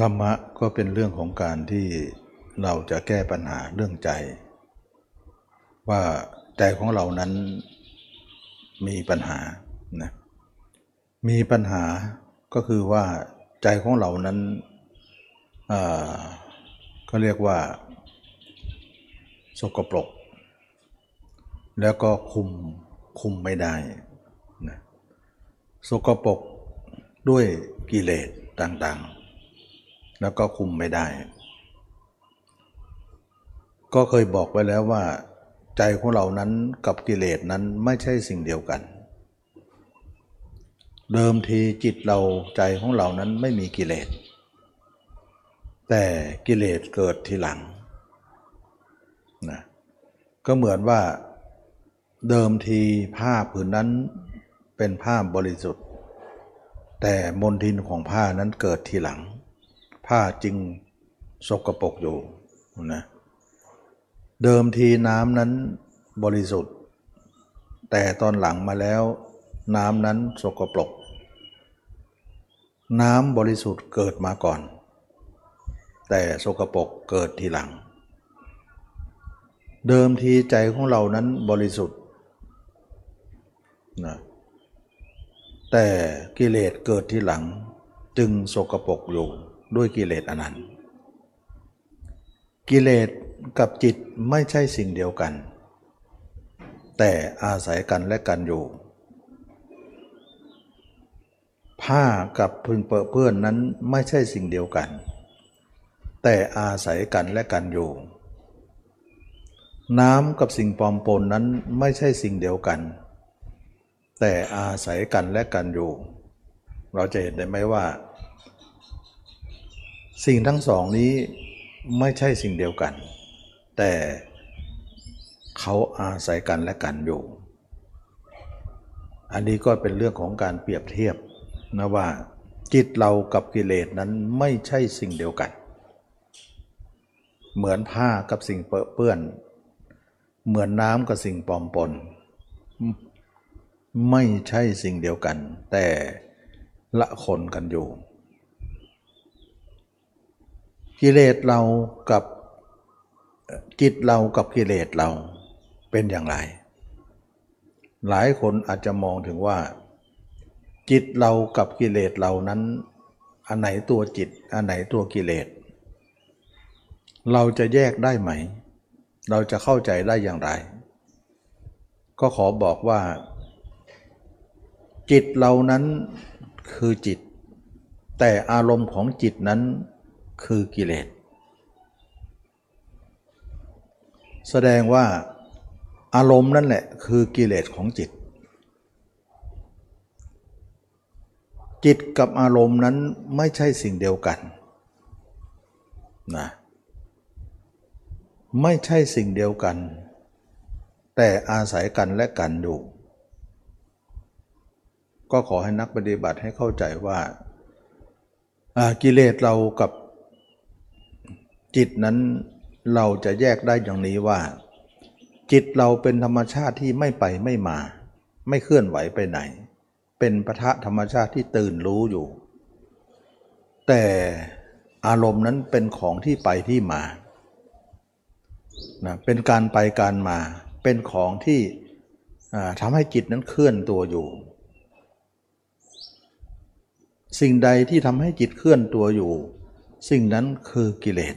ธรรมะก็เป็นเรื่องของการที่เราจะแก้ปัญหาเรื่องใจ ว่าใจของเรานั้นมีปัญหานะมีปัญหาก็คือว่าใจของเรานั้นก็เรียกว่า สกปรก แล้วก็คุมคุมไม่ได้นะสกปรกด้วยกิเลสต่างๆ แล้วก็คุมไม่ได้ ก็เคยบอกไว้แล้วว่า ใจของเรานั้นกับกิเลสนั้นไม่ใช่สิ่งเดียวกัน เดิมทีจิตเราใจของเรานั้นไม่มีกิเลส แต่กิเลสเกิดทีหลังนะก็เหมือนว่าเดิมทีผ้าผืนนั้นเป็นผ้าบริสุทธิ์ แต่มนทินของผ้านั้นเกิดทีหลัง ผ้าจริงสกปรกอยู่นะเดิมทีน้ำนั้นบริสุทธิ์ แต่ตอนหลังมาแล้ว น้ำนั้นสกปรกน้ำบริสุทธิ์เกิดมาก่อน แต่สกปรกเกิดทีหลัง เดิมทีใจของเรานั้นบริสุทธิ์นะแต่กิเลสเกิดทีหลังจึงสกปรกอยู่ ด้วยกิเลสอนันต์กิเลสกับจิตไม่ใช่สิ่งเดียวกัน แต่อาศัยกันและกันอยู่ ผ้ากับพึงเปื้อเพื่อนนั้นไม่ใช่สิ่งเดียวกัน แต่อาศัยกันและกันอยู่ น้ำกับสิ่งปลอมปนนั้นไม่ใช่สิ่งเดียวกัน แต่อาศัยกันและกันอยู่ เราจะเห็นได้ไหมว่า สิ่งทั้งสองนี้ไม่ใช่สิ่งเดียวกัน แต่เขาอาศัยกันและกันอยู่ อันนี้ก็เป็นเรื่องของการเปรียบเทียบนะว่าจิตเรากับกิเลสนั้นไม่ใช่สิ่งเดียวกัน เหมือนผ้ากับสิ่งเปื้อน เหมือนน้ำกับสิ่งปลอมปน ไม่ใช่สิ่งเดียวกัน แต่ละคนกันอยู่ กิเลสเรากับจิตเรากับกิเลสเราเป็นอย่างไร หลายคนอาจจะมองถึงว่า จิตเรากับกิเลสเรานั้น อันไหนตัวจิต อันไหนตัวกิเลส เราจะแยกได้ไหม เราจะเข้าใจได้อย่างไร ก็ขอบอกว่า จิตเรานั้นคือจิต แต่อารมณ์ของจิตนั้น คือกิเลส แสดงว่าอารมณ์นั่นแหละคือกิเลสของจิต จิตกับอารมณ์นั้นไม่ใช่สิ่งเดียวกันนะไม่ใช่สิ่งเดียวกัน แต่อาศัยกันและกันอยู่ ก็ขอให้นักปฏิบัติให้เข้าใจว่ากิเลสเรากับ จิตนั้นเราจะแยกได้อย่างนี้ว่า จิตเราเป็นธรรมชาติที่ไม่ไปไม่มา ไม่เคลื่อนไหวไปไหน เป็นปะทะธรรมชาติที่ตื่นรู้อยู่ แต่อารมณ์นั้นเป็นของที่ไปที่มานะเป็นการไปการมา เป็นของที่ทำให้จิตนั้นเคลื่อนตัวอยู่ สิ่งใดที่ทำให้จิตเคลื่อนตัวอยู่ สิ่งนั้นคือกิเลส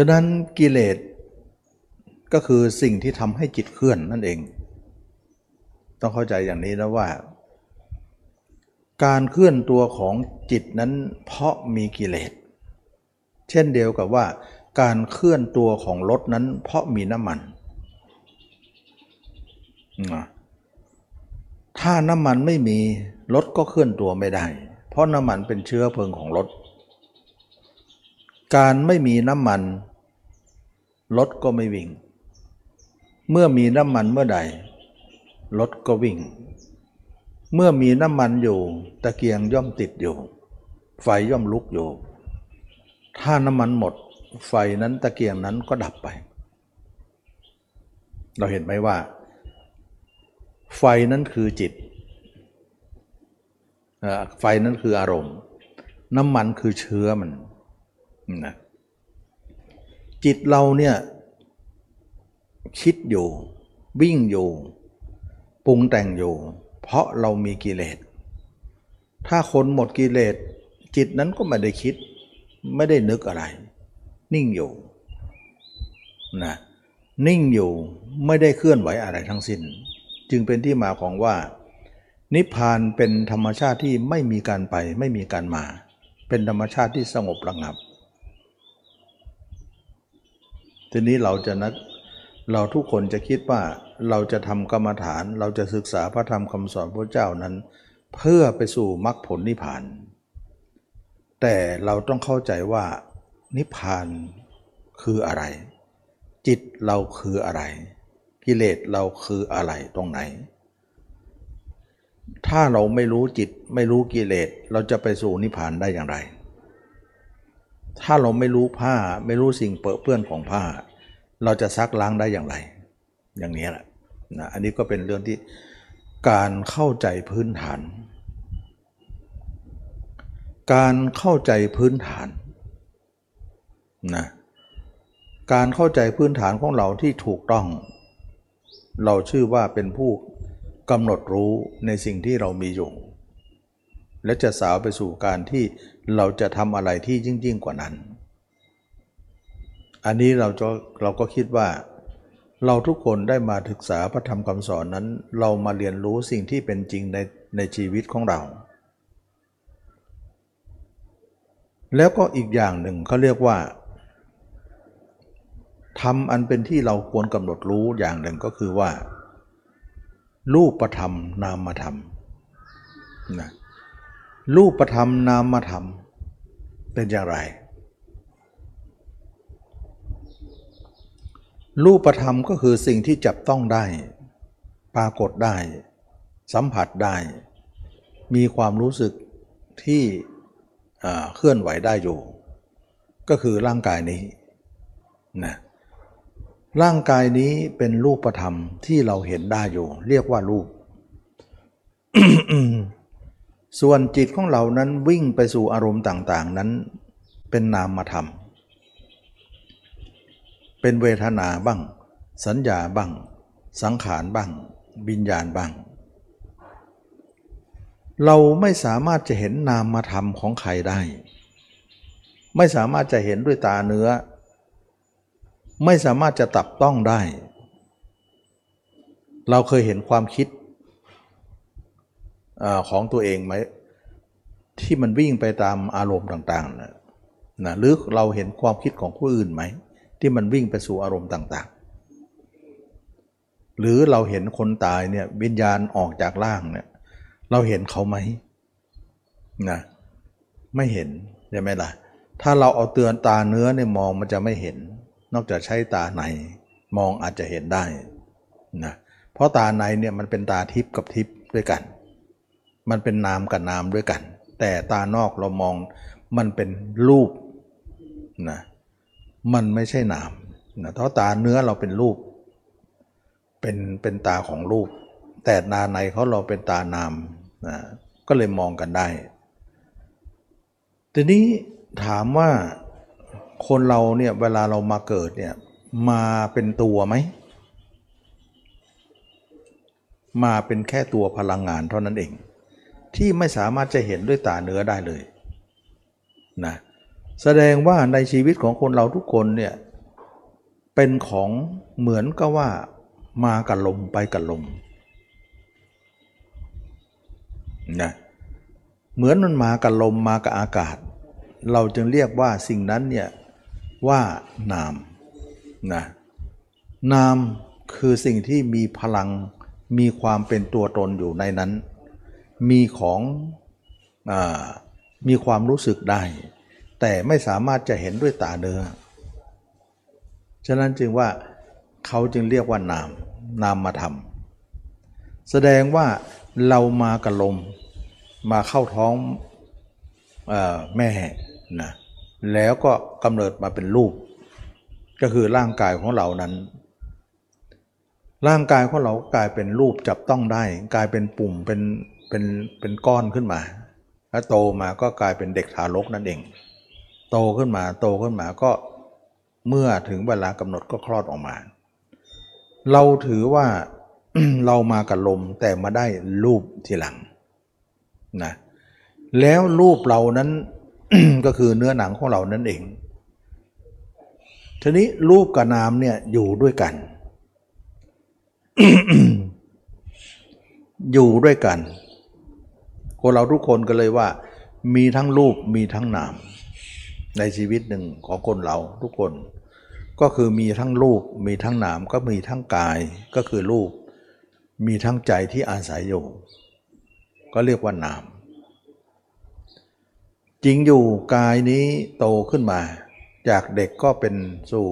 ฉะนั้นกิเลสก็คือสิ่งที่ทำให้จิตเคลื่อนนั่นเอง ต้องเข้าใจอย่างนี้นะว่า การเคลื่อนตัวของจิตนั้นเพราะมีกิเลส เช่นเดียวกับว่า การเคลื่อนตัวของรถนั้น เพราะมีน้ำมันถ้าน้ำมันไม่มีรถก็เคลื่อนตัวไม่ได้ เพราะน้ำมันเป็นเชื้อเพลิงของรถ การไม่มีน้ำมัน รถก็ไม่วิ่ง เมื่อมีน้ำมันเมื่อใดรถก็วิ่ง เมื่อมีน้ำมันอยู่ ตะเกียงย่อมติดอยู่ ไฟย่อมลุกอยู่ ถ้าน้ำมันหมด ไฟนั้นตะเกียงนั้นก็ดับไป เราเห็นไหมว่า ไฟนั้นคือจิต ไฟนั้นคืออารมณ์ น้ำมันคือเชื้อมันนะ จิตเราเนี่ยคิดอยู่ วิ่งอยู่ปรุงแต่งอยู่ เพราะเรามีกิเลส ถ้าคนหมดกิเลส จิตนั้นก็ไม่ได้คิด ไม่ได้นึกอะไร นิ่งอยู่นะนิ่งอยู่ไม่ได้เคลื่อนไหวอะไรทั้งสิ้น จึงเป็นที่มาของว่า นิพพานเป็นธรรมชาติที่ไม่มีการไป ไม่มีการมา เป็นธรรมชาติที่สงบระงับ ทีนี้เราจะนักเราทุกคนจะคิดว่าเราจะทำกรรมฐาน เราจะศึกษาพระธรรมคำสอนพระเจ้านั้น เพื่อไปสู่มรรคผลนิพพาน แต่เราต้องเข้าใจว่านิพพานคืออะไร จิตเราคืออะไร กิเลสเราคืออะไรตรงไหน ถ้าเราไม่รู้จิตไม่รู้กิเลสเราจะไปสู่นิพพานได้อย่างไร ถ้าเราไม่รู้ผ้าไม่รู้สิ่งเปื้อนของผ้า เราจะซักล้างได้อย่างไร อย่างนี้แหละนะอันนี้ก็เป็นเรื่องที่การเข้าใจพื้นฐาน การเข้าใจพื้นฐานนะการเข้าใจพื้นฐานของเราที่ถูกต้อง เราชื่อว่าเป็นผู้กำหนดรู้ในสิ่งที่เรามีอยู่ และจะสาวไปสู่การที่ เราจะทำอะไรที่ยิ่งยิ่งกว่านั้น อันนี้เราจะเราก็คิดว่า เราทุกคนได้มาศึกษาพระธรรมคำสอนนั้น เรามาเรียนรู้สิ่งที่เป็นจริงในในชีวิตของเรา แล้วก็อีกอย่างหนึ่งเขาเรียกว่าทำอันเป็นที่เราควรกำหนดรู้อย่างหนึ่งก็คือว่า รูปประธรรมนามธรรมนะ รูปธรรมนามธรรมเป็นอย่างไร รูปธรรมก็คือสิ่งที่จับต้องได้ ปรากฏได้ สัมผัสได้ มีความรู้สึกที่เคลื่อนไหวได้อยู่ ก็คือร่างกายนี้นะร่างกายนี้เป็นรูปธรรมที่เราเห็นได้อยู่ เรียกว่ารูป ส่วนจิตของเรานั้นวิ่งไปสู่อารมณ์ต่างๆ นั้นเป็นนามธรรมเป็นเวทนาบ้าง สัญญาบ้าง สังขารบ้างวิญญาณบ้าง เราไม่สามารถจะเห็นนามธรรมของใครได้ ไม่สามารถจะเห็นด้วยตาเนื้อ ไม่สามารถจะตับต้องได้ เราเคยเห็นความคิด ของตัวเองไหมที่มันวิ่งไปตามอารมณ์ต่างๆนะนะหรือเราเห็นความคิดของผู้อื่นไหม ที่มันวิ่งไปสู่อารมณ์ต่างๆ หรือเราเห็นคนตายเนี่ยวิญญาณออกจากร่างเนี่ยเราเห็นเขาไหมนะไม่เห็นใช่ไหมล่ะถ้าเราเอาเตือนตาเนื้อเนี่ยมองมันจะไม่เห็น นอกจากใช้ตาในมองอาจจะเห็นได้นะเพราะตาในเนี่ยมันเป็นตาทิพย์กับทิพย์ด้วยกัน มันเป็นนามกับนามด้วยกัน แต่ตานอกเรามองมันเป็นรูปนะมันไม่ใช่นามนะเพราะตาเนื้อเราเป็นรูป เป็นเป็นตาของรูป แต่ตาในเขาเราเป็นตานามนะก็เลยมองกันได้ ทีนี้ถามว่าคนเราเนี่ยเวลาเรามาเกิดเนี่ยมาเป็นตัวไหม มาเป็นแค่ตัวพลังงานเท่านั้นเอง ที่ไม่สามารถจะเห็นด้วยตาเนื้อได้เลยนะแสดงว่าในชีวิตของคนเราทุกคนเนี่ยเป็นของเหมือนกับว่ามากับลมไปกับลมนะเหมือนมันมากับลมมากับอากาศ เราจึงเรียกว่าสิ่งนั้นเนี่ยว่านามนะนามคือสิ่งที่มีพลังมีความเป็นตัวตนอยู่ในนั้น มีของอมีความรู้สึกได้ แต่ไม่สามารถจะเห็นด้วยตาเนื้อ ฉะนั้นจึงว่าเขาจึงเรียกว่านาม นามมาทำแสดงว่าเรามากระลมมาเข้าท้องอแม่นะแล้วก็กำเนิดมาเป็นรูป ก็คือร่างกายของเรานั้น ร่างกายของเรากลายเป็นรูปจับต้องได้ กลายเป็นปุ่มเป็น เป็นเป็นก้อนขึ้นมาแล้วโตมาก็กลายเป็นเด็กทารกนั่นเอง โตขึ้นมาโตขึ้นมาก็เมื่อถึงเวลากำหนดก็คลอดออกมา เราถือว่าเรามากับลมแต่มาได้รูปทีหลังนะแล้วรูปเรานั้นก็คือเนื้อหนังของเรานั่นเอง ทีนี้รูปกับนามเนี่ยอยู่ด้วยกัน อยู่ด้วยกัน คนเราทุกคนก็เลยว่า มีทั้งรูปมีทั้งนาม ในชีวิตหนึ่งของคนเราทุกคน ก็คือมีทั้งรูปมีทั้งนามก็มีทั้งกายก็คือรูป มีทั้งใจที่อาศัยอยู่ ก็เรียกว่านาม จริงอยู่กายนี้โตขึ้นมา จากเด็กก็เป็นสู่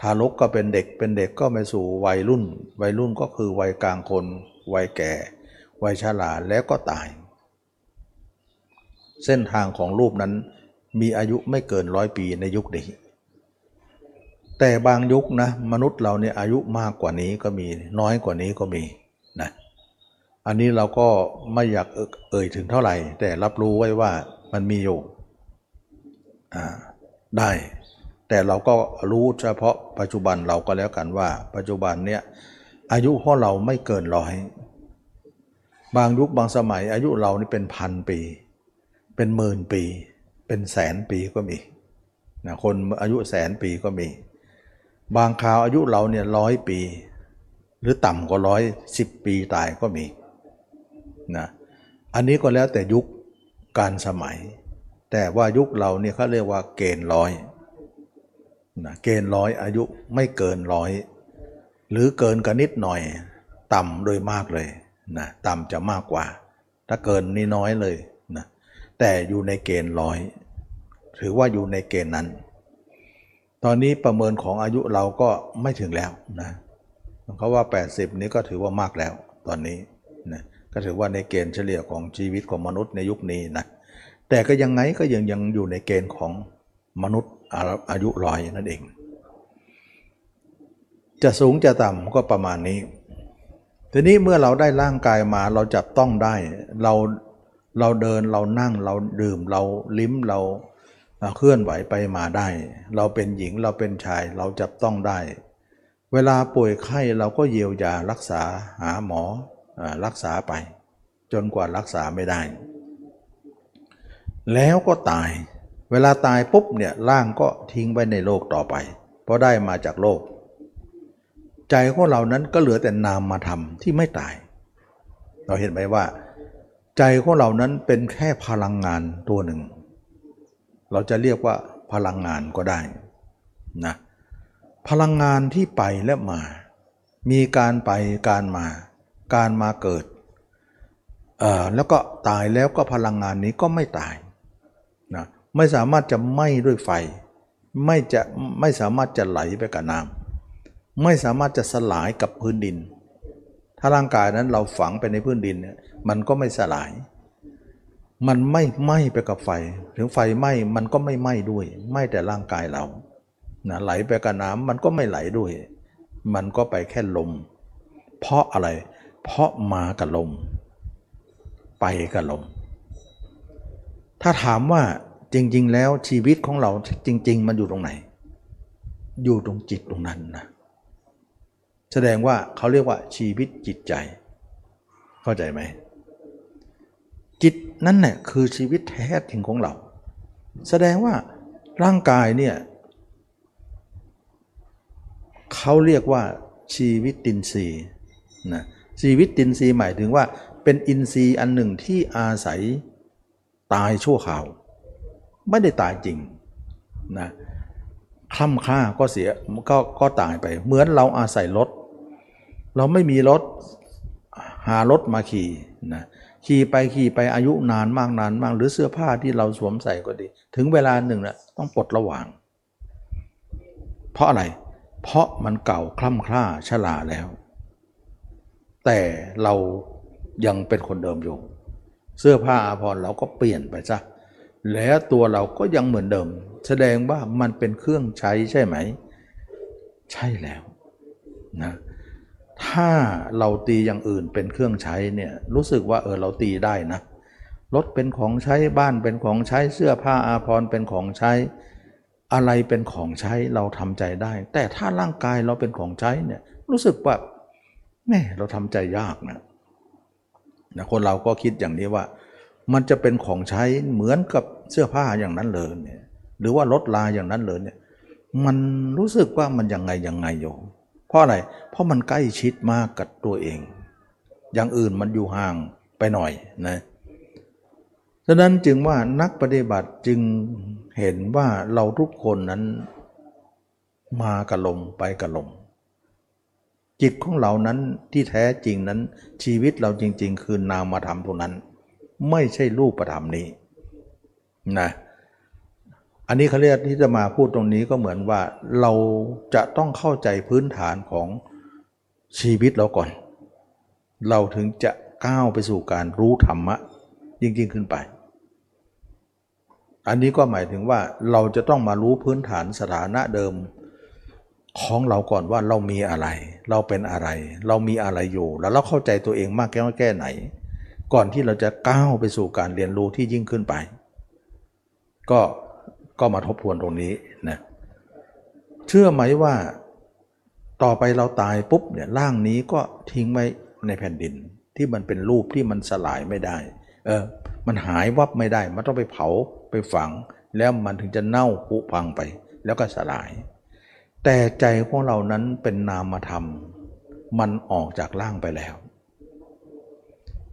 ทารกก็เป็นเด็กเป็นเด็กก็ไปสู่วัยรุ่น วัยรุ่นก็คือวัยกลางคน วัยแก่ วัยชราแล้วก็ตาย เส้นทางของรูปนั้นมีอายุไม่เกินร้อยปีในยุคนี้แต่บางยุคนะมนุษย์เราเนี่ยอายุมากกว่านี้ก็มีน้อยกว่านี้ก็มีนะอันนี้เราก็ไม่อยากเอ่ยถึงเท่าไหร่ แต่รับรู้ไว้ว่ามันมีอยู่ได้ แต่เราก็รู้เฉพาะปัจจุบันเราก็แล้วกันว่า ปัจจุบันเนี่ยอายุของเราไม่เกินร้อย บางยุคบางสมัยอายุเรานี่เป็นพันปี เป็นหมื่นปี เป็นแสนปีก็มีนะคนอายุแสนปีก็มี บางคราวอายุเราเนี่ยร้อยปี หรือต่ำกว่าร้อยสิบปีตายก็มีนะอันนี้ก็แล้วแต่ยุคการสมัย แต่ว่ายุคเราเนี่ยเขาเรียกว่าเกณฑ์ร้อยนะเกณฑ์ร้อยอายุไม่เกินร้อยหรือเกินกันนิดหน่อย ต่ำโดยมากเลย นะต่ำจะมากกว่า ถ้าเกินนี่น้อยเลยนะแต่อยู่ในเกณฑ์ร้อย ถือว่าอยู่ในเกณฑ์นั้น ตอนนี้ประเมินของอายุเราก็ไม่ถึงแล้วนะเขาว่า 80 นี้ก็ถือว่ามากแล้วตอนนี้นะก็ถือว่าในเกณฑ์เฉลี่ยของชีวิตของมนุษย์ในยุคนี้นะแต่ก็ยังไงก็ยังยังอยู่ในเกณฑ์ของมนุษย์อาอายุร้อยนั่นเอง จะสูงจะต่ำก็ประมาณนี้ ทีนี้เมื่อเราได้ร่างกายมาเราจับต้องได้ เราเราเดินเรานั่งเราดื่มเราลิ้มเราเคลื่อนไหวไปมาได้ เราเป็นหญิงเราเป็นชายเราจับต้องได้ เวลาป่วยไข้เราก็เยียวยารักษาหาหมอรักษาไป จนกว่ารักษาไม่ได้ แล้วก็ตาย เวลาตายปุ๊บเนี่ยร่างก็ทิ้งไว้ในโลกต่อไป เพราะได้มาจากโลก ใจของเรานั้นก็เหลือแต่นามมาทำที่ไม่ตาย เราเห็นไหมว่า ใจของเรานั้นเป็นแค่พลังงานตัวหนึ่ง เราจะเรียกว่าพลังงานก็ได้นะพลังงานที่ไปและมา มีการไปการมา การมาเกิดแล้วก็ตายแล้วก็พลังงานนี้ก็ไม่ตายนะไม่สามารถจะไหม้ด้วยไฟ ไม่จะไม่สามารถจะไหลไปกับน้ำ ไม่สามารถจะสลายกับพื้นดิน ถ้าร่างกายนั้นเราฝังไปในพื้นดินเนี่ยมันก็ไม่สลาย มันไม่ไหม้ไปกับไฟ ถึงไฟไหม้มันก็ไม่ไหม้ด้วยไหม้แต่ร่างกายเรานะไหลไปกับน้ำมันก็ไม่ไหลด้วย มันก็ไปแค่ลม เพราะอะไร เพราะมากับลม ไปกับลม ถ้าถามว่าจริง ๆ แล้วชีวิตของเราจริง ๆ มันอยู่ตรงไหน อยู่ตรงจิตตรงนั้นนะ แสดงว่าเขาเรียกว่าชีวิตจิตใจ เข้าใจไหม จิตนั่นแหละคือชีวิตแท้จริงของเรา แสดงว่าร่างกายเนี่ยเขาเรียกว่าชีวิตตินรีนะชีวิตตินรีหมายถึงว่า เป็นอินทรีย์อันหนึ่งที่อาศัยตายชั่วข่าว ไม่ได้ตายจริงนะคล่ำค่าก็เสียก็ก็ตายไป เหมือนเราอาศัยรถ เราไม่มีรถหารถมาขี่นะขี่ไปขี่ไปอายุนานมากนานมาก หรือเสื้อผ้าที่เราสวมใส่ก็ดี ถึงเวลาหนึ่งนะต้องปลดระหว่าง เพราะอะไร เพราะมันเก่าคล่ำคล้าชราแล้ว แต่เรายังเป็นคนเดิมอยู่ เสื้อผ้าอาภรณ์เราก็เปลี่ยนไปซะแล้วตัวเราก็ยังเหมือนเดิม แสดงว่ามันเป็นเครื่องใช้ใช่ไหม ใช่แล้วนะ ถ้าเราตีอย่างอื่นเป็นเครื่องใช้เนี่ยรู้สึกว่าเออเราตีได้นะรถเป็นของใช้บ้านเป็นของใช้เสื้อผ้าอาภรณ์เป็นของใช้ อะไรเป็นของใช้เราทำใจได้ แต่ถ้าร่างกายเราเป็นของใช้เนี่ยรู้สึกว่าแม่เราทำใจยากนะนะคนเราก็คิดอย่างนี้ว่า มันจะเป็นของใช้เหมือนกับเสื้อผ้าอย่างนั้นเลยเนี่ยหรือว่ารถลาอย่างนั้นเลยเนี่ยมันรู้สึกว่ามันยังไงยังไงอยู่ เพราะอะไร เพราะมันใกล้ชิดมากกับตัวเอง อย่างอื่นมันอยู่ห่างไปหน่อยนะฉะนั้นจึงว่านักปฏิบัติจึงเห็นว่าเราทุกคนนั้นมากับลมไปกับลม จิตของเรานั้นที่แท้จริงนั้นชีวิตเราจริง ๆ คือนามธรรมเท่านั้น ไม่ใช่รูปธรรมนี้นะ อันนี้เขาเรียกที่จะมาพูดตรงนี้ก็เหมือนว่าเราจะต้องเข้าใจพื้นฐานของชีวิตเราก่อน เราถึงจะก้าวไปสู่การรู้ธรรมะยิ่งๆขึ้นไป อันนี้ก็หมายถึงว่าเราจะต้องมารู้พื้นฐานสถานะเดิมของเราก่อนว่าเรามีอะไร เราเป็นอะไร เรามีอะไรอยู่ แล้วเราเข้าใจตัวเองมากแค่แค่ไหน ก่อนที่เราจะก้าวไปสู่การเรียนรู้ที่ยิ่งขึ้นไป ก็ ก็มาทบทวนตรงนี้นะเชื่อไหมว่าต่อไปเราตายปุ๊บเนี่ยร่างนี้ก็ทิ้งไว้ในแผ่นดินที่มันเป็นรูปที่มันสลายไม่ได้ เออ มันหายวับไม่ได้ มันต้องไปเผาไปฝัง แล้วมันถึงจะเน่าผุพังไป แล้วก็สลาย แต่ใจของเรานั้นเป็นนามธรรม มันออกจากร่างไปแล้ว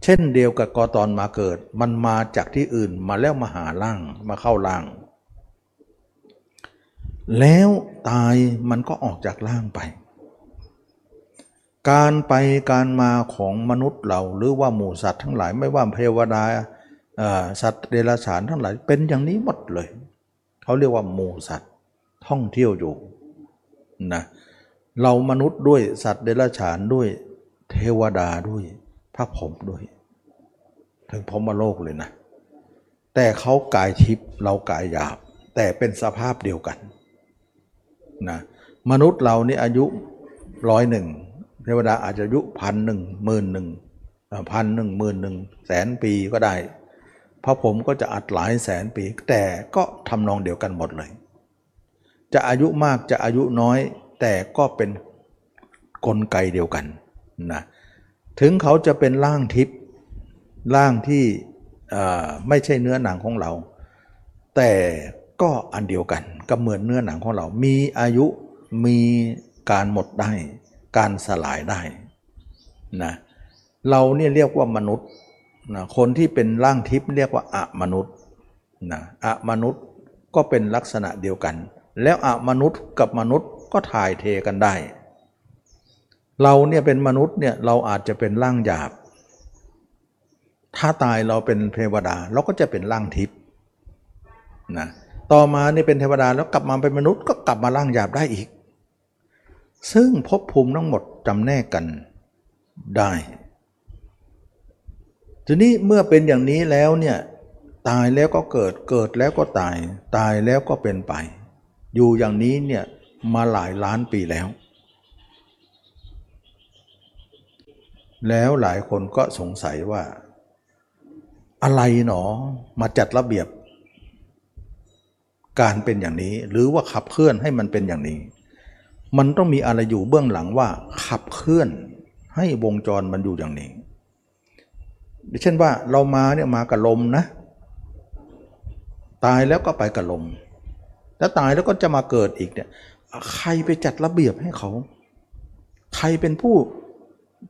เช่นเดียวกับกอตอนมาเกิด มันมาจากที่อื่นมาแล้วมาหาร่างมาเข้าร่าง แล้วตายมันก็ออกจากร่างไป การไปการมาของมนุษย์เราหรือว่าหมู่สัตว์ทั้งหลายไม่ว่าเทวดาสัตว์เดรัจฉานทั้งหลายเป็นอย่างนี้หมดเลย เขาเรียกว่าหมู่สัตว์ท่องเที่ยวอยู่นะเรามนุษย์ด้วยสัตว์เดรัจฉานด้วยเทวดาด้วยพระผมด้วย ถึงพรมโลกเลยนะ แต่เขากายทิพย์เรากายหยาบ แต่เป็นสภาพเดียวกัน นะมนุษย์เรานี่อายุร้อยหนึ่งเทวดาอาจจะอายุพันหนึ่งหมื่นหนึ่งพันหนึ่งหมื่นหนึ่งแสนปีก็ได้พระผมก็จะอัดหลายแสนปี แต่ก็ทำนองเดียวกันหมดเลย จะอายุมากจะอายุน้อย แต่ก็เป็นกลไกเดียวกันนะถึงเขาจะเป็นร่างทิพย์ร่างที่ไม่ใช่เนื้อหนังของเรา แต่ ก็อันเดียวกันก็เหมือนเนื้อหนังของเรา มีอายุมีการหมดได้ การสลายได้นะเราเนี่ยเรียกว่ามนุษย์นะคนที่เป็นร่างทิพย์เรียกว่าอะมนุษย์นะอะมนุษย์ก็เป็นลักษณะเดียวกัน แล้วอะมนุษย์กับมนุษย์ก็ถ่ายเทกันได้ เราเนี่ยเป็นมนุษย์เนี่ยเราอาจจะเป็นร่างหยาบ ถ้าตายเราเป็นเทวดาเราก็จะเป็นร่างทิพย์นะ ต่อมานี่เป็นเทวดาแล้วกลับมาเป็นมนุษย์ก็กลับมาร่างหยาบได้อีก ซึ่งภพภูมิทั้งหมดจำแนกกันได้ ทีนี้เมื่อเป็นอย่างนี้แล้วเนี่ยตายแล้วก็เกิดเกิดแล้วก็ตาย ตายแล้วก็เป็นไป อยู่อย่างนี้เนี่ยมาหลายล้านปีแล้ว แล้วหลายคนก็สงสัยว่า อะไรหนอมาจัดระเบียบ การเป็นอย่างนี้ หรือว่าขับเคลื่อนให้มันเป็นอย่างนี้ มันต้องมีอะไรอยู่เบื้องหลังว่าขับเคลื่อนให้วงจรมันอยู่อย่างนี้เช่นว่าเรามาเนี่ยมากับลมนะ ตายแล้วก็ไปกับลม แล้วตายแล้วก็จะมาเกิดอีกเนี่ยใครไปจัดระเบียบให้เขา ใครเป็นผู้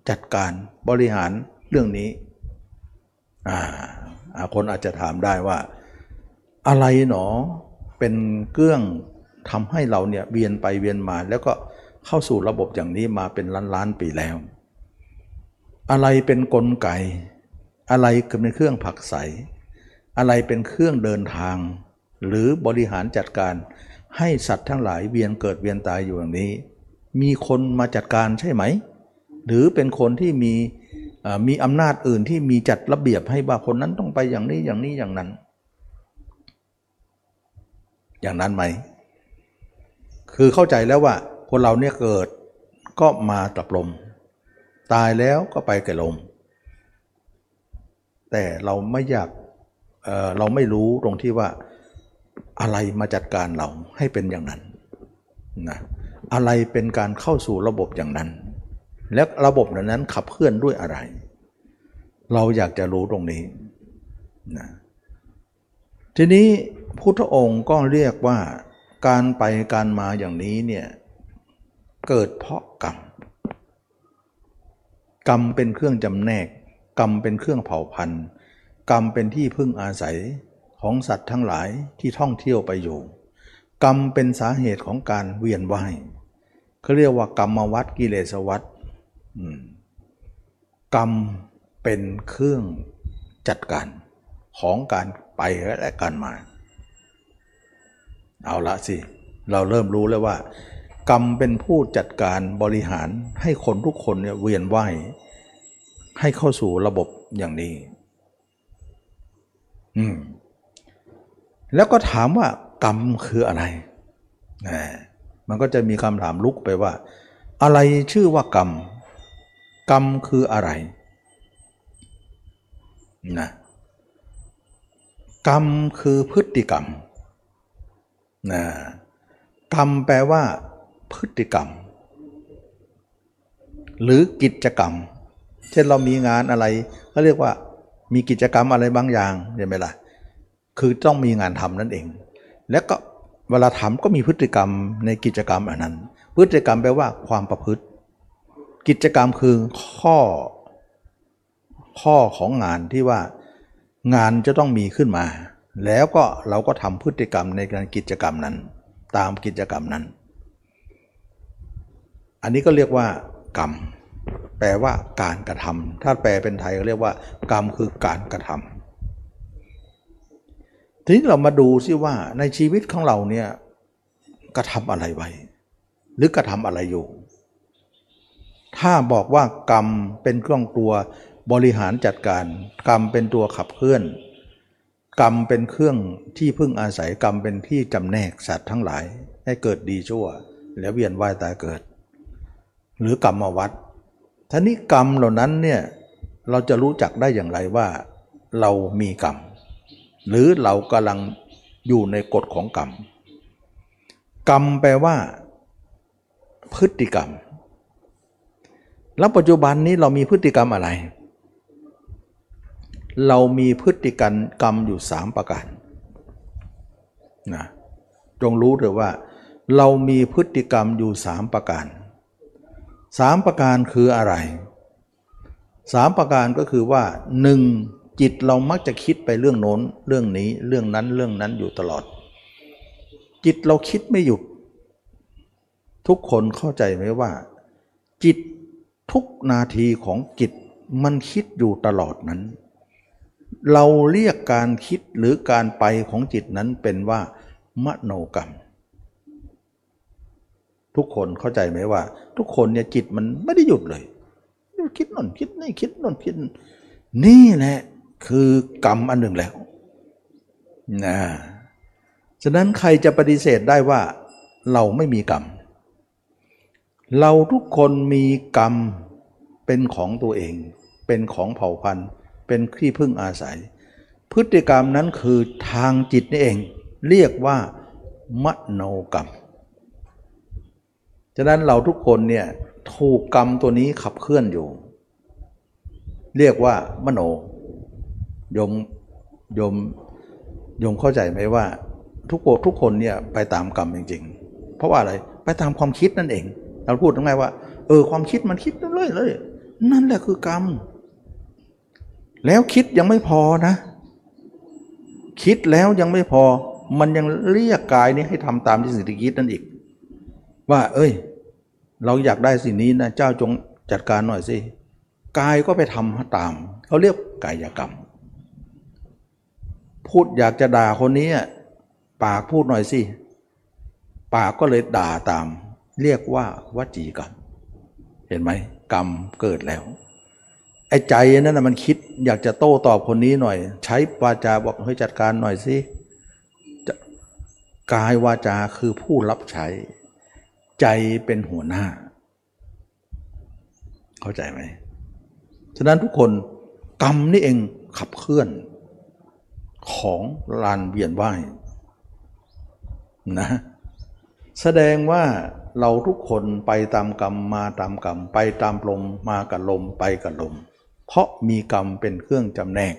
จัดการบริหารเรื่องนี้อ่าคนอาจจะถามได้ว่า อะไรหนอ เป็นเครื่องทำให้เราเนี่ยเวียนไปเวียนมาแล้วก็เข้าสู่ระบบอย่างนี้มาเป็นล้านล้านปีแล้ว อะไรเป็นนกลไก อะไรเป็นเครื่องผักใส อะไรเป็นเครื่องเดินทาง หรือบริหารจัดการให้สัตว์ทั้งหลายเวียนเกิดเวียนตายอยู่อย่างนี้ มีคนมาจัดการใช่ไหม หรือเป็นคนที่มีมีอำนาจอื่นที่มีจัดระเบียบให้ว่าคนนั้นต้องไปอย่างนี้อย่างนี้อย่างนั้น อย่างนั้นไหม คือเข้าใจแล้วว่าคนเราเนี่ยเกิดก็มากับลม ตายแล้วก็ไปกับลม แต่เราไม่อยากเเราไม่รู้ตรงที่ว่าอะไรมาจัดการเราให้เป็นอย่างนั้นนะอะไรเป็นการเข้าสู่ระบบอย่างนั้น และระบบนั้นขับเคลื่อนด้วยอะไร เราอยากจะรู้ตรงนี้นะทีนี้ พุทธองค์ก็เรียกว่าการไปการมาอย่างนี้เนี่ยเกิดเพราะกรรม กรรมเป็นเครื่องจำแนก กรรมเป็นเครื่องเผ่าพันธุ์ กรรมเป็นที่พึ่งอาศัยของสัตว์ทั้งหลายที่ท่องเที่ยวไปอยู่ กรรมเป็นสาเหตุของการเวียนว่ายเขาเรียกว่ากรรมวัฏกิเลสวัฏกรรมเป็นเครื่องจัดการของการไปและการมา เอาละสิ เราเริ่มรู้แล้วว่า กรรมเป็นผู้จัดการบริหารให้คนทุกคนเนี่ยเวียนว่ายให้เข้าสู่ระบบอย่างนี้ อืม แล้วก็ถามว่ากรรมคืออะไรนะมันก็จะมีคำถามลุกไปว่า อะไรชื่อว่ากรรม กรรมคืออะไรนะกรรมคือพฤติกรรม นะกรรมแปลว่า พฤติกรรม หรือกิจกรรม เช่นเรามีงานอะไรเขาเรียกว่า มีกิจกรรมอะไรบางอย่างใช่ไหมล่ะคือต้องมีงานทำนั่นเอง แล้วก็เวลาทำก็มีพฤติกรรมในกิจกรรมอันนั้น พฤติกรรมแปลว่าความประพฤติ กิจกรรมคือข้อ ข้อของงานที่ว่างานจะต้องมีขึ้นมา แล้วก็เราก็ทำพฤติกรรมในการกิจกรรมนั้น ตามกิจกรรมนั้น อันนี้ก็เรียกว่ากรรม แปลว่าการกระทำถ้าแปลเป็นไทยก็เรียกว่า กรรมคือการกระทำทีนี้เรามาดูซิว่าในชีวิตของเราเนี่ยกระทำอะไรไว้ หรือกระทำอะไรอยู่ ถ้าบอกว่ากรรมเป็นเครื่องตัวบริหารจัดการ กรรมเป็นตัวขับเคลื่อน กรรมเป็นเครื่องที่พึ่งอาศัยกรรมเป็นที่จำแนกสัตว์ทั้งหลาย ให้เกิดดีชั่ว แล้วเวียนว่ายตายเกิด หรือกรรมวัดท่านี้กรรมเหล่านั้นเนี่ยเราจะรู้จักได้อย่างไรว่าเรามีกรรม หรือเรากำลังอยู่ในกฎของกรรม กรรมแปลว่า พฤติกรรม แล้วปัจจุบันนี้เรามีพฤติกรรมอะไร เรามีพฤติกรรมกรรมอยู่สามประการนะจงรู้เถอะว่า เรามีพฤติกรรมอยู่สามประการสามประการคืออะไรสามประการก็คือว่าหนึ่งจิตเรามักจะคิดไปเรื่องโน้น เรื่องนี้เรื่องนั้นเรื่องนั้นอยู่ตลอด จิตเราคิดไม่หยุด ทุกคนเข้าใจไหมว่า จิตทุกนาทีของจิตมันคิดอยู่ตลอดนั้น เราเรียกการคิดหรือการไปของจิตนั้นเป็นว่ามโนกรรม ทุกคนเข้าใจไหมว่า ทุกคนเนี่ยจิตมันไม่ได้หยุดเลย คิดนนคิดนี่คิดนนคิด นี่แหละคือกรรมอันหนึ่งแล้วนะฉะนั้นใครจะปฏิเสธได้ว่าเราไม่มีกรรม เราทุกคนมีกรรมเป็นของตัวเอง เป็นของเผ่าพันธุ์ เป็นที่พึ่งอาศัย พฤติกรรมนั้นคือทางจิตนี่เอง เรียกว่ามโนกรรม ฉะนั้นเราทุกคนเนี่ยถูกกรรมตัวนี้ขับเคลื่อนอยู่ เรียกว่ามโนยมยมยมเข้าใจไหมว่า ทุกคนทุกคนเนี่ยไปตามกรรมจริง ๆ เพราะว่าอะไรไปตามความคิดนั่นเอง เราพูดง่ายว่าเออความคิดมันคิดเรื่อยเลยนั่นแหละคือกรรม แล้วคิดยังไม่พอนะ คิดแล้วยังไม่พอ มันยังเรียกกายนี้ให้ทำตามที่สิ่งที่คิดนั่นอีก ว่า เอ้ย เราอยากได้สิ่งนี้นะเจ้าจงจัดการหน่อยสิกายก็ไปทำตามเขาเรียกกายกรรม พูดอยากจะด่าคนนี้ปากพูดหน่อยสิปากก็เลยด่าตาม เรียกว่าวจีกรรม เห็นไหมกรรมเกิดแล้ว ไอ้ใจนั่นนะมันคิดอยากจะโต้ตอบคนนี้หน่อย ใช้วาจาบอกให้จัดการหน่อยสิกายวาจาคือผู้รับใช้ ใจเป็นหัวหน้า เข้าใจไหมฉะนั้นทุกคนกรรมนี่เองขับเคลื่อน ของลานเวียนว่ายนะแสดงว่าเราทุกคนไปตามกรรมมาตามกรรม ไปตามลมมากับลมไปกับลม เพราะมีกรรมเป็นเครื่องจำแนก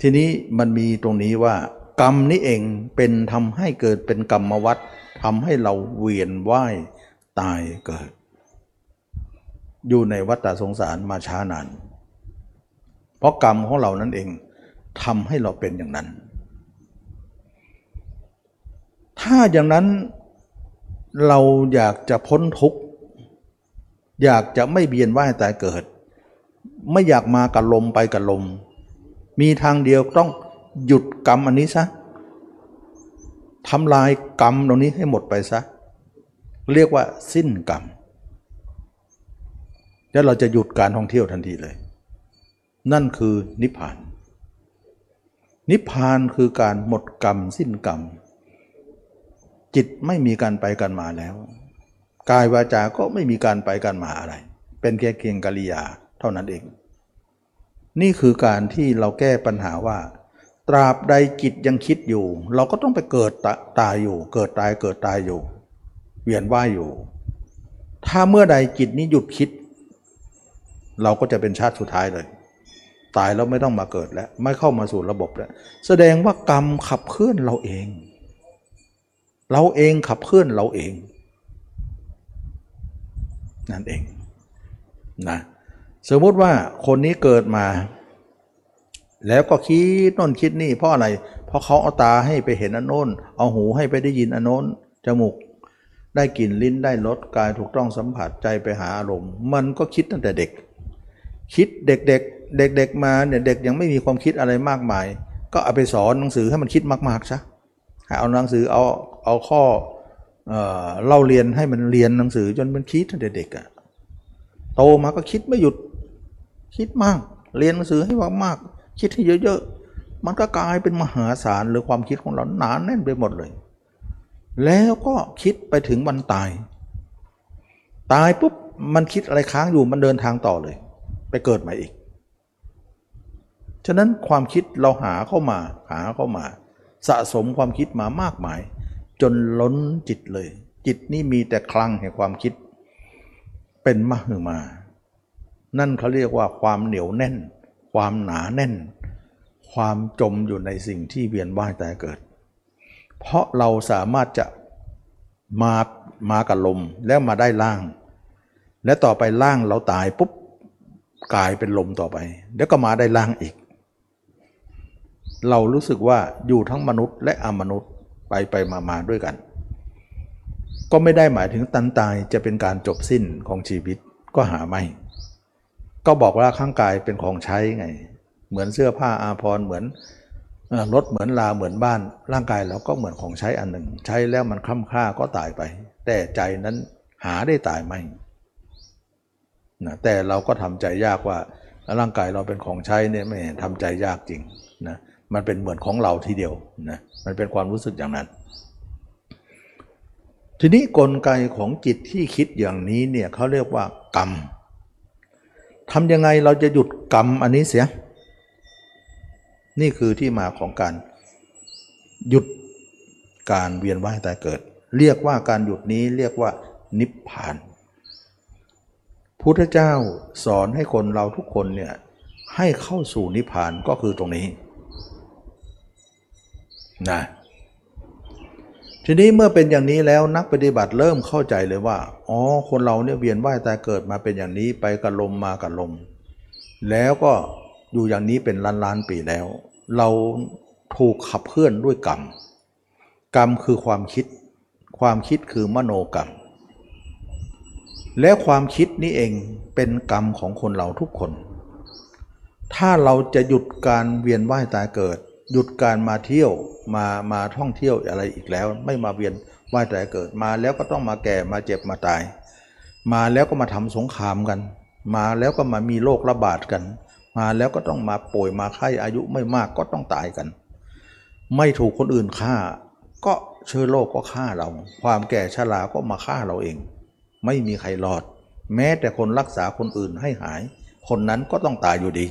ทีนี้มันมีตรงนี้ว่ากรรมนี้เองเป็นทำให้เกิดเป็นกรรมวัฏทำให้เราเวียนว่ายตายเกิด อยู่ในวัฏสงสารมาช้านาน เพราะกรรมของเรานั่นเองทำให้เราเป็นอย่างนั้น ถ้าอย่างนั้นเราอยากจะพ้นทุกข์ อยากจะไม่เบียนว่ายตายเกิด ไม่อยากมากับลมไปกับลม มีทางเดียวต้องหยุดกรรมอันนี้ซะทำลายกรรมตรงนี้ให้หมดไปซะ เรียกว่าสิ้นกรรม แล้วเราจะหยุดการท่องเที่ยวทันทีเลย นั่นคือนิพพาน นิพพานคือการหมดกรรม สิ้นกรรม จิตไม่มีการไปกันมาแล้ว กายวาจาก็ไม่มีการไปกันมาอะไร เป็นแค่เพียงกิริยาเท่านั้นเอง นี่คือการที่เราแก้ปัญหาว่า ตราบใดจิตยังคิดอยู่ เราก็ต้องไปเกิดตายอยู่ เกิดตายเกิดตายอยู่ เวียนว่ายอยู่ ถ้าเมื่อใดจิตนี้หยุดคิด เราก็จะเป็นชาติสุดท้ายเลย ตายแล้วไม่ต้องมาเกิดแล้ว ไม่เข้ามาสู่ระบบแล้ว แสดงว่ากรรมขับเคลื่อนเราเอง เราเองขับเคลื่อนเราเอง นั่นเองนะสมมติว่าคนนี้เกิดมา แล้วก็คิดโน่นคิดนี่เพราะอะไร เพราะเขาเอาตาให้ไปเห็นอันโน้น เอาหูให้ไปได้ยินอันโน้นจมูก ได้กลิ่นลิ้นได้รสกายถูกต้องสัมผัสใจไปหาอารมณ์ มันก็คิดตั้งแต่เด็ก คิดเด็กๆเด็กๆมาเนี่ยเด็กยังไม่มีความคิดอะไรมากมาย ก็เอาไปสอนหนังสือให้มันคิดมากๆซะเอาหนังสือเอาเอาข้อ เล่าเรียนให้มันเรียนหนังสือจนมันคิดตั้งแต่เด็กอะโตมาก็คิดไม่หยุดคิดมาก เรียนหนังสือให้มากๆคิดให้เยอะๆ มันก็กลายเป็นมหาศาลหรือความคิดของเราหนานแน่นไปหมดเลย แล้วก็คิดไปถึงวันตาย ตายปุ๊บมันคิดอะไรค้างอยู่มันเดินทางต่อเลย ไปเกิดใหม่อีก ฉะนั้นความคิดเราหาเข้ามาหาเข้ามา สะสมความคิดมามากมาย จนล้นจิตเลย จิตนี่มีแต่คลังแห่งความคิด เป็นมหึมา นั่นเขาเรียกว่าความเหนียวแน่น ความหนาแน่น ความจมอยู่ในสิ่งที่เวียนว่ายตายเกิด เพราะเราสามารถจะมามากับลมแล้วมาได้ล่าง และต่อไปล่างเราตายปุ๊บกลายเป็นลมต่อไป เดี๋ยวก็มาได้ล่างอีก เรารู้สึกว่าอยู่ทั้งมนุษย์และอมนุษย์ ไปไปมามาด้วยกัน ก็ไม่ได้หมายถึงตันตายจะเป็นการจบสิ้นของชีวิตก็หาไม่ ก็บอกว่าข้างกายเป็นของใช้ไง เหมือนเสื้อผ้าอาภรณ์เหมือนรถเหมือนลาเหมือนบ้าน ร่างกายเราก็เหมือนของใช้อันหนึ่ง ใช้แล้วมันค่ำค่าก็ตายไป แต่ใจนั้นหาได้ตายไหมนะแต่เราก็ทำใจยากว่าร่างกายเราเป็นของใช้เนี่ยไม่ทำใจยากจริงนะ มันเป็นเหมือนของเราทีเดียวนะมันเป็นความรู้สึกอย่างนั้น ทีนี้กลไกของจิตที่คิดอย่างนี้เนี่ยเขาเรียกว่ากรรมทำยังไงเราจะหยุดกรรมอันนี้เสีย นี่คือที่มาของการหยุดการเวียนว่ายตายเกิด เรียกว่าการหยุดนี้เรียกว่านิพพานพุทธเจ้าสอนให้คนเราทุกคนเนี่ยให้เข้าสู่นิพพานก็คือตรงนี้ นะทีนี้เมื่อเป็นอย่างนี้แล้วนักปฏิบัติเริ่มเข้าใจเลยว่าอ๋อคนเราเนี่ยเวียนว่ายตายเกิดมาเป็นอย่างนี้ไปกับลมมากับลม แล้วก็อยู่อย่างนี้เป็นล้านล้านๆปีแล้ว เราถูกขับเคลื่อนด้วยกรรม กรรมคือความคิด ความคิดคือมโนกรรม และความคิดนี้เองเป็นกรรมของคนเราทุกคน ถ้าเราจะหยุดการเวียนว่ายตายเกิด หยุดการมาเที่ยวมามาท่องเที่ยวอะไรอีกแล้ว ไม่มาเวียนว่ายตายเกิดมาแล้วก็ต้องมาแก่มาเจ็บมาตาย มาแล้วก็มาทำสงครามกัน มาแล้วก็มามีโรคระบาดกัน มาแล้วก็ต้องมาป่วยมาไข้อายุไม่มากก็ต้องตายกัน ไม่ถูกคนอื่นฆ่า ก็เชื้อโรคก็ฆ่าเรา ความแก่ชราก็มาฆ่าเราเอง ไม่มีใครรอด แม้แต่คนรักษาคนอื่นให้หาย คนนั้นก็ต้องตายอยู่ดี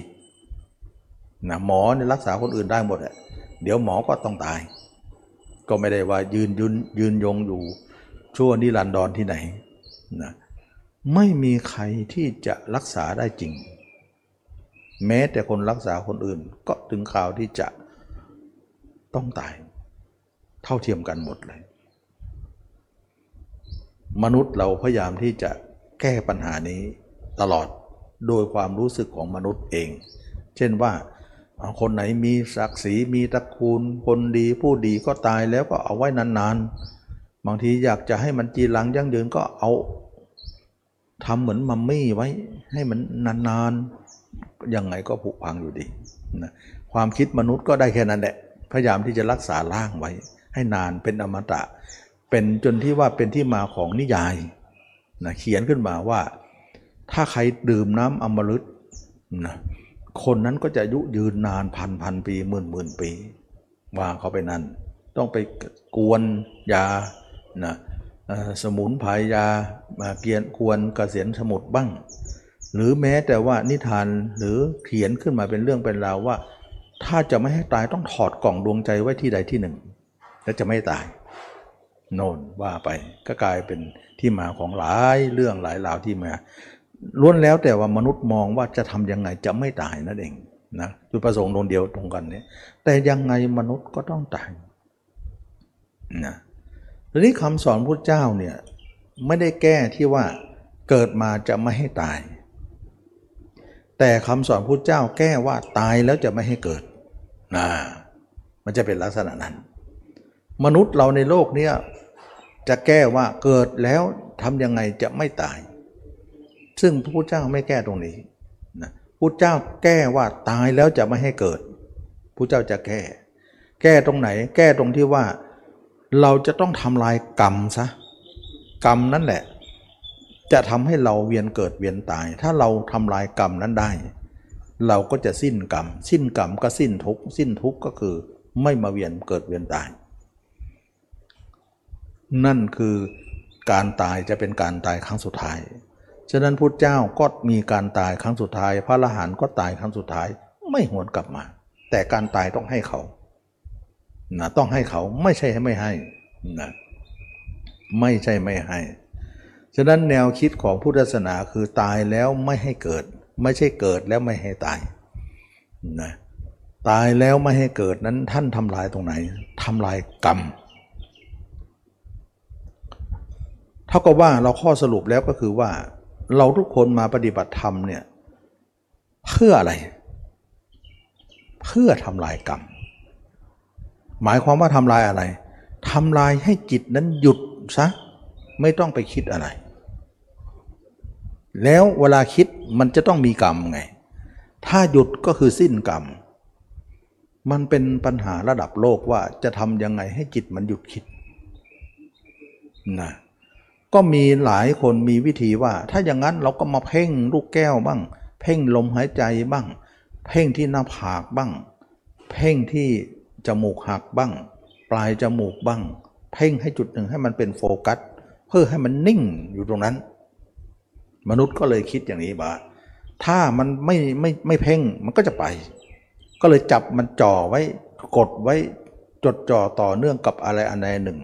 นะหมอเนี่ยรักษาคนอื่นได้หมดแหละเดี๋ยวหมอก็ต้องตาย ก็ไม่ได้ว่ายืนยืนยืนยงอยู่ชั่วนิรันดรที่ไหนนะไม่มีใครที่จะรักษาได้จริง แม้แต่คนรักษาคนอื่นก็ถึงข่าวที่จะต้องตาย เท่าเทียมกันหมดเลย มนุษย์เราพยายามที่จะแก้ปัญหานี้ตลอดโดยความรู้สึกของมนุษย์เอง เช่นว่า คนไหนมีศักดิ์ศรีมีตระกูล คนดีผู้ดีก็ตายแล้วก็เอาไว้นานๆ บางทีอยากจะให้มันจีรังยั่งยืนก็เอาทำเหมือนมัมมี่ไว้ให้มันนานๆ ยังไงก็ผุพังอยู่ดีนะความคิดมนุษย์ก็ได้แค่นั้นแหละ พยายามที่จะรักษาร่างไว้ ให้นานเป็นอมตะ เป็นจนที่ว่าเป็นที่มาของนิยายนะเขียนขึ้นมาว่า ถ้าใครดื่มน้ำอมฤตนะ คนนั้นก็จะอายุยืนนานพันพันปีหมื่นหมื่นปี ว่าเขาไปนั่น ต้องไปกวนยานะสมุนไพรยามาเกียนควรเกษียณสมุดบ้าง หรือแม้แต่ว่านิทานหรือเขียนขึ้นมาเป็นเรื่องเป็นราวว่า ถ้าจะไม่ให้ตายต้องถอดกล่องดวงใจไว้ที่ใดที่หนึ่ง แล้วจะไม่ตาย โน่นว่าไปก็กลายเป็นที่มาของหลายเรื่องหลายราวที่มา ล้วนแล้วแต่ว่ามนุษย์มองว่าจะทำยังไงจะไม่ตายนั่นเองนะจุดประสงค์ดวงเดียวตรงกันเนี้แต่ยังไงมนุษย์ก็ต้องตายนะทีนี้คำสอนพระเจ้าเนี่ยไม่ได้แก้ที่ว่าเกิดมาจะไม่ให้ตาย แต่คำสอนพระเจ้าแก้ว่าตายแล้วจะไม่ให้เกิดนะมันจะเป็นลักษณะนั้น มนุษย์เราในโลกเนี้ยจะแก้ว่าเกิดแล้วทำยังไงจะไม่ตาย ซึ่งพระพุทธเจ้าไม่แก้ตรงนี้นะพุทธเจ้าแก้ว่าตายแล้วจะไม่ให้เกิดพระเจ้าจะแก้ แก้ตรงไหน แก้ตรงที่ว่า เราจะต้องทำลายกรรมซะกรรมนั่นแหละ จะทำให้เราเวียนเกิดเวียนตาย ถ้าเราทำลายกรรมนั้นได้ เราก็จะสิ้นกรรม สิ้นกรรมก็สิ้นทุกข์สิ้นทุกข์ก็คือไม่มาเวียนเกิดเวียนตาย นั่นคือการตายจะเป็นการตายครั้งสุดท้าย ฉะนั้นพุทธเจ้าก็มีการตายครั้งสุดท้าย พระอรหันต์ก็ตายครั้งสุดท้ายไม่หวนกลับมา แต่การตายต้องให้เขานะต้องให้เขาไม่ใช่ให้ไม่ให้นะไม่ใช่ไม่ให้ ฉะนั้นแนวคิดของพุทธศาสนาคือตายแล้วไม่ให้เกิด ไม่ใช่เกิดแล้วไม่ให้ตายนะตายแล้วไม่ให้เกิดนั้นท่านทำลายตรงไหนทำลายกรรมเท่ากับว่าเราข้อสรุปแล้วก็คือว่า เราทุกคนมาปฏิบัติธรรมเนี่ยเพื่ออะไร เพื่อทำลายกรรม หมายความว่าทำลายอะไรทำลายให้จิตนั้นหยุดซะไม่ต้องไปคิดอะไร แล้วเวลาคิดมันจะต้องมีกรรมไง ถ้าหยุดก็คือสิ้นกรรม มันเป็นปัญหาระดับโลกว่าจะทำยังไงให้จิตมันหยุดคิดนะ ก็มีหลายคนมีวิธีว่า ถ้าอย่างนั้นเราก็มาเพ่งลูกแก้วบ้าง เพ่งลมหายใจบ้าง เพ่งที่หน้าผากบ้าง เพ่งที่จมูกหักบ้าง ปลายจมูกบ้าง เพ่งให้จุดหนึ่งให้มันเป็นโฟกัส เพื่อให้มันนิ่งอยู่ตรงนั้น มนุษย์ก็เลยคิดอย่างนี้ว่าถ้ามันไม่ไม่ไม่เพ่งมันก็จะไป ก็เลยจับมันจ่อไว้กดไว้จดจ่อต่อเนื่องกับอะไรอันใดหนึ่ง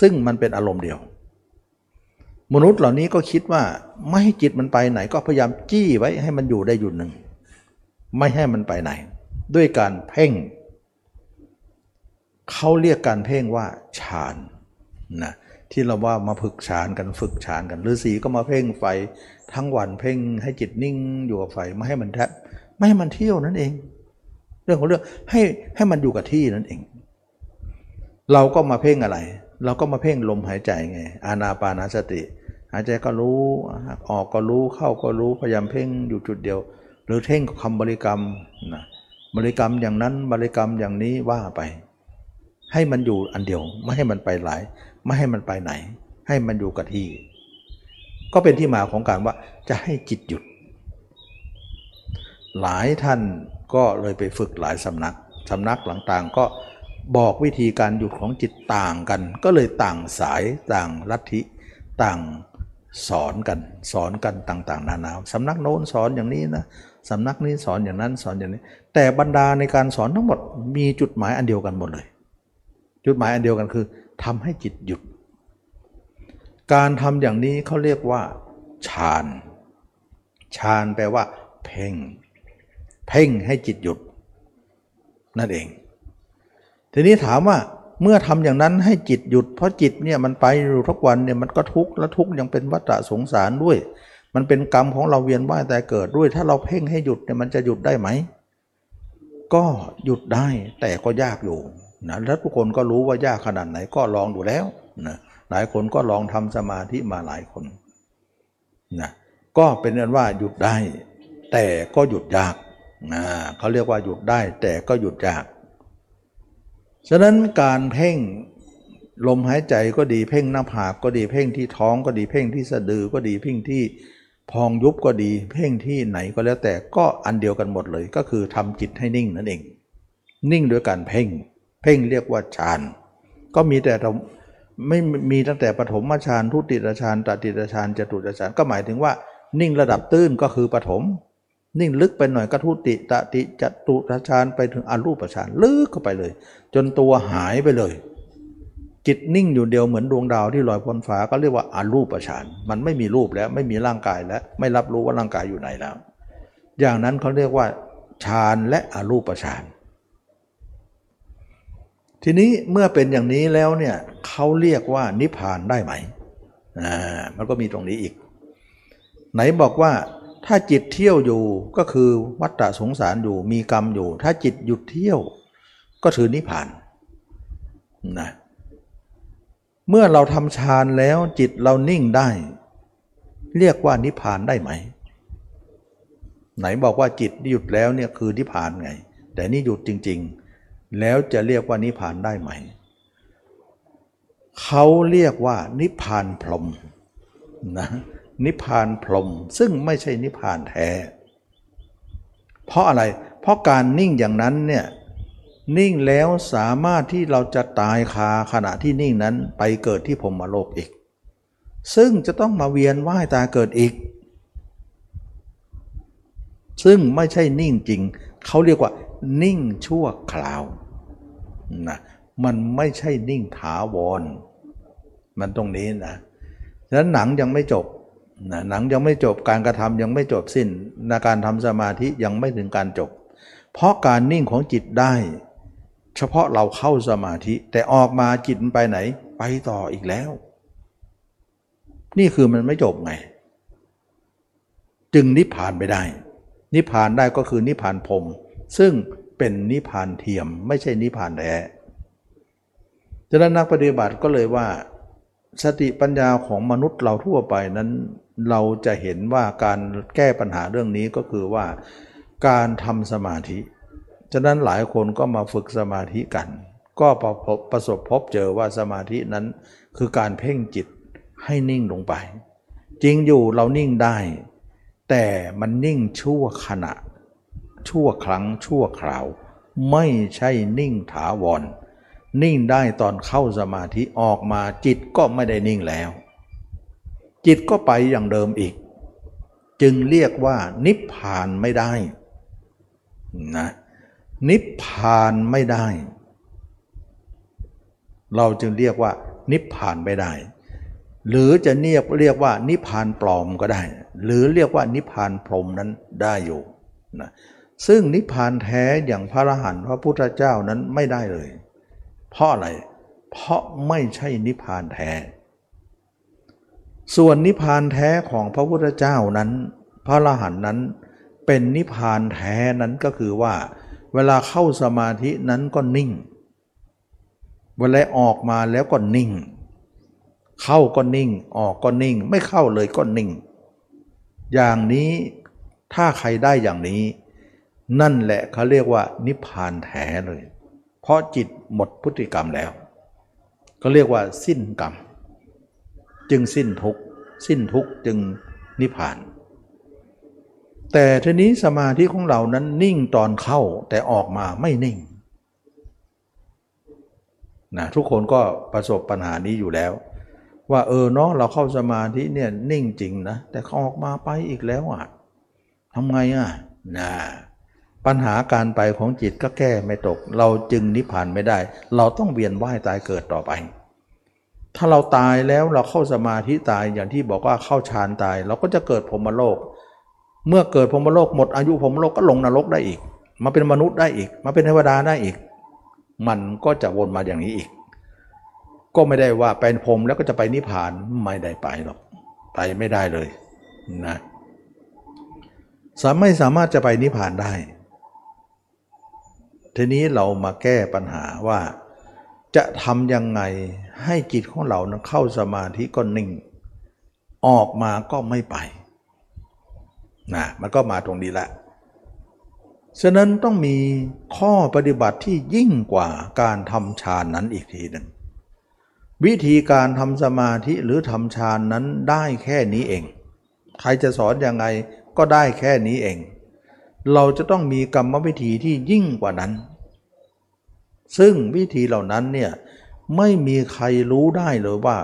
ซึ่งมันเป็นอารมณ์เดียว มนุษย์เหล่านี้ก็คิดว่าไม่ให้จิตมันไปไหน ก็พยายามจี้ไว้ให้มันอยู่ได้อยู่หนึ่ง ไม่ให้มันไปไหน ด้วยการเพ่งเขาเรียกการเพ่งว่าฌานนะที่เราว่ามาฝึกฌานกันฝึกฌานกันฤาษีก็มาเพ่งไฟทั้งวันเพ่งให้จิตนิ่งอยู่กับไฟไม่ให้มันแทบไม่ให้มันเที่ยวนั่นเอง เรื่องของเรื่องให้ให้มันอยู่กับที่นั่นเอง เราก็มาเพ่งอะไร เราก็มาเพ่งลมหายใจไง อานาปานาสติ หายใจก็รู้ออกก็รู้เข้าก็รู้พยายามเพ่งอยู่จุดเดียว หรือเพ่งคำบริกรรมนะบริกรรมอย่างนั้นบริกรรมอย่างนี้ว่าไป ให้มันอยู่อันเดียว ไม่ให้มันไปหลาย ไม่ให้มันไปไหน ให้มันอยู่กับที่ ก็เป็นที่มาของการว่าจะให้จิตหยุด หลายท่านก็เลยไปฝึกหลายสำนักสำนักหลังต่างก็ บอกวิธีการหยุดของจิตต่างกัน ก็เลยต่างสายต่างลัทธิต่างสอนกัน สอนกันต่าง ๆ นานาสำนักโน้นสอนอย่างนี้นะสำนักนี้สอนอย่างนั้นสอนอย่างนี้ แต่บรรดาในการสอนทั้งหมดมีจุดหมายอันเดียวกันหมดเลย จุดหมายอันเดียวกันคือทำให้จิตหยุด การทำอย่างนี้เขาเรียกว่าฌานฌานแปลว่า เพ่ง เพ่งให้จิตหยุด นั่นเอง ทีนี้ถามว่าเมื่อทำอย่างนั้นให้จิตหยุด เพราะจิตเนี่ยมันไปอยู่ทุกวันเนี่ยมันก็ทุกข์และทุกข์ยังเป็นวัฏสงสารด้วย มันเป็นกรรมของเราเวียนว่ายแต่เกิดด้วย ถ้าเราเพ่งให้หยุดเนี่ยมันจะหยุดได้ไหม ก็หยุดได้แต่ก็ยากอยู่นะแล้วทุกคนก็รู้ว่ายากขนาดไหนก็ลองดูแล้วนะหลายคนก็ลองทำสมาธิมาหลายคนนะก็เป็นอันว่าหยุดได้ แต่ก็หยุดยากนะเขาเรียกว่าหยุดได้แต่ก็หยุดยาก ฉะนั้นการเพ่งลมหายใจก็ดีเพ่งหน้าผากก็ดีเพ่งที่ท้องก็ดีเพ่งที่สะดือก็ดีเพ่งที่พองยุบก็ดี เพ่งที่ไหนก็แล้วแต่ก็อันเดียวกันหมดเลย ก็คือทำจิตให้นิ่งนั่นเอง นิ่งโดยการเพ่ง เพ่งเรียกว่าฌานก็มีแต่เราไม่มีตั้งแต่ปฐมฌานทุติยฌานตติยฌานจตุตฌานก็หมายถึงว่า นิ่งระดับตื้นก็คือปฐม นิ่งลึกไปหน่อยก็ทุติตติจตุตฌานไปถึงอรูปฌานลึกเข้าไปเลย จนตัวหายไปเลย จิตนิ่งอยู่เดียวเหมือนดวงดาวที่ลอยพ้นฟ้าก็เรียกว่าอารูปฌานมันไม่มีรูปแล้วไม่มีร่างกายแล้วไม่รับรู้ว่าร่างกายอยู่ไหนแล้ว อย่างนั้นเขาเรียกว่าฌานและอรูปฌานทีนี้เมื่อเป็นอย่างนี้แล้วเนี่ยเขาเรียกว่านิพพานได้ไหมอ่ามันก็มีตรงนี้อีก ไหนบอกว่า ถ้าจิตเที่ยวอยู่ก็คือวัฏฏะสงสารอยู่มีกรรมอยู่ ถ้าจิตหยุดเที่ยว ก็ถือนิพพานนะเมื่อเราทำฌานแล้วจิตเรานิ่งได้ เรียกว่านิพพานได้ไหม ไหนบอกว่าจิตหยุดแล้วเนี่ยคือนิพพานไง แต่นี่หยุดจริง ๆ แล้วจะเรียกว่านิพพานได้ไหมเขาเรียกว่านิพพานพรหมนะ นิพพานพรมซึ่งไม่ใช่นิพพานแท้ เพราะอะไร เพราะการนิ่งอย่างนั้นเนี่ยนิ่งแล้วสามารถที่เราจะตายคาขณะที่นิ่งนั้นไปเกิดที่พรมโลกอีก ซึ่งจะต้องมาเวียนว่ายตายเกิดอีก ซึ่งไม่ใช่นิ่งจริง เขาเรียกว่า นิ่งชั่วคราวนะมันไม่ใช่นิ่งถาวร มันตรงนี้นะฉะนั้นหนังยังไม่จบ นะหนังยังไม่จบการกระทำยังไม่จบสิ้นนะการทำสมาธิยังไม่ถึงการจบ เพราะการนิ่งของจิตได้ เฉพาะเราเข้าสมาธิ แต่ออกมาจิตมันไปไหน ไปต่ออีกแล้ว นี่คือมันไม่จบไง จึงนิพพานไปได้ นิพพานได้ก็คือนิพพานพรมซึ่งเป็นนิพพานเทียมไม่ใช่นิพพานแท้ฉะนั้นนักปฏิบัติก็เลยว่าสติปัญญาของมนุษย์เราทั่วไปนั้น เราจะเห็นว่าการแก้ปัญหาเรื่องนี้ก็คือว่าการทำสมาธิ ฉะนั้นหลายคนก็มาฝึกสมาธิกัน ก็ประประสบพบเจอว่าสมาธินั้นคือการเพ่งจิตให้นิ่งลงไป จริงอยู่เรานิ่งได้ แต่มันนิ่งชั่วขณะ ชั่วครั้งชั่วคราว ไม่ใช่นิ่งถาวร นิ่งได้ตอนเข้าสมาธิออกมาจิตก็ไม่ได้นิ่งแล้ว จิตก็ไปอย่างเดิมอีก จึงเรียกว่านิพพานไม่ได้นะนิพพานไม่ได้ เราจึงเรียกว่า นิพพานไม่ได้ หรือจะเรียกเรียกว่า นิพพานปลอมก็ได้ หรือเรียกว่านิพพานพรมนั้นได้อยู่นะซึ่งนิพพานแท้อย่างพระอรหันต์พระพุทธเจ้านั้นไม่ได้เลย เพราะอะไร เพราะไม่ใช่นิพพานแท้ ส่วนนิพพานแท้ของพระพุทธเจ้านั้น พระอรหันต์นั้น เป็นนิพพานแท้นั้นก็คือว่า เวลาเข้าสมาธินั้นก็นิ่ง เวลาออกมาแล้วก็นิ่ง เข้าก็นิ่ง ออกก็นิ่ง ไม่เข้าเลยก็นิ่ง อย่างนี้ถ้าใครได้อย่างนี้ นั่นแหละเขาเรียกว่า นิพพานแท้เลย เพราะจิตหมดพฤติกรรมแล้ว ก็เรียกว่าสิ้นกรรม จึงสิ้นทุกสิ้นทุกจึงนิพพาน แต่ทีนี้สมาธิของเรานั้นนิ่งตอนเข้าแต่ออกมาไม่นิ่งนะทุกคนก็ประสบปัญหานี้อยู่แล้ว ว่าเออเนาะเราเข้าสมาธิเนี่ยนิ่งจริงนะแต่เขาออกมาไปอีกแล้วอะทำไงอะนะปัญหาการไปของจิตก็แก้ไม่ตก เราจึงนิพพานไม่ได้ เราต้องเวียนว่ายตายเกิดต่อไป ถ้าเราตายแล้วเราเข้าสมาธิตายอย่างที่บอกว่าเข้าฌานตาย เราก็จะเกิดพรหมโลก เมื่อเกิดพรหมโลกหมดอายุพรหมโลกก็ลงนรกได้อีก มาเป็นมนุษย์ได้อีก มาเป็นเทวดาได้อีก มันก็จะวนมาอย่างนี้อีก ก็ไม่ได้ว่าเป็นพรหมแล้วก็จะไปนิพพานไม่ได้ไปหรอกไปไม่ได้เลยนะสามไม่สามารถจะไปนิพพานได้ ทีนี้เรามาแก้ปัญหาว่า จะทำยังไงให้จิตของเรานั้นเข้าสมาธิก็นิ่ง ออกมาก็ไม่ไปนะมันก็มาตรงนี้แหละฉะนั้นต้องมีข้อปฏิบัติที่ยิ่งกว่าการทำฌานนั้นอีกทีหนึ่งวิธีการทำสมาธิหรือทำฌานนั้นได้แค่นี้เอง ใครจะสอนยังไงก็ได้แค่นี้เอง เราจะต้องมีกรรมวิธีที่ยิ่งกว่านั้น ซึ่งวิธีเหล่านั้นเนี่ยไม่มีใครรู้ได้เลยว่า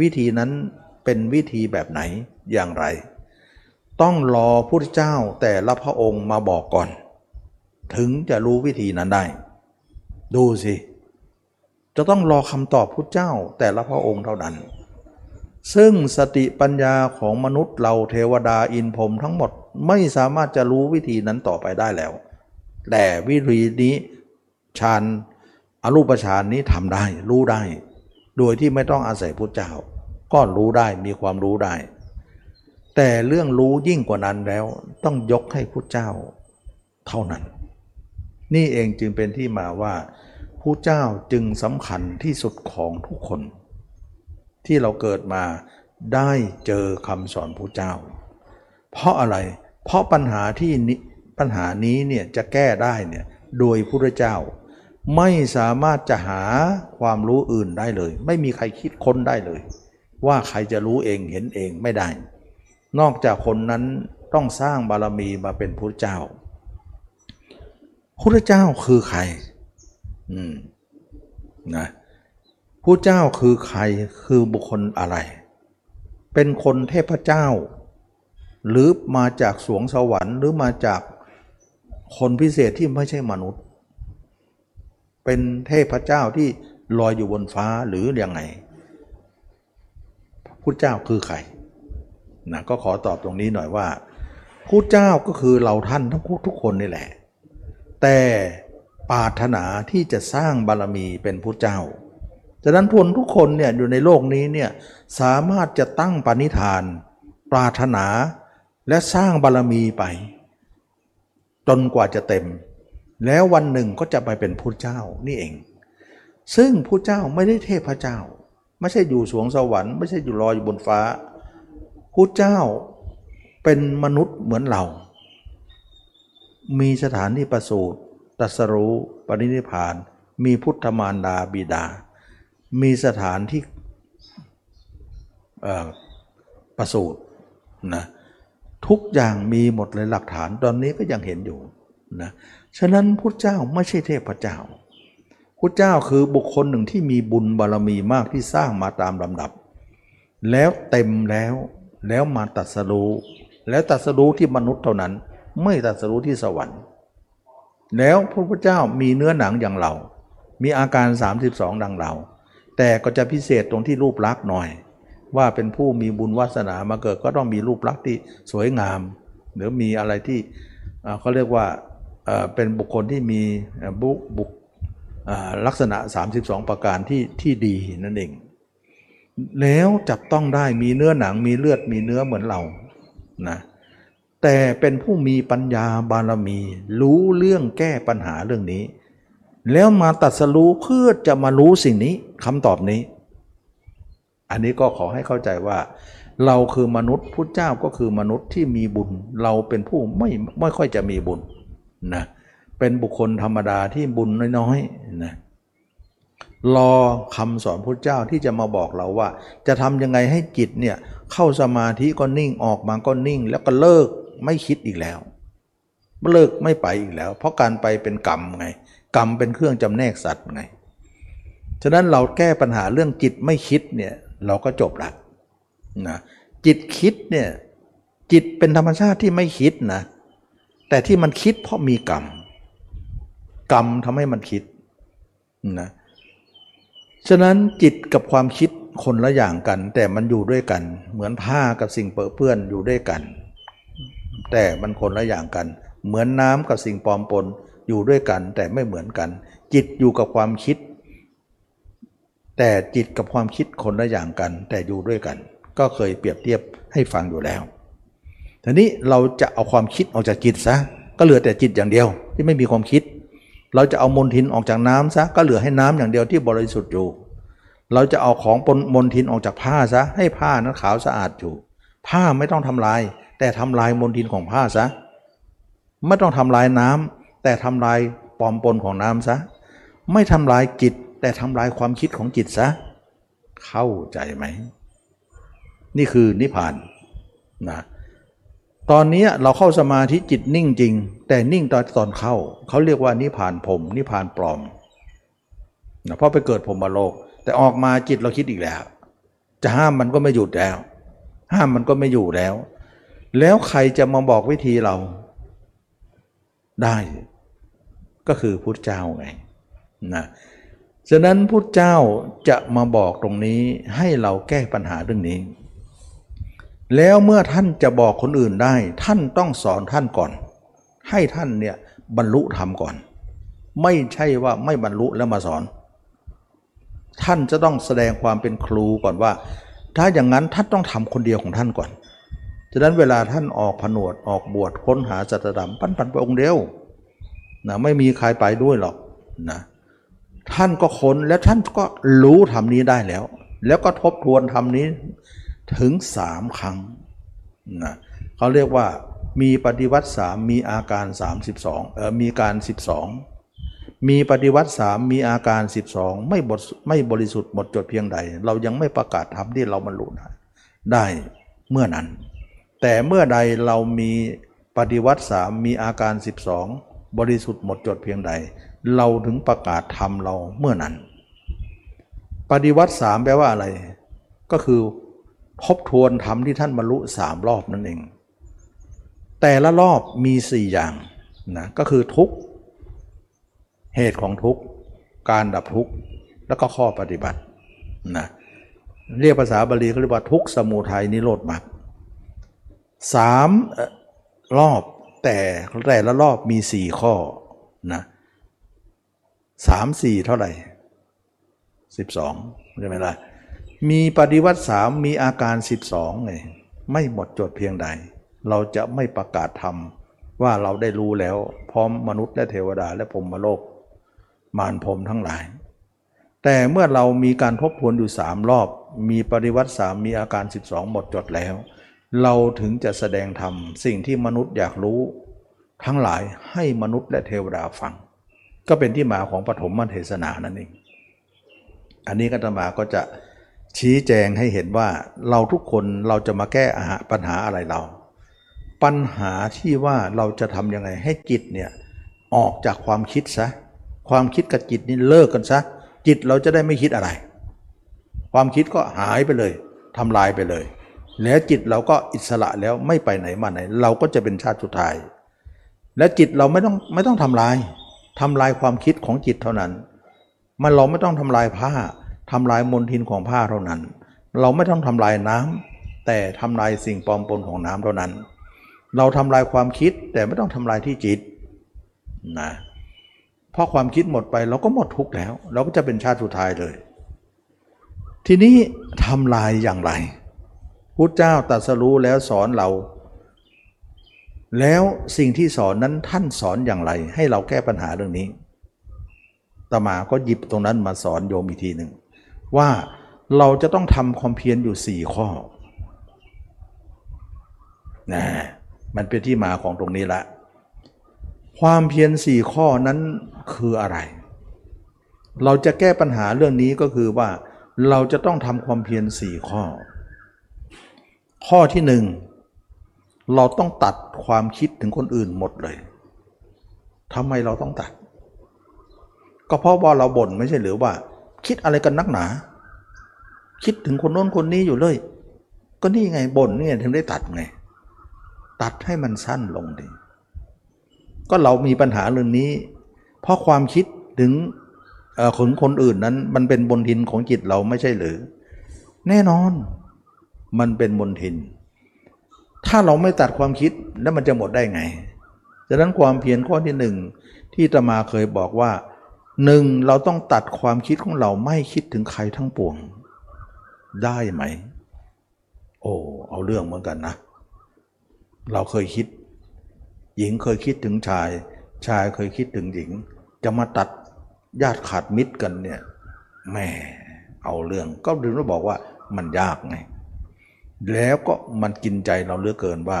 วิธีนั้นเป็นวิธีแบบไหนอย่างไร ต้องรอพุทธเจ้าแต่ละพระองค์มาบอกก่อน ถึงจะรู้วิธีนั้นได้ ดูสิ จะต้องรอคำตอบพุทธเจ้าแต่ละพระองค์เท่านั้น ซึ่งสติปัญญาของมนุษย์เราเทวดาอินพรมทั้งหมดไม่สามารถจะรู้วิธีนั้นต่อไปได้แล้ว แต่วิธีนี้ฌาน อรูปฌานนี้ทำได้ รู้ได้ โดยที่ไม่ต้องอาศัยพุทธเจ้า ก็รู้ได้มีความรู้ได้ แต่เรื่องรู้ยิ่งกว่านั้นแล้วต้องยกให้พุทธเจ้าเท่านั้น นี่เองจึงเป็นที่มาว่าผู้เจ้าจึงสำคัญที่สุดของทุกคน ที่เราเกิดมาได้เจอคำสอนพระเจ้า เพราะอะไรเพราะปัญหาที่ปัญหานี้เนี่ยจะแก้ได้เนี่ยโดยพระเจ้า ไม่สามารถจะหาความรู้อื่นได้เลย ไม่มีใครคิดค้นได้เลย ว่าใครจะรู้เองเห็นเองไม่ได้ นอกจากคนนั้นต้องสร้างบารมีมาเป็นพระเจ้าพระเจ้าคือใครอืมนะผู้เจ้าคือใครคือบุคคลอะไร เป็นคนเทพเจ้า หรือมาจากสวงสวรรค์ หรือมาจากคนพิเศษที่ไม่ใช่มนุษย์ เป็นเทพเจ้าที่ลอยอยู่บนฟ้าหรืออยังไงพุทธเจ้าคือใครนะก็ขอตอบตรงนี้หน่อยว่าพุทธเจ้าก็คือเราท่านทั้งทุกคนนี่แหละ แต่ปาถนาที่จะสร้างบารมีเป็นพุทธเจ้าฉะนั้นพลทุกคนเนี่ยอยู่ในโลกนี้เนี่ยสามารถจะตั้งปณิธาน ปรารถนาและสร้างบารรมีไป จนกว่าจะเต็ม แล้ววันหนึ่งก็จะไปเป็นพุทธเจ้านี่เอง ซึ่งพุทธเจ้าไม่ได้เทพเจ้า ไม่ใช่อยู่สวงสวรรค์ไม่ใช่อยู่ลอยอยู่บนฟ้าพุทธเจ้าเป็นมนุษย์เหมือนเรา มีสถานที่ประสูติตรัสรู้ปรินิพาน มีพุทธมารดาบิดา มีสถานที่ประสูตรนะทุกอย่างมีหมดเลยหลักฐานตอนนี้ก็ยังเห็นอยู่นะ ฉะนั้นพุทธเจ้าไม่ใช่เทพเจ้าพุทธเจ้าคือบุคคลหนึ่งที่มีบุญบารมีมากที่สร้างมาตามลำดับ แล้วเต็มแล้วแล้วมาตัดสรู้แล้วตัดสรู้ที่มนุษย์เท่านั้น ไม่ตัดสรู้ที่สวรรค์ แล้วพระพุทธเจ้ามีเนื้อหนังอย่างเรา มีอาการ 32 ดังเรา แต่ก็จะพิเศษตรงที่รูปลักษณ์หน่อย ว่าเป็นผู้มีบุญวาสนามาเกิดก็ต้องมีรูปลักษณ์ที่สวยงาม หรือมีอะไรที่เขาเรียกว่า เป็นบุคคลที่มีบุบุลักษณะ 32 ประการที่ที่ดีนั่นเอง แล้วจับต้องได้มีเนื้อหนังมีเลือดมีเนื้อเหมือนเรานะแต่เป็นผู้มีปัญญาบารมี รู้เรื่องแก้ปัญหาเรื่องนี้ แล้วมาตัดสรู้เพื่อจะมารู้สิ่งนี้คำตอบนี้ อันนี้ก็ขอให้เข้าใจว่า เราคือมนุษย์พุทธเจ้าก็คือมนุษย์ที่มีบุญ เราเป็นผู้ไม่ไม่ค่อยจะมีบุญ นะเป็นบุคคลธรรมดาที่บุญน้อยๆนะรอคำสอนพุทธเจ้าที่จะมาบอกเราว่า จะทำยังไงให้จิตเนี่ยเข้าสมาธิก็นิ่งออกมาก็นิ่ง แล้วก็เลิกไม่คิดอีกแล้วเลิกไม่ไปอีกแล้ว เพราะการไปเป็นกรรมไง กรรมเป็นเครื่องจำแนกสัตว์ไงฉะนั้นเราแก้ปัญหาเรื่องจิตไม่คิดเนี่ยเราก็จบละนะจิตคิดเนี่ยจิตเป็นธรรมชาติที่ไม่คิดนะ แต่ที่มันคิดเพราะมีกรรม กรรมทำให้มันคิดนะฉะนั้นจิตกับความคิดคนละอย่างกัน แต่มันอยู่ด้วยกัน เหมือนผ้ากับสิ่งเปื้อเปื้อนอยู่ด้วยกัน แต่มันคนละอย่างกัน เหมือนน้ำกับสิ่งปลอมปนอยู่ด้วยกัน แต่ไม่เหมือนกัน จิตอยู่กับความคิด แต่จิตกับความคิดคนละอย่างกัน แต่อยู่ด้วยกัน ก็เคยเปรียบเทียบให้ฟังอยู่แล้ว ทีนี้เราจะเอาความคิดออกจากจิตซะก็เหลือแต่จิตอย่างเดียวที่ไม่มีความคิด เราจะเอามลทินออกจากน้ำซะก็เหลือให้น้ำอย่างเดียวที่บริสุทธิ์อยู่ เราจะเอาของปนมลทินออกจากผ้าซะให้ผ้านั้นขาวสะอาดอยู่ ผ้าไม่ต้องทำลาย แต่ทำลายมลทินของผ้าซะไม่ต้องทำลายน้ำแต่ทำลายปอมปนของน้ำซะไม่ทำลายจิต แต่ทำลายความคิดของจิตซะเข้าใจไหมนี่คือนิพพานนะ ตอนนี้เราเข้าสมาธิจิตนิ่งจริง แต่นิ่งตอนตอนเข้า เขาเรียกว่านิพานผมนิพานปลอมนะเพราะไปเกิดผมมาโลก แต่ออกมาจิตเราคิดอีกแล้ว จะห้ามมันก็ไม่หยุดแล้ว ห้ามมันก็ไม่อยู่แล้ว แล้วใครจะมาบอกวิธีเราได้ ก็คือพุทธเจ้าไงนะฉะนั้นพุทธเจ้าจะมาบอกตรงนี้ให้เราแก้ปัญหาเรื่องนี้ แล้วเมื่อท่านจะบอกคนอื่นได้ ท่านต้องสอนท่านก่อน ให้ท่านเนี่ยบรรลุธรรมก่อน ไม่ใช่ว่าไม่บรรลุแล้วมาสอน ท่านจะต้องแสดงความเป็นครูก่อนว่า ถ้าอย่างนั้นท่านต้องทำคนเดียวของท่านก่อนฉะนั้นเวลาท่านออกผนวดออกบวชค้นหาจัตรดำปั้นปันไปองค์เดียวนะไม่มีใครไปด้วยหรอกนะท่านก็ค้นแล้วท่านก็รู้ธรรมนี้ได้แล้ว แล้วก็ทบทวนธรรมนี้ ถึงสามครั้งนะเขาเรียกว่ามีปฏิวัติสามมีอาการ 32เออมีการ 12 มีปฏิวัติสามมีอาการ 12 ไม่บทไม่บริสุทธิ์หมดจดเพียงใด เรายังไม่ประกาศธรรมที่เราบรรลุได้ได้เมื่อนั้น แต่เมื่อใดเรามีปฏิวัติสามมีอาการ 12 บริสุทธิ์หมดจดเพียงใด เราถึงประกาศธรรมเราเมื่อนั้น ปฏิวัติสามแปลว่าอะไร ก็คือ ทบทวนธรรมที่ท่านบรรลุสามรอบนั่นเอง แต่ละรอบมีสี่อย่างนะก็คือทุกเหตุของทุกการดับทุกแล้วก็ข้อปฏิบัตินะเรียกภาษาบาลีเขาเรียกว่าทุกสมุทัยนิโรธมรรคสามรอบแต่แต่ละรอบมีสี่ข้อนะสามสี่เท่าไหร่สิบสองใช่ไหมล่ะ มีปฏิวัติสามมีอาการ 12ไงไม่หมดจดเพียงใด เราจะไม่ประกาศธรรมว่าเราได้รู้แล้ว พร้อมมนุษย์และเทวดาและพรมโลก มารพรมทั้งหลาย แต่เมื่อเรามีการทบทวนอยู่สามรอบ มีปฏิวัติสามมีอาการ 12 หมดจดแล้ว เราถึงจะแสดงธรรมสิ่งที่มนุษย์อยากรู้ ทั้งหลายให้มนุษย์และเทวดาฟัง ก็เป็นที่มาของปฐมเทศนานั่นเอง อันนี้ก็ตมาก็จะ ชี้แจงให้เห็นว่าเราทุกคนเราจะมาแก้อาหาปัญหาอะไรเรา ปัญหาที่ว่าเราจะทำยังไงให้จิตเนี่ยออกจากความคิดซะความคิดกับจิตนี่เลิกกันซะจิตเราจะได้ไม่คิดอะไร ความคิดก็หายไปเลยทำลายไปเลย แล้วจิตเราก็อิสระแล้วไม่ไปไหนมาไหน เราก็จะเป็นชาติสุดท้าย และจิตเราไม่ต้องไม่ต้องทำลายทำลายความคิดของจิตเท่านั้น มันเราไม่ต้องทำลายผ้า ทำลายมลทินของผ้าเท่านั้น เราไม่ต้องทำลายน้ำแต่ทำลายสิ่งปลอมปนของน้ำเท่านั้น เราทำลายความคิดแต่ไม่ต้องทำลายที่จิตนะเพราะความคิดหมดไปเราก็หมดทุกข์แล้ว เราก็จะเป็นชาติสุดท้ายเลย ทีนี้ทำลายอย่างไรพุทธเจ้าตรัสรู้แล้วสอนเรา แล้วสิ่งที่สอนนั้นท่านสอนอย่างไร ให้เราแก้ปัญหาเรื่องนี้ตมาก็หยิบตรงนั้นมาสอนโยมอีกทีหนึ่ง ว่าเราจะต้องทำความเพียรอยู่สี่ข้อนะมันเป็นที่มาของตรงนี้ละ ความเพียรสี่ข้อนั้นคืออะไร เราจะแก้ปัญหาเรื่องนี้ก็คือว่า เราจะต้องทำความเพียรสี่ข้อ ข้อที่หนึ่งเราต้องตัดความคิดถึงคนอื่นหมดเลยทำไมเราต้องตัด ก็เพราะว่าเราบ่นไม่ใช่หรือว่า คิดอะไรกันนักหนา คิดถึงคนโน้นคนนี้อยู่เลย ก็นี่ไงบ่นนี่ถึงได้ตัดไง ตัดให้มันสั้นลงดิก็เรามีปัญหาเรื่องนี้ เพราะความคิดถึงคนคนอื่นนั้น มันเป็นบนทินของจิตเราไม่ใช่หรือ แน่นอนมันเป็นบนทิน ถ้าเราไม่ตัดความคิดแล้วมันจะหมดได้ไงฉะนั้นความเพียรข้อที่หนึ่งที่ตมาเคยบอกว่า หนึ่งเราต้องตัดความคิดของเราไม่คิดถึงใครทั้งปวง ได้ไหม โอ้เอาเรื่องเหมือนกันนะ เราเคยคิด หญิงเคยคิดถึงชาย ชายเคยคิดถึงหญิง จะมาตัดญาติขาดมิตรกันเนี่ยแหม่เอาเรื่องก็ถึงได้บอกว่ามันยากไง แล้วก็มันกินใจเราเหลือเกินว่า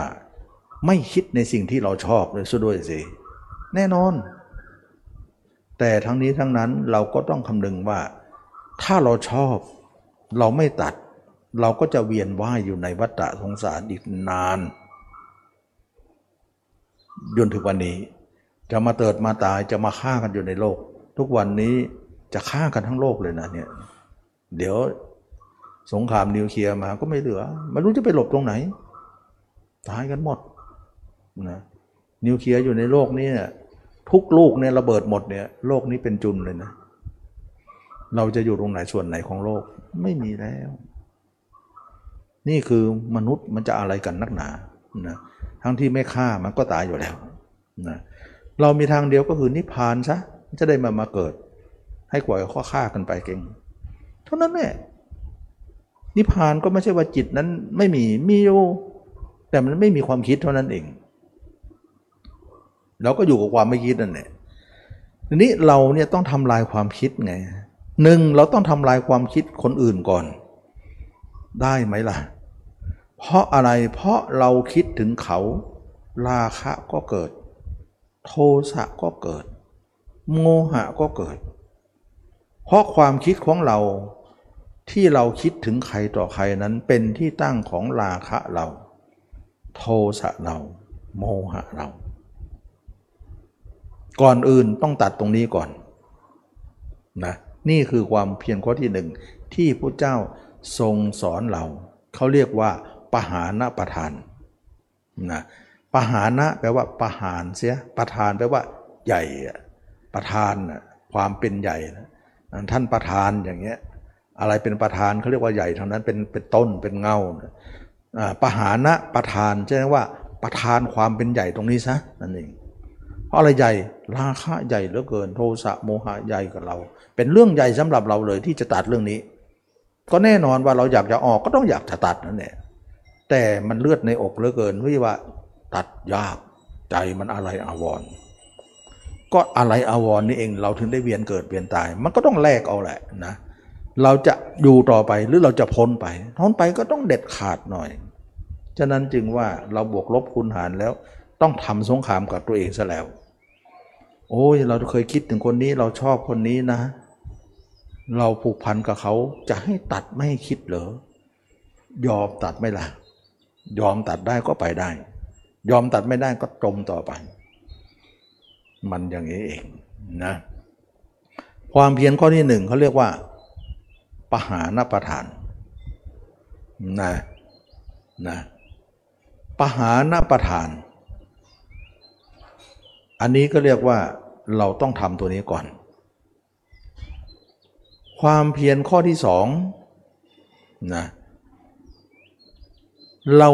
ไม่คิดในสิ่งที่เราชอบเลยซะด้วยสิแน่นอน แต่ทั้งนี้ทั้งนั้นเราก็ต้องคำนึงว่า ถ้าเราชอบเราไม่ตัด เราก็จะเวียนว่ายอยู่ในวัฏฏะสงสารอีกนานจนถึงวันนี้ จะมาเติดมาตายจะมาฆ่ากันอยู่ในโลก ทุกวันนี้จะฆ่ากันทั้งโลกเลยนะเนี่ยเดี๋ยวสงครามนิวเคลียร์มาก็ไม่เหลือไม่รู้จะไปหลบตรงไหน ตายกันหมดนะนิวเคลียร์อยู่ในโลกนี้เนี่ย ทุกลูกเนี่ยระเบิดหมดเนี่ยโลกนี้เป็นจุนเลยนะ เราจะอยู่ตรงไหนส่วนไหนของโลกไม่มีแล้ว นี่คือมนุษย์มันจะอะไรกันนักหนานะทั้งที่ไม่ฆ่ามันก็ตายอยู่แล้วนะเรามีทางเดียวก็คือนิพพานซะจะได้มามาเกิด ให้กว่าข้อฆ่ากันไปเก่ง เท่านั้นแหละนิพพานก็ไม่ใช่ว่าจิตนั้นไม่มีมีอยู่แต่มันไม่มีความคิดเท่านั้นเอง เราก็อยู่กับความไม่คิดนั่นแหละทีนี้เราเนี่ยต้องทำลายความคิดไงหนึ่งเราต้องทำลายความคิดคนอื่นก่อน ได้ไหมล่ะ เพราะอะไรเพราะเราคิดถึงเขา ราคะก็เกิด โทสะก็เกิด โมหะก็เกิด เพราะความคิดของเราที่เราคิดถึงใครต่อใครนั้นเป็นที่ตั้งของราคะเรา โทสะเรา โมหะเรา ก่อนอื่นต้องตัดตรงนี้ก่อนนะนี่คือความเพียรข้อที่หนึ่งที่พระเจ้าทรงสอนเราเขาเรียกว่าปหานะประทานนะปหานะแปลว่าประหารเสียประทานแปลว่า ใหญ่ประทานความเป็นใหญ่ท่านประทานอย่างเงี้ยอะไรเป็นประธานเขาเรียกว่าใหญ่เท่านั้นเป็นเป็นต้นเป็นเงาปหานะประธานใช่ไหมว่าประธานความเป็นใหญ่ตรงนี้ซะนั่นเองเพราะอะไรใหญ่ ราคะใหญ่เหลือเกิน โทสะโมหะใหญ่กับเรา เป็นเรื่องใหญ่สำหรับเราเลยที่จะตัดเรื่องนี้ ก็แน่นอนว่าเราอยากจะออกก็ต้องอยากจะตัดนั่นแหละแต่มันเลือดในอกเหลือเกินที่ว่า ตัดยากใจมันอะไรอาวรก็อะไรอาวรนี่เองเราถึงได้เวียนเกิดเวียนตาย มันก็ต้องแลกเอาแหละนะเราจะอยู่ต่อไปหรือเราจะพ้นไปพ้นไปก็ต้องเด็ดขาดหน่อย ฉะนั้นจึงว่าเราบวกลบคูณหารแล้วต้องทำสงครามกับตัวเองซะแล้ว โอ้ยเราเคยคิดถึงคนนี้เราชอบคนนี้นะ เราผูกพันกับเขาจะให้ตัดไม่ให้คิดเหรอยอมตัดไม่ละยอมตัดได้ก็ไปได้ ยอมตัดไม่ได้ก็จมต่อไป มันอย่างนี้เองนะความเพียรข้อที่หนึ่งเขาเรียกว่าปหานประทานนะนะปหานประทาน อันนี้ก็เรียกว่า เราต้องทำตัวนี้ก่อน ความเพียรข้อที่สองนะเรา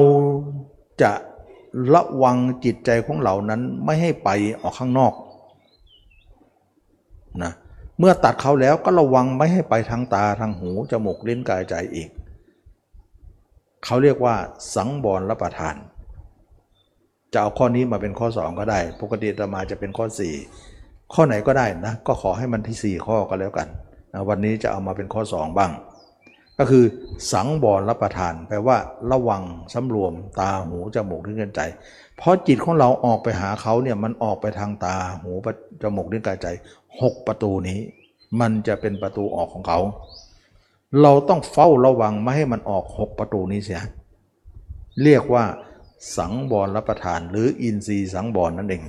จะระวังจิตใจของเรานั้นไม่ให้ไปออกข้างนอกนะเมื่อตัดเขาแล้วก็ระวังไม่ให้ไปทางตาทางหูจมูกลิ้นกายใจอีก เขาเรียกว่าสังบรรับประทาน จะเอาข้อนี้มาเป็นข้อ 2 ก็ได้ ปกติตมาจะเป็นข้อ 4 ข้อไหนก็ได้นะก็ขอให้มันที่ 4 ข้อก็แล้วกันนะวันนี้จะเอามาเป็นข้อ 2 บ้าง ก็คือสังบรรับประทาน แปลว่าระวังสำรวมตาหูจมูกลิ้นกายใจ เพราะจิตของเราออกไปหาเขาเนี่ยมันออกไปทางตาหูจมูกลิ้นกายใจหกประตูนี้ มันจะเป็นประตูออกของเขา เราต้องเฝ้าระวังไม่ให้มันออกหกประตูนี้เสียเรียกว่าสังบรรับประทาน หรืออินทรีย์สังบรนั่นเอง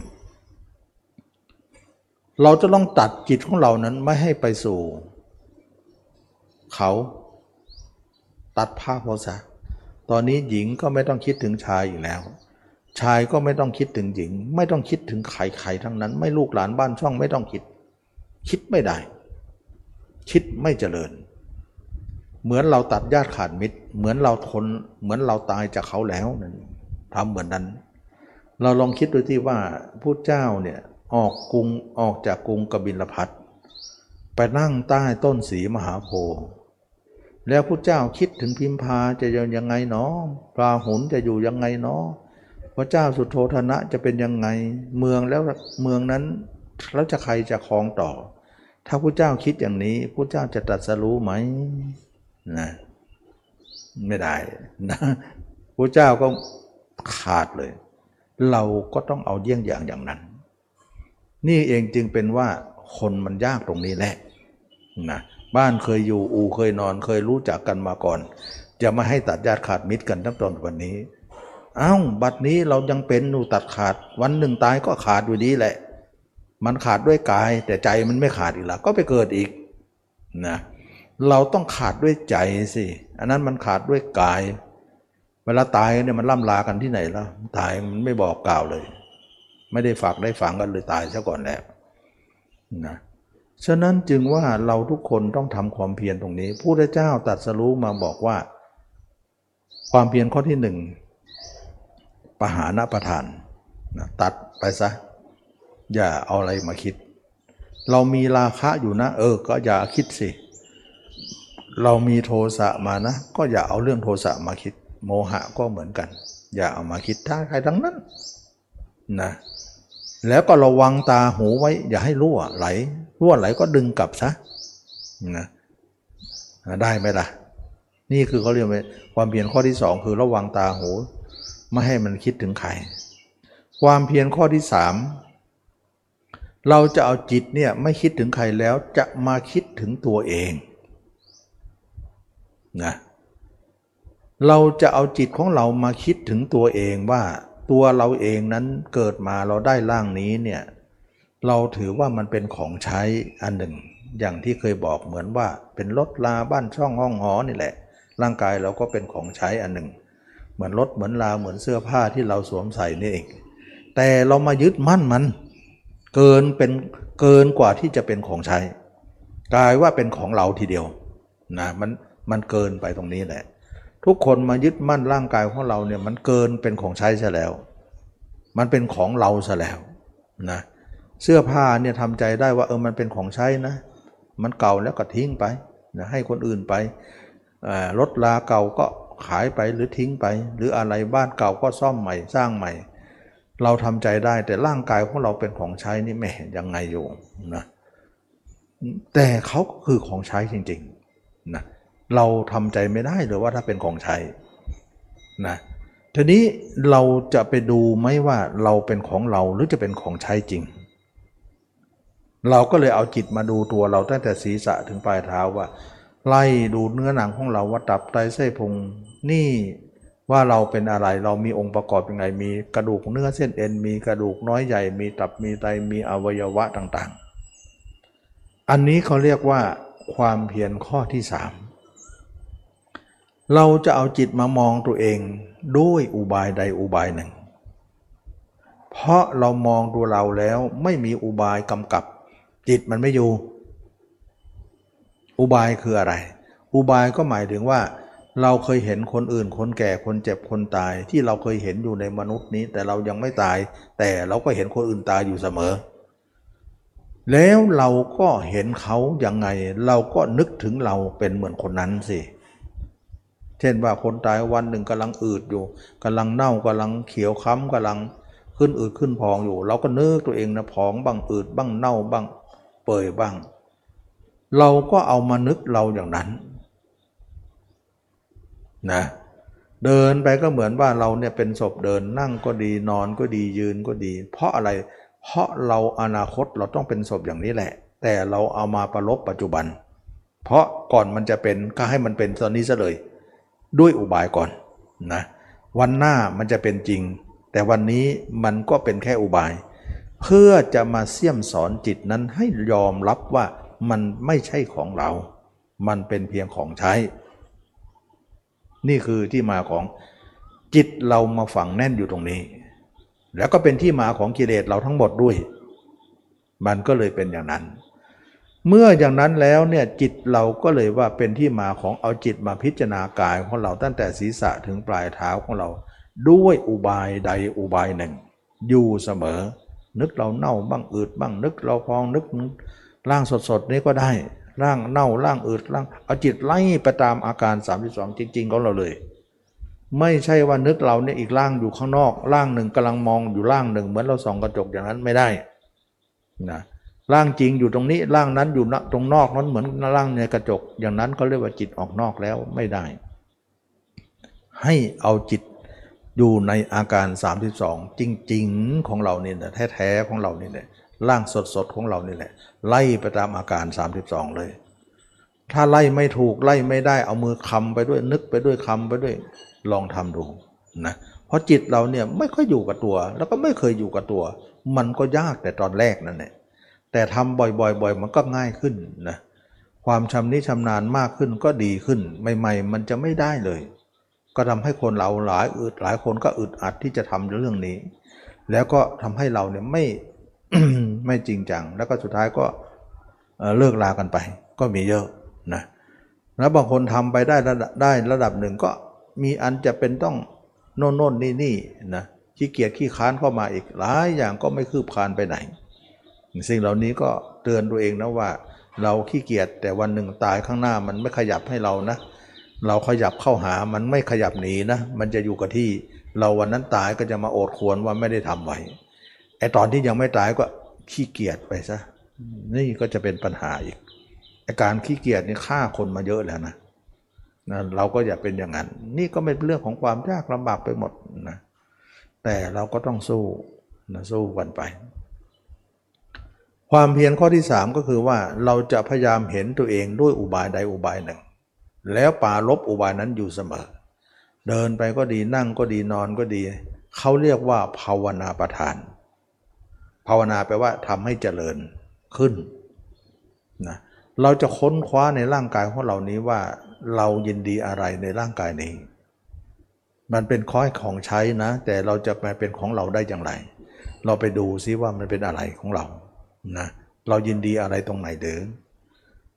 เราจะต้องตัดจิตของเรานั้นไม่ให้ไปสู่ เขาตัดภาพเขาซะตอนนี้หญิงก็ไม่ต้องคิดถึงชายอีกแล้ว ชายก็ไม่ต้องคิดถึงหญิง ไม่ต้องคิดถึงใครๆทั้งนั้น ไม่ลูกหลานบ้านช่องไม่ต้องคิด คิดไม่ได้ คิดไม่เจริญ เหมือนเราตัดญาติขาดมิตร เหมือนเราทน เหมือนเราตายจากเขาแล้วนั่นทำเหมือนนั้น เราลองคิดดูที่ว่าผู้เจ้าเนี่ย ออกกรุงออกจากกรุงกบิลพัทไปนั่งใต้ต้นสีมหาโพธิ์แล้วพระเจ้าคิดถึงพิมพาจะยังไงเนาะปราหุนจะอยู่ยังไงเนาะพระเจ้าสุโธธนะจะเป็นยังไง เมืองแล้วเมืองนั้นแล้วจะใครจะครองต่อ ถ้าพระเจ้าคิดอย่างนี้พระเจ้าจะตรัสรู้ไหมนะไม่ได้นะพระเจ้าก็ขาดเลย เราก็ต้องเอาเยี่ยงอย่างอย่างนั้น นี่เองจึงเป็นว่าคนมันยากตรงนี้แหละนะบ้านเคยอยู่อูเคยนอนเคยรู้จักกันมาก่อน จะมาให้ตัดญาติขาดมิตรกันตั้งตอนวันนี้ เอา้าบัดนี้เรายังเป็นอยู่ตัดขาด วันหนึ่งตายก็ขาดอยู่ดีแหละ มันขาดด้วยกาย แต่ใจมันไม่ขาดอีกล้วก็ไปเกิดอีกนะเราต้องขาดด้วยใจสิอันนั้นมันขาดด้วยกาย เวลาตายเนี่ยมันล่ำลากันที่ไหนแล้วตายมันไม่บอกกล่าวเลย ไม่ได้ฝากได้ฝังกันเลยตายซะก่อนแล้วนะฉะนั้นจึงว่าเราทุกคนต้องทำความเพียรตรงนี้พระพุทธเจ้าตรัสรู้มาบอกว่า ความเพียรข้อที่หนึ่งปหานประทานนะตัดไปซะ อย่าเอาอะไรมาคิด เรามีราคะอยู่นะ เออ ก็อย่าคิดสิ เรามีโทสะมานะ ก็อย่าเอาเรื่องโทสะมาคิด โมหะก็เหมือนกัน อย่าเอามาคิดท่าใครทั้งนั้นนะ แล้วก็ระวังตาหูไว้ อย่าให้รั่วไหล รั่วไหลก็ดึงกลับซะนะได้ไหมล่ะ นี่คือเขาเรียกว่าความเพียรข้อที่สองคือระวังตาหูไม่ให้มันคิดถึงใคร ความเพียรข้อที่สามเราจะเอาจิตเนี่ยไม่คิดถึงใครแล้วจะมาคิดถึงตัวเองนะเราจะเอาจิตของเรามาคิดถึงตัวเองว่า ตัวเราเองนั้นเกิดมาเราได้ร่างนี้เนี่ยเราถือว่ามันเป็นของใช้อันหนึ่ง อย่างที่เคยบอกเหมือนว่าเป็นรถลาบ้านช่องห้องหอนี่แหละ ร่างกายเราก็เป็นของใช้อันหนึ่ง เหมือนรถเหมือนลาเหมือนเสื้อผ้าที่เราสวมใส่นี่เองแต่เรามายึดมั่นมัน เกินเป็นเกินกว่าที่จะเป็นของใช้กลายว่าเป็นของเราทีเดียวนะมันมันเกินไปตรงนี้แหละ ทุกคนมายึดมั่นร่างกายของเราเนี่ยมันเกินเป็นของใช้ซะแล้ว มันเป็นของเราซะแล้วนะเสื้อผ้าเนี่ยทำใจได้ว่าเออมันเป็นของใช้นะ มันเก่าแล้วก็ทิ้งไปนะให้คนอื่นไปรถลาเก่าก็ขายไปหรือทิ้งไป หรืออะไรบ้านเก่าก็ซ่อมใหม่สร้างใหม่ เราทำใจได้แต่ร่างกายของเราเป็นของใช้นี่แม่ยังไงอยู่นะแต่เขาก็คือของใช้จริงๆนะเเราทำใจไม่ได้เลยว่าถ้าเป็นของใช้นะทีนี้เราจะไปดูไหมว่าเราเป็นของเราหรือจะเป็นของใช้จริง เราก็เลยเอาจิตมาดูตัวเราตั้งแต่ศีรษะถึงปลายเท้าว่า ไล่ดูเนื้อหนังของเราว่าตับไตเส้พุงนี่ว่าเราเป็นอะไรเรามีองค์ประกอบยังไง มีกระดูกเนื้อเส้นเอ็น มีกระดูกน้อยใหญ่ มีตับมีไตมีอวัยวะต่างๆ อันนี้เขาเรียกว่าความเพียรข้อที่สาม เราจะเอาจิตมามองตัวเองด้วยอุบายใดอุบายหนึ่ง เพราะเรามองตัวเราแล้วไม่มีอุบายกำกับ จิตมันไม่อยู่ อุบายคืออะไร อุบายก็หมายถึงว่า เราเคยเห็นคนอื่น คนแก่คนเจ็บคนตาย ที่เราเคยเห็นอยู่ในมนุษย์นี้ แต่เรายังไม่ตาย แต่เราก็เห็นคนอื่นตายอยู่เสมอ แล้วเราก็เห็นเขาอย่างไง เราก็นึกถึงเราเป็นเหมือนคนนั้นสิเเช่นว่าคนตายวันหนึ่งกำลังอืดอยู่กำลังเน่ากำลังเขียวค้ำกำลังขึ้นอืดขึ้นพองอยู่ เราก็นึกตัวเองนะพองบ้างอืดบ้างเน่าบ้าง เปื่อยบ้าง เราก็เอามานึกเราอย่างนั้นนะเดินไปก็เหมือนว่าเราเนี่ยเป็นศพเดินนั่งก็ดีนอนก็ดียืนก็ดี เพราะอะไรเพราะเราอนาคตเราต้องเป็นศพอย่างนี้แหละ แต่เราเอามาประลบปัจจุบัน เพราะก่อนมันจะเป็นก็ให้มันเป็นตอนนี้ซะเลย ด้วยอุบายก่อนนะวันหน้ามันจะเป็นจริง แต่วันนี้มันก็เป็นแค่อุบาย เพื่อจะมาเสี่ยมสอนจิตนั้นให้ยอมรับว่ามันไม่ใช่ของเรา มันเป็นเพียงของใช้ นี่คือที่มาของจิตเรามาฝังแน่นอยู่ตรงนี้ แล้วก็เป็นที่มาของกิเลสเราทั้งหมดด้วย มันก็เลยเป็นอย่างนั้น เมื่ออย่างนั้นแล้วเนี่ยจิตเราก็เลยว่าเป็นที่มาของเอาจิตมาพิจารณากายของเราตั้งแต่ศีรษะถึงปลายเท้าของเรา ด้วยอุบายใดอุบายหนึ่ง อยู่เสมอ นึกเราเน่าบ้างอืดบ้างนึกเราพองนึกร่างสดๆนี้ก็ได้ ร่างเน่าร่างอืดร่างเอาจิตไล่ไปตามอาการ 32 จริง ๆ ของเราเลย ไม่ใช่ว่านึกเราเนี่ยอีกร่างอยู่ข้างนอก ร่างหนึ่งกำลังมองอยู่ร่างหนึ่ง เหมือนเราส่องกระจกอย่างนั้นไม่ได้นะ ร่างจริงอยู่ตรงนี้ร่างนั้นอยู่ตรงนอกนั้นเหมือนร่างในกระจก อย่างนั้นก็เรียกว่าจิตออกนอกแล้วไม่ได้ ให้เอาจิตอยู่ในอาการ 32 จริง ๆ ของเรานี่แหละแท้ๆของเรานี่แหละร่างสดๆของเรานี่แหละ ไล่ไปตามอาการ 32 เลย ถ้าไล่ไม่ถูกไล่ไม่ได้เอามือคำไปด้วยนึกไปด้วยคำไปด้วยลองทำดูนะเพราะจิตเราเนี่ยไม่ค่อยอยู่กับตัว แล้วก็ไม่เคยอยู่กับตัว มันก็ยากแต่ตอนแรกนั่นแหละ แต่ทำบ่อยๆบ่อยมันก็ง่ายขึ้นนะความชำนิชำนาญมากขึ้นก็ดีขึ้น ใหม่ ๆ มันจะไม่ได้เลย ก็ทำให้คนเราหลายอึดหลายคนก็อึดอัดที่จะทำเรื่องนี้ แล้วก็ทำให้เราเนี่ยไม่ไม่จริงจัง แล้วก็สุดท้ายก็เลิกลากันไป ก็มีเยอะนะแล้วบางคนทำไปได้ระดับได้ระดับหนึ่งก็มีอันจะเป็นต้องโน่นโน่นนี่นี่นะขี้เกียจขี้ค้านเข้ามาอีกหลายอย่างก็ไม่คืบคลานไปไหน สิ่งเหล่านี้ก็เตือนตัวเองนะว่า เราขี้เกียจแต่วันหนึ่งตายข้างหน้ามันไม่ขยับให้เรานะ เราขยับเข้าหามันไม่ขยับหนีนะ มันจะอยู่กับที่ เราวันนั้นตายก็จะมาโอดควรว่าไม่ได้ทำไว้ไอตอนที่ยังไม่ตายก็ขี้เกียจไปซะนี่ก็จะเป็นปัญหาอีกอาการขี้เกียจนี่ฆ่าคนมาเยอะแล้วนะนะเราก็อย่าเป็นอย่างนั้น นี่ก็เป็นเรื่องของความยากลำบากไปหมดนะแต่เราก็ต้องสู้นะสู้กันไป ความเพียรข้อที่สามก็คือว่าเราจะพยายามเห็นตัวเองด้วยอุบายใดอุบายหนึ่ง แล้วป่าลบอุบายนั้นอยู่เสมอ เดินไปก็ดีนั่งก็ดีนอนก็ดี เขาเรียกว่าภาวนาประทาน ภาวนาแปลว่าทำให้เจริญขึ้นนะเราจะค้นคว้าในร่างกายของเรานี้ว่าเรายินดีอะไรในร่างกายนี้ มันเป็นข้อยของใช้นะ แต่เราจะมาเป็นของเราได้อย่างไร เราไปดูซิว่ามันเป็นอะไรของเรา นะเรายินดีอะไรตรงไหนเดิม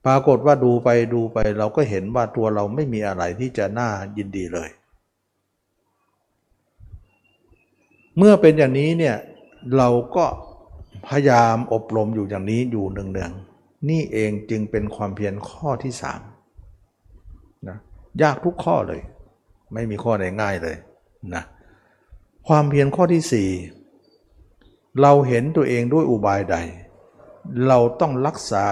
ปรากฏว่าดูไปดูไปเราก็เห็นว่าตัวเราไม่มีอะไรที่จะน่ายินดีเลย เมื่อเป็นอย่างนี้เนี่ยเราก็พยายามอบรมอยู่อย่างนี้อยู่เนืองๆนี่เองจึงเป็นความเพียรข้อที่สามนะยากทุกข้อเลย ไม่มีข้อไหนง่ายเลยนะความเพียรข้อที่สี่เราเห็นตัวเองด้วยอุบายใด เราต้องรักษา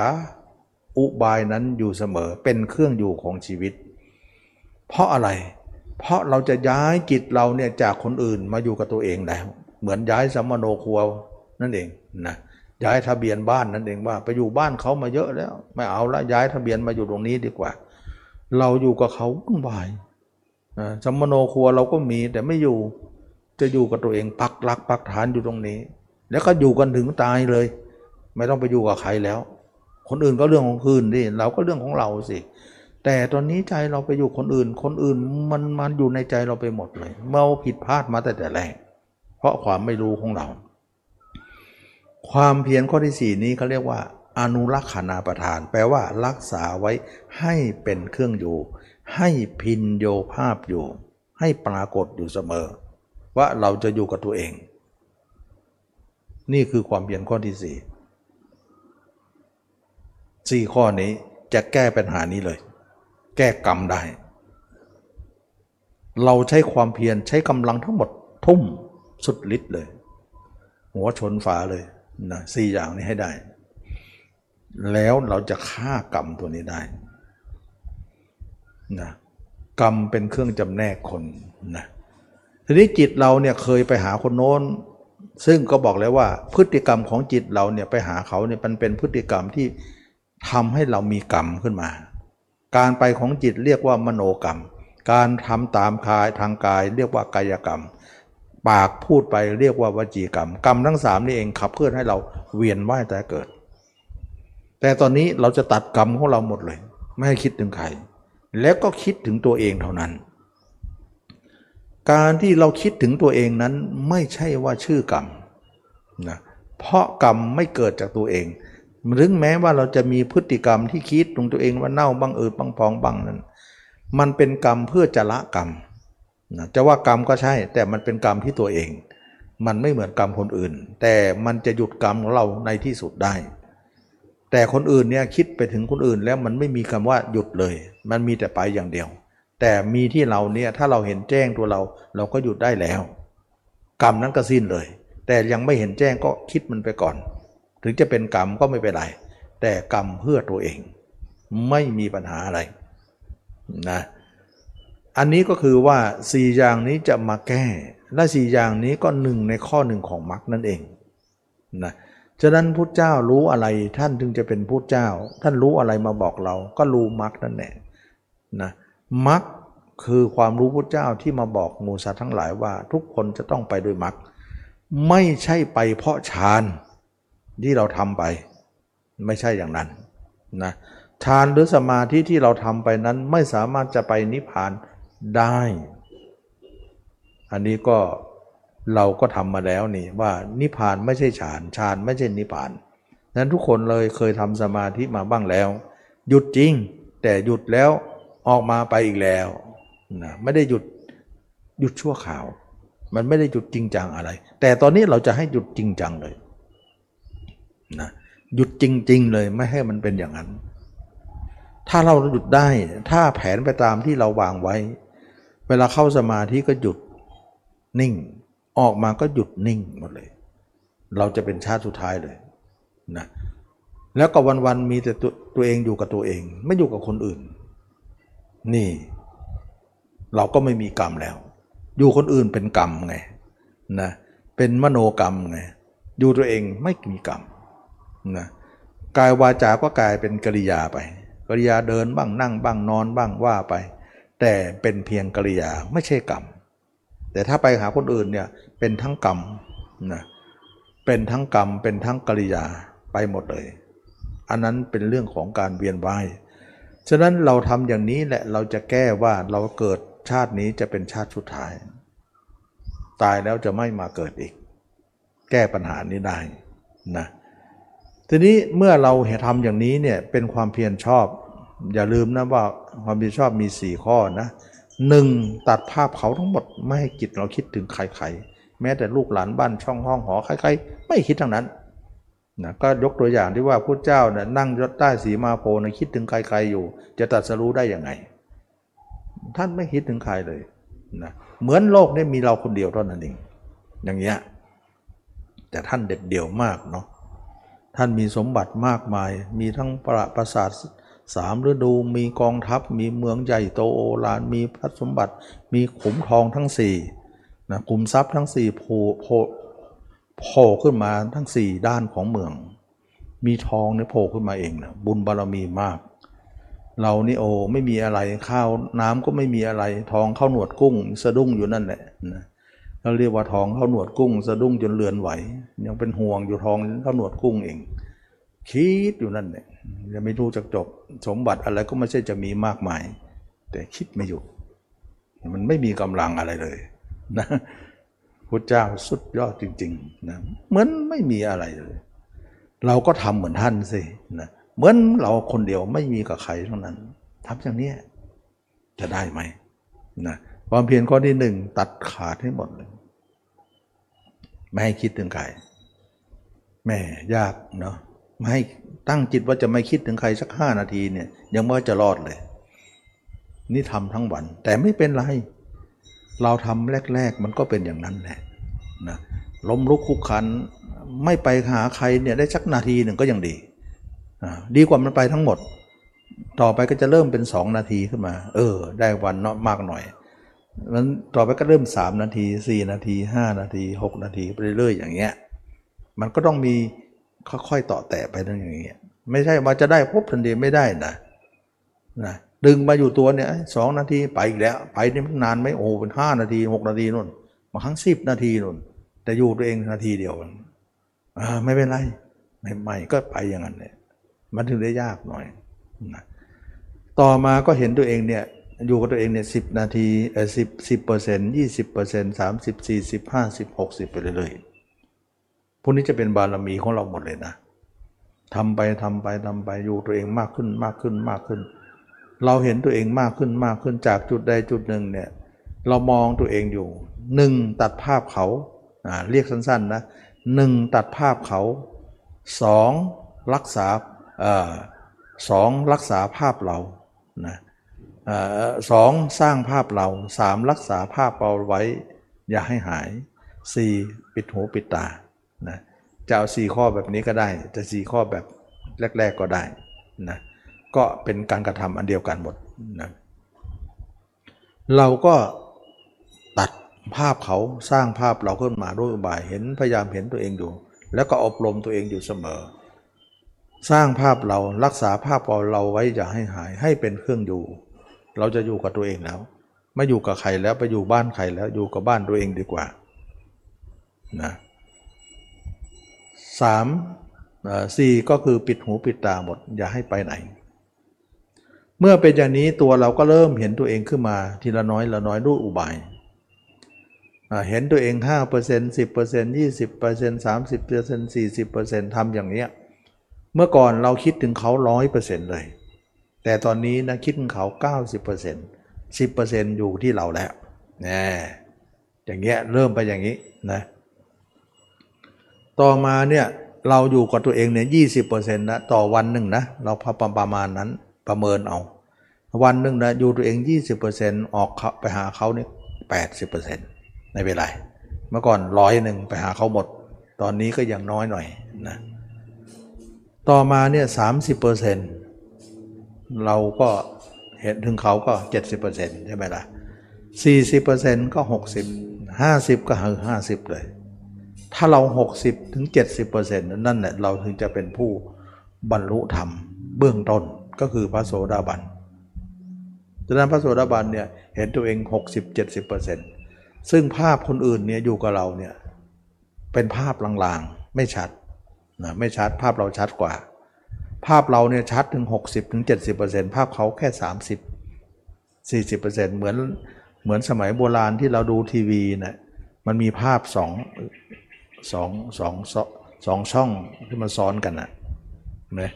อุบายนั้นอยู่เสมอเป็นเครื่องอยู่ของชีวิต เพราะอะไร เพราะเราจะย้ายจิตเราเนี่ยจากคนอื่นมาอยู่กับตัวเองแล้ว เหมือนย้ายสัมมโนครัวนั่นเองนะย้ายทะเบียนบ้านนั่นเองว่า ไปอยู่บ้านเขามาเยอะแล้ว ไม่เอาละย้ายทะเบียนมาอยู่ตรงนี้ดีกว่า เราอยู่กับเขาวุ่นวายสัมมโนครัวเราก็มีแต่ไม่อยู่จะอยู่กับตัวเองปักหลักปักฐานอยู่ตรงนี้ แล้วก็อยู่กันถึงตายเลย ไม่ต้องไปอยู่กับใครแล้ว คนอื่นก็เรื่องของคืนดิเราก็เรื่องของเราสิ แต่ตอนนี้ใจเราไปอยู่คนอื่น คนอื่นมันมันอยู่ในใจเราไปหมดเลย เมาผิดพลาดมาแต่แต่แรก เพราะความไม่รู้ของเรา ความเพียรข้อที่สี่นี้เขาเรียกว่า อนุรักษณาประทาน แปลว่ารักษาไว้ให้เป็นเครื่องอยู่ ให้พินโยภาพอยู่ ให้ปรากฏอยู่เสมอ ว่าเราจะอยู่กับตัวเอง นี่คือความเพียรข้อที่สี่ สี่ข้อนี้จะแก้ปัญหานี้เลย แก้กรรมได้ เราใช้ความเพียรใช้กำลังทั้งหมดทุ่มสุดฤทธิ์เลย หัวชนฝาเลยนะสี่อย่างนี้ให้ได้ แล้วเราจะฆ่ากรรมตัวนี้ได้นะกรรมเป็นเครื่องจำแนกคนนะทีนี้จิตเราเนี่ยเคยไปหาคนโน้น ซึ่งก็บอกแล้วว่าพฤติกรรมของจิตเราเนี่ยไปหาเขาเนี่ยมันเป็นพฤติกรรมที่ ทำให้เรามีกรรมขึ้นมา การไปของจิตเรียกว่ามโนกรรม การทำตามคายทางกาย เรียกว่ากายกรรม ปากพูดไปเรียกว่าวจีกรรม กรรมทั้งสามนี่เองขับเคลื่อนให้เราเวียนว่ายแต่เกิด แต่ตอนนี้เราจะตัดกรรมของเราหมดเลย ไม่ให้คิดถึงใคร แล้วก็คิดถึงตัวเองเท่านั้น การที่เราคิดถึงตัวเองนั้นไม่ใช่ว่าชื่อกรรมนะเพราะกรรมไม่เกิดจากตัวเอง ถึงแม้ว่าเราจะมีพฤติกรรมที่คิดตรงตัวเองว่าเน่าบังเอิดบังพองบังนั้น มันเป็นกรรมเพื่อจะละกรรมนะจะว่ากรรมก็ใช่ แต่มันเป็นกรรมที่ตัวเอง มันไม่เหมือนกรรมคนอื่น แต่มันจะหยุดกรรมของเราในที่สุดได้ แต่คนอื่นเนี่ยคิดไปถึงคนอื่นแล้วมันไม่มีคำว่าหยุดเลย มันมีแต่ไปอย่างเดียว แต่มีที่เราเนี่ยถ้าเราเห็นแจ้งตัวเรา เราก็หยุดได้แล้ว กรรมนั้นก็สิ้นเลย แต่ยังไม่เห็นแจ้งก็คิดมันไปก่อน ถึงจะเป็นกรรมก็ไม่เป็นไร แต่กรรมเพื่อตัวเอง ไม่มีปัญหาอะไรนะอันนี้ก็คือว่าสี่อย่างนี้จะมาแก้ และสี่อย่างนี้ก็หนึ่งในข้อหนึ่งของมรรคนั่นเองนะฉะนั้นพุทธเจ้ารู้อะไรท่านถึงจะเป็นพุทธเจ้า ท่านรู้อะไรมาบอกเรา ก็รู้มรรคนั่นแหละนะมรรคคือความรู้พุทธเจ้าที่มาบอกมูสัตว์ทั้งหลายว่า ทุกคนจะต้องไปด้วยมรรคไม่ใช่ไปเพราะฌาน ที่เราทำไป ไม่ใช่อย่างนั้นนะฌานหรือสมาธิที่เราทำไปนั้นไม่สามารถจะไปนิพพานได้ อันนี้ก็เราก็ทำมาแล้วนี่ว่านิพพานไม่ใช่ฌานฌานไม่ใช่นิพพานนั้นทุกคนเลยเคยทำสมาธิมาบ้างแล้ว หยุดจริง แต่หยุดแล้วออกมาไปอีกแล้วนะไม่ได้หยุดหยุดชั่วข่าว มันไม่ได้หยุดจริงจังอะไร แต่ตอนนี้เราจะให้หยุดจริงจังเลย นะหยุดจริง ๆ เลยไม่ให้มันเป็นอย่างนั้น ถ้าเราหยุดได้ถ้าแผนไปตามที่เราวางไว้ เวลาเข้าสมาธิก็หยุดนิ่ง ออกมาก็หยุดนิ่งหมดเลย เราจะเป็นชาติสุดท้ายเลยนะแล้วก็วันๆมีแต่ตัวตัวเองอยู่กับตัวเอง ไม่อยู่กับคนอื่น นี่ เราก็ไม่มีกรรมแล้ว อยู่คนอื่นเป็นกรรมไงนะเป็นมโนกรรมไงอยู่ตัวเองไม่มีกรรม นะกายวาจาก็กลายเป็นกริยาไป กริยาเดินบ้างนั่งบ้างนอนบ้างว่าไป แต่เป็นเพียงกริยาไม่ใช่กรรม แต่ถ้าไปหาคนอื่นเนี่ยเป็นทั้งกรรมนะเป็นทั้งกรรมเป็นทั้งกริยาไปหมดเลย อันนั้นเป็นเรื่องของการเวียนว่ายฉะนั้นเราทำอย่างนี้แหละเราจะแก้ว่าเราเกิดชาตินี้จะเป็นชาติสุดท้าย ตายแล้วจะไม่มาเกิดอีก แก้ปัญหานี้ได้นะ ทีนี้เมื่อเราเห็นทำอย่างนี้เนี่ยเป็นความเพียรชอบ อย่าลืมนะว่าความเพียรชอบมี 4 ข้อนะหนึ่งตัดภาพเขาทั้งหมดไม่ให้จิตเราคิดถึงใครๆแม้แต่ลูกหลานบ้านช่องห้องหอใครๆไม่คิดทั้งนั้นนะก็ยกตัวอย่างที่ว่าพุทธเจ้าเนี่ยนั่งยศใต้สีมาโพนะคิดถึงใครๆอยู่ จะตัดสรู้ได้ยังไง ท่านไม่คิดถึงใครเลยนะเหมือนโลกนี้มีเราคนเดียวเท่านั้นเองอย่างเงี้ยแต่ท่านเด็ดเดี่ยวมากเนาะ ท่านมีสมบัติมากมาย มีทั้งประประสาทสามฤดูมีกองทัพ มีเมืองใหญ่โตโอฬารมีพระสมบัติ มีขุมทองทั้งสี่นะขุมทรัพย์ทั้งสี่โผล่โผล่โผขึ้นมาทั้งสี่ด้านของเมือง มีทองเนี่ยโผล่ขึ้นมาเองนะบุญบารรมีมาก เรานี่โอไม่มีอะไรข้าวน้ำก็ไม่มีอะไร ทองเข้าหนวดกุ้ง สะดุ้งอยู่นั่นแหละนะ เราเรียกว่าทองเข้าหนวดกุ้งสะดุ้งจนเลือนไหว ยังเป็นห่วงอยู่ทองเข้าหนวดกุ้งเองคิดอยู่นั่นเนี่ยยังไม่รู้จักจบ สมบัติอะไรก็ไม่ใช่จะมีมากมาย แต่คิดไม่อยู่ มันไม่มีกำลังอะไรเลยนะพุทธเจ้าสุดยอดจริงๆนะเหมือนไม่มีอะไรเลย เราก็ทำเหมือนท่านสินะเหมือนเราคนเดียวไม่มีกับใครทั้งนั้นทำอย่างนี้จะได้ไหมนะ ความเพียรข้อที่หนึ่งตัดขาดให้หมดเลย ไม่ให้คิดถึงใครแม่ยากเนาะไม่ให้ตั้งจิตว่าจะไม่คิดถึงใครสักห้านาทีเนี่ย ยังไม่จะรอดเลย นี่ทำทั้งวัน แต่ไม่เป็นไร เราทำแรก ๆ มันก็เป็นอย่างนั้นแหละนะล้มลุกคุกคัน ไม่ไปหาใครเนี่ยได้สักนาทีหนึ่งก็ยังดี ดีกว่ามันไปทั้งหมด ต่อไปก็จะเริ่มเป็นสองนาทีขึ้นมา เออ ได้วันเนาะมากหน่อย มันต่อไปก็เริ่ม 3 นาที 4 นาที 5 นาที 6 นาทีไปเรื่อยๆอย่างเงี้ยมันก็ต้องมีค่อยๆต่อแตะไปนั่นอย่างเงี้ยไม่ใช่ว่าจะได้พบทันทีไม่ได้นะนะดึงมาอยู่ตัวเนี่ยสองนาทีไปอีกแล้ว ไปนี่นานไม่โอ้เป็นห้านาทีหกนาทีนู่นบางครั้งสิบนาทีนู่น แต่อยู่ตัวเองนาทีเดียวอ่าไม่เป็นไรใหม่ก็ไปอย่างนั้นเนี่ยมันถึงได้ยากหน่อยนะต่อมาก็เห็นตัวเองเนี่ย อยู่กับตัวเองเนี่ยสินาทีเออสิบสิบเปอร์เซ็นต์ยี่สิบเปอร์เซ็นต์สามสิบสี่สิบห้าสิบหกสิบไปเรื่อยๆพวกนี้จะเป็นบารมีของเราหมดเลยนะทำไปทำไปทำไปอยู่ตัวเองมากขึ้นมากขึ้นมากขึ้น เราเห็นตัวเองมากขึ้นมากขึ้นจากจุดใดจุดหนึ่งเนี่ยเรามองตัวเองอยู่หนึ่งตัดภาพเขาอ่าเรียกสั้นๆนะหนึ่งตัดภาพเขาสองรักษาอสองรักษาภาพเรานะ สองสร้างภาพเราสามรักษาภาพเราไว้ อย่าให้หายสี่ปิดหูปิดตานะจะเอาสี่ข้อแบบนี้ก็ได้ จะสี่ข้อแบบแรก ๆก็ได้นะก็เป็นการกระทำอันเดียวกันหมดนะเราก็ตัดภาพเขาสร้างภาพเราขึ้นมาด้วยอุบายเห็นพยายามเห็นตัวเองอยู่ แล้วก็อบรมตัวเองอยู่เสมอ สร้างภาพเรารักษาภาพเราไว้อย่าให้หายให้เป็นเครื่องอยู่ เราจะอยู่กับตัวเองแล้ว ไม่อยู่กับใครแล้วไปอยู่บ้านใครแล้วอยู่กับบ้านตัวเองดีกว่านะสามสี่ก็คือปิดหูปิดตาหมด อย่าให้ไปไหน เมื่อเป็นอย่างนี้ตัวเราก็เริ่มเห็นตัวเองขึ้นมา ทีละน้อยละน้อยด้วยอุบายอ่าเห็นตัวเอง 5% 10% 20% 30% 40%ทำอย่างเนี้ยเมื่อก่อนเราคิดถึงเขา 100%เลย แต่ตอนนี้นะคิดถึงเขา 90% 10%อยู่ที่เราแล้วนะอย่างเงี้ยเริ่มไปอย่างนี้นะต่อมาเนี่ยเราอยู่กับตัวเองเนี่ยยีนะต่อวันหนึ่งนะเราพอประมาณนั้นประเมินเอา วันหนึ่งนะอยู่ตัวเอง 20%ออกเขาไปหาเขาเนี่ย80ไม่เป็นไรเมื่อก่อนร้อยหนึ่งไปหาเขาหมด ตอนนี้ก็ยังน้อยหน่อยนะต่อมาเนี่ยสามสิบเปอร์เซ็นต์ เราก็เห็นถึงเขาก็เจ็ดสิบเปอร์เซ็นต์ใช่ไหมล่ะสี่สิบเปอร์เซ็นต์ก็หกสิบห้าสิบก็คือห้าสิบเลย ถ้าเรา 60 ถึง 70%นั่นแหละเราถึงจะเป็นผู้บรรลุธรรมเบื้องต้นก็คือพระโสดาบันดังนั้นพระโสดาบันเนี่ยเห็นตัวเอง 60-70%ซึ่งภาพคนอื่นเนี่ยอยู่กับเราเนี่ยเป็นภาพลางๆ ไม่ชัดนะไม่ชัดภาพเราชัดกว่า ภาพเราเนี่ยชัดถึง 60-70%ภาพเขาแค่ 30 40%เหมือนเหมือนสมัยโบราณที่เราดูทีวีนะมันมีภาพสองสองสองสองช่องที่มันซ้อนกันนะนะ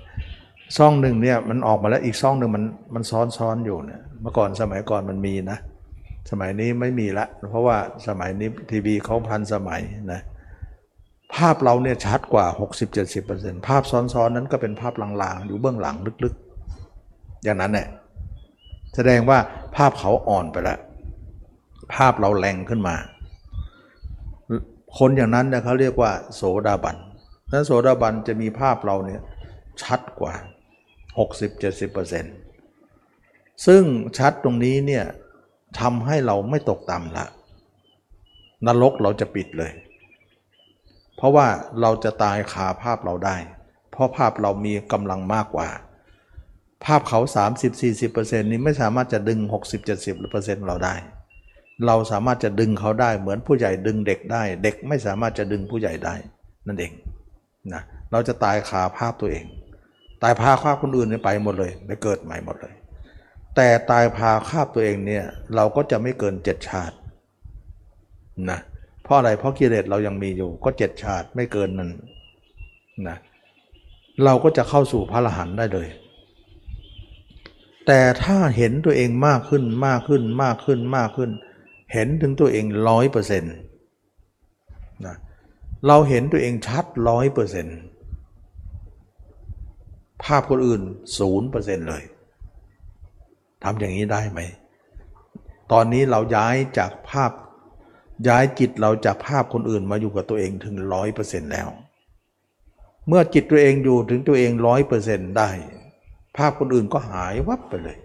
ช่องหนึ่งเนี่ยมันออกมาแล้วอีกช่องหนึ่งมันมันซ้อนซ้อนอยู่เนี่ยเมื่อก่อนสมัยก่อนมันมีนะ สมัยนี้ไม่มีละ เพราะว่าสมัยนี้ทีวีเขาพันสมัยนะ ภาพเราเนี่ยชัดกว่า 60-70%ภาพซ้อนๆนั้นก็เป็นภาพลางๆ อยู่เบื้องหลังลึกๆ อย่างนั้นแหละแสดงว่าภาพเขาอ่อนไปแล้ว ภาพเราแรงขึ้นมา คนอย่างนั้นเนี่ยเขาเรียกว่า โสดาบันนั้นโสดาบันจะมีภาพเราเนี่ยชัดกว่า 60-70%ซึ่งชัดตรงนี้เนี่ยทำให้เราไม่ตกต่ำละ นรกเราจะปิดเลย ราะว่าเราจะตายคาภาพเราได้ เพราะภาพเรามีกำลังมากกว่า ภาพเขา 30-40%นี้ไม่สามารถจะดึง 60-70%เราได้ เราสามารถจะดึงเขาได้เหมือนผู้ใหญ่ดึงเด็กได้ เด็กไม่สามารถจะดึงผู้ใหญ่ได้ นั่นเองนะเราจะตายคาภาพตัวเอง ตายพาคาบคนอื่นไปหมดเลยไปเกิดใหม่หมดเลย แต่ตายพาคาบตัวเองเนี่ยเราก็จะไม่เกินเจ็ดชาตินะเเพราะอะไรเพราะกิเลสเรายังมีอยู่ ก็เจ็ดชาติไม่เกินนั้นนะเราก็จะเข้าสู่พระอรหันต์ได้เลย แต่ถ้าเห็นตัวเองมากขึ้นมากขึ้นมากขึ้นมากขึ้น เห็นถึงตัวเองร้อยเปอร์เซ็นต์นะเราเห็นตัวเองชัดร้อยเปอร์เซ็นต์ภาพคนอื่นศูนย์เปอร์เซ็นต์เลยทำอย่างนี้ได้ไหม ตอนนี้เราย้ายจากภาพ ย้ายจิตเราจากภาพคนอื่นมาอยู่กับตัวเองถึงร้อยเปอร์เซ็นต์แล้ว เมื่อจิตตัวเองอยู่ถึงตัวเองร้อยเปอร์เซ็นต์ได้ ภาพคนอื่นก็หายวับไปเลย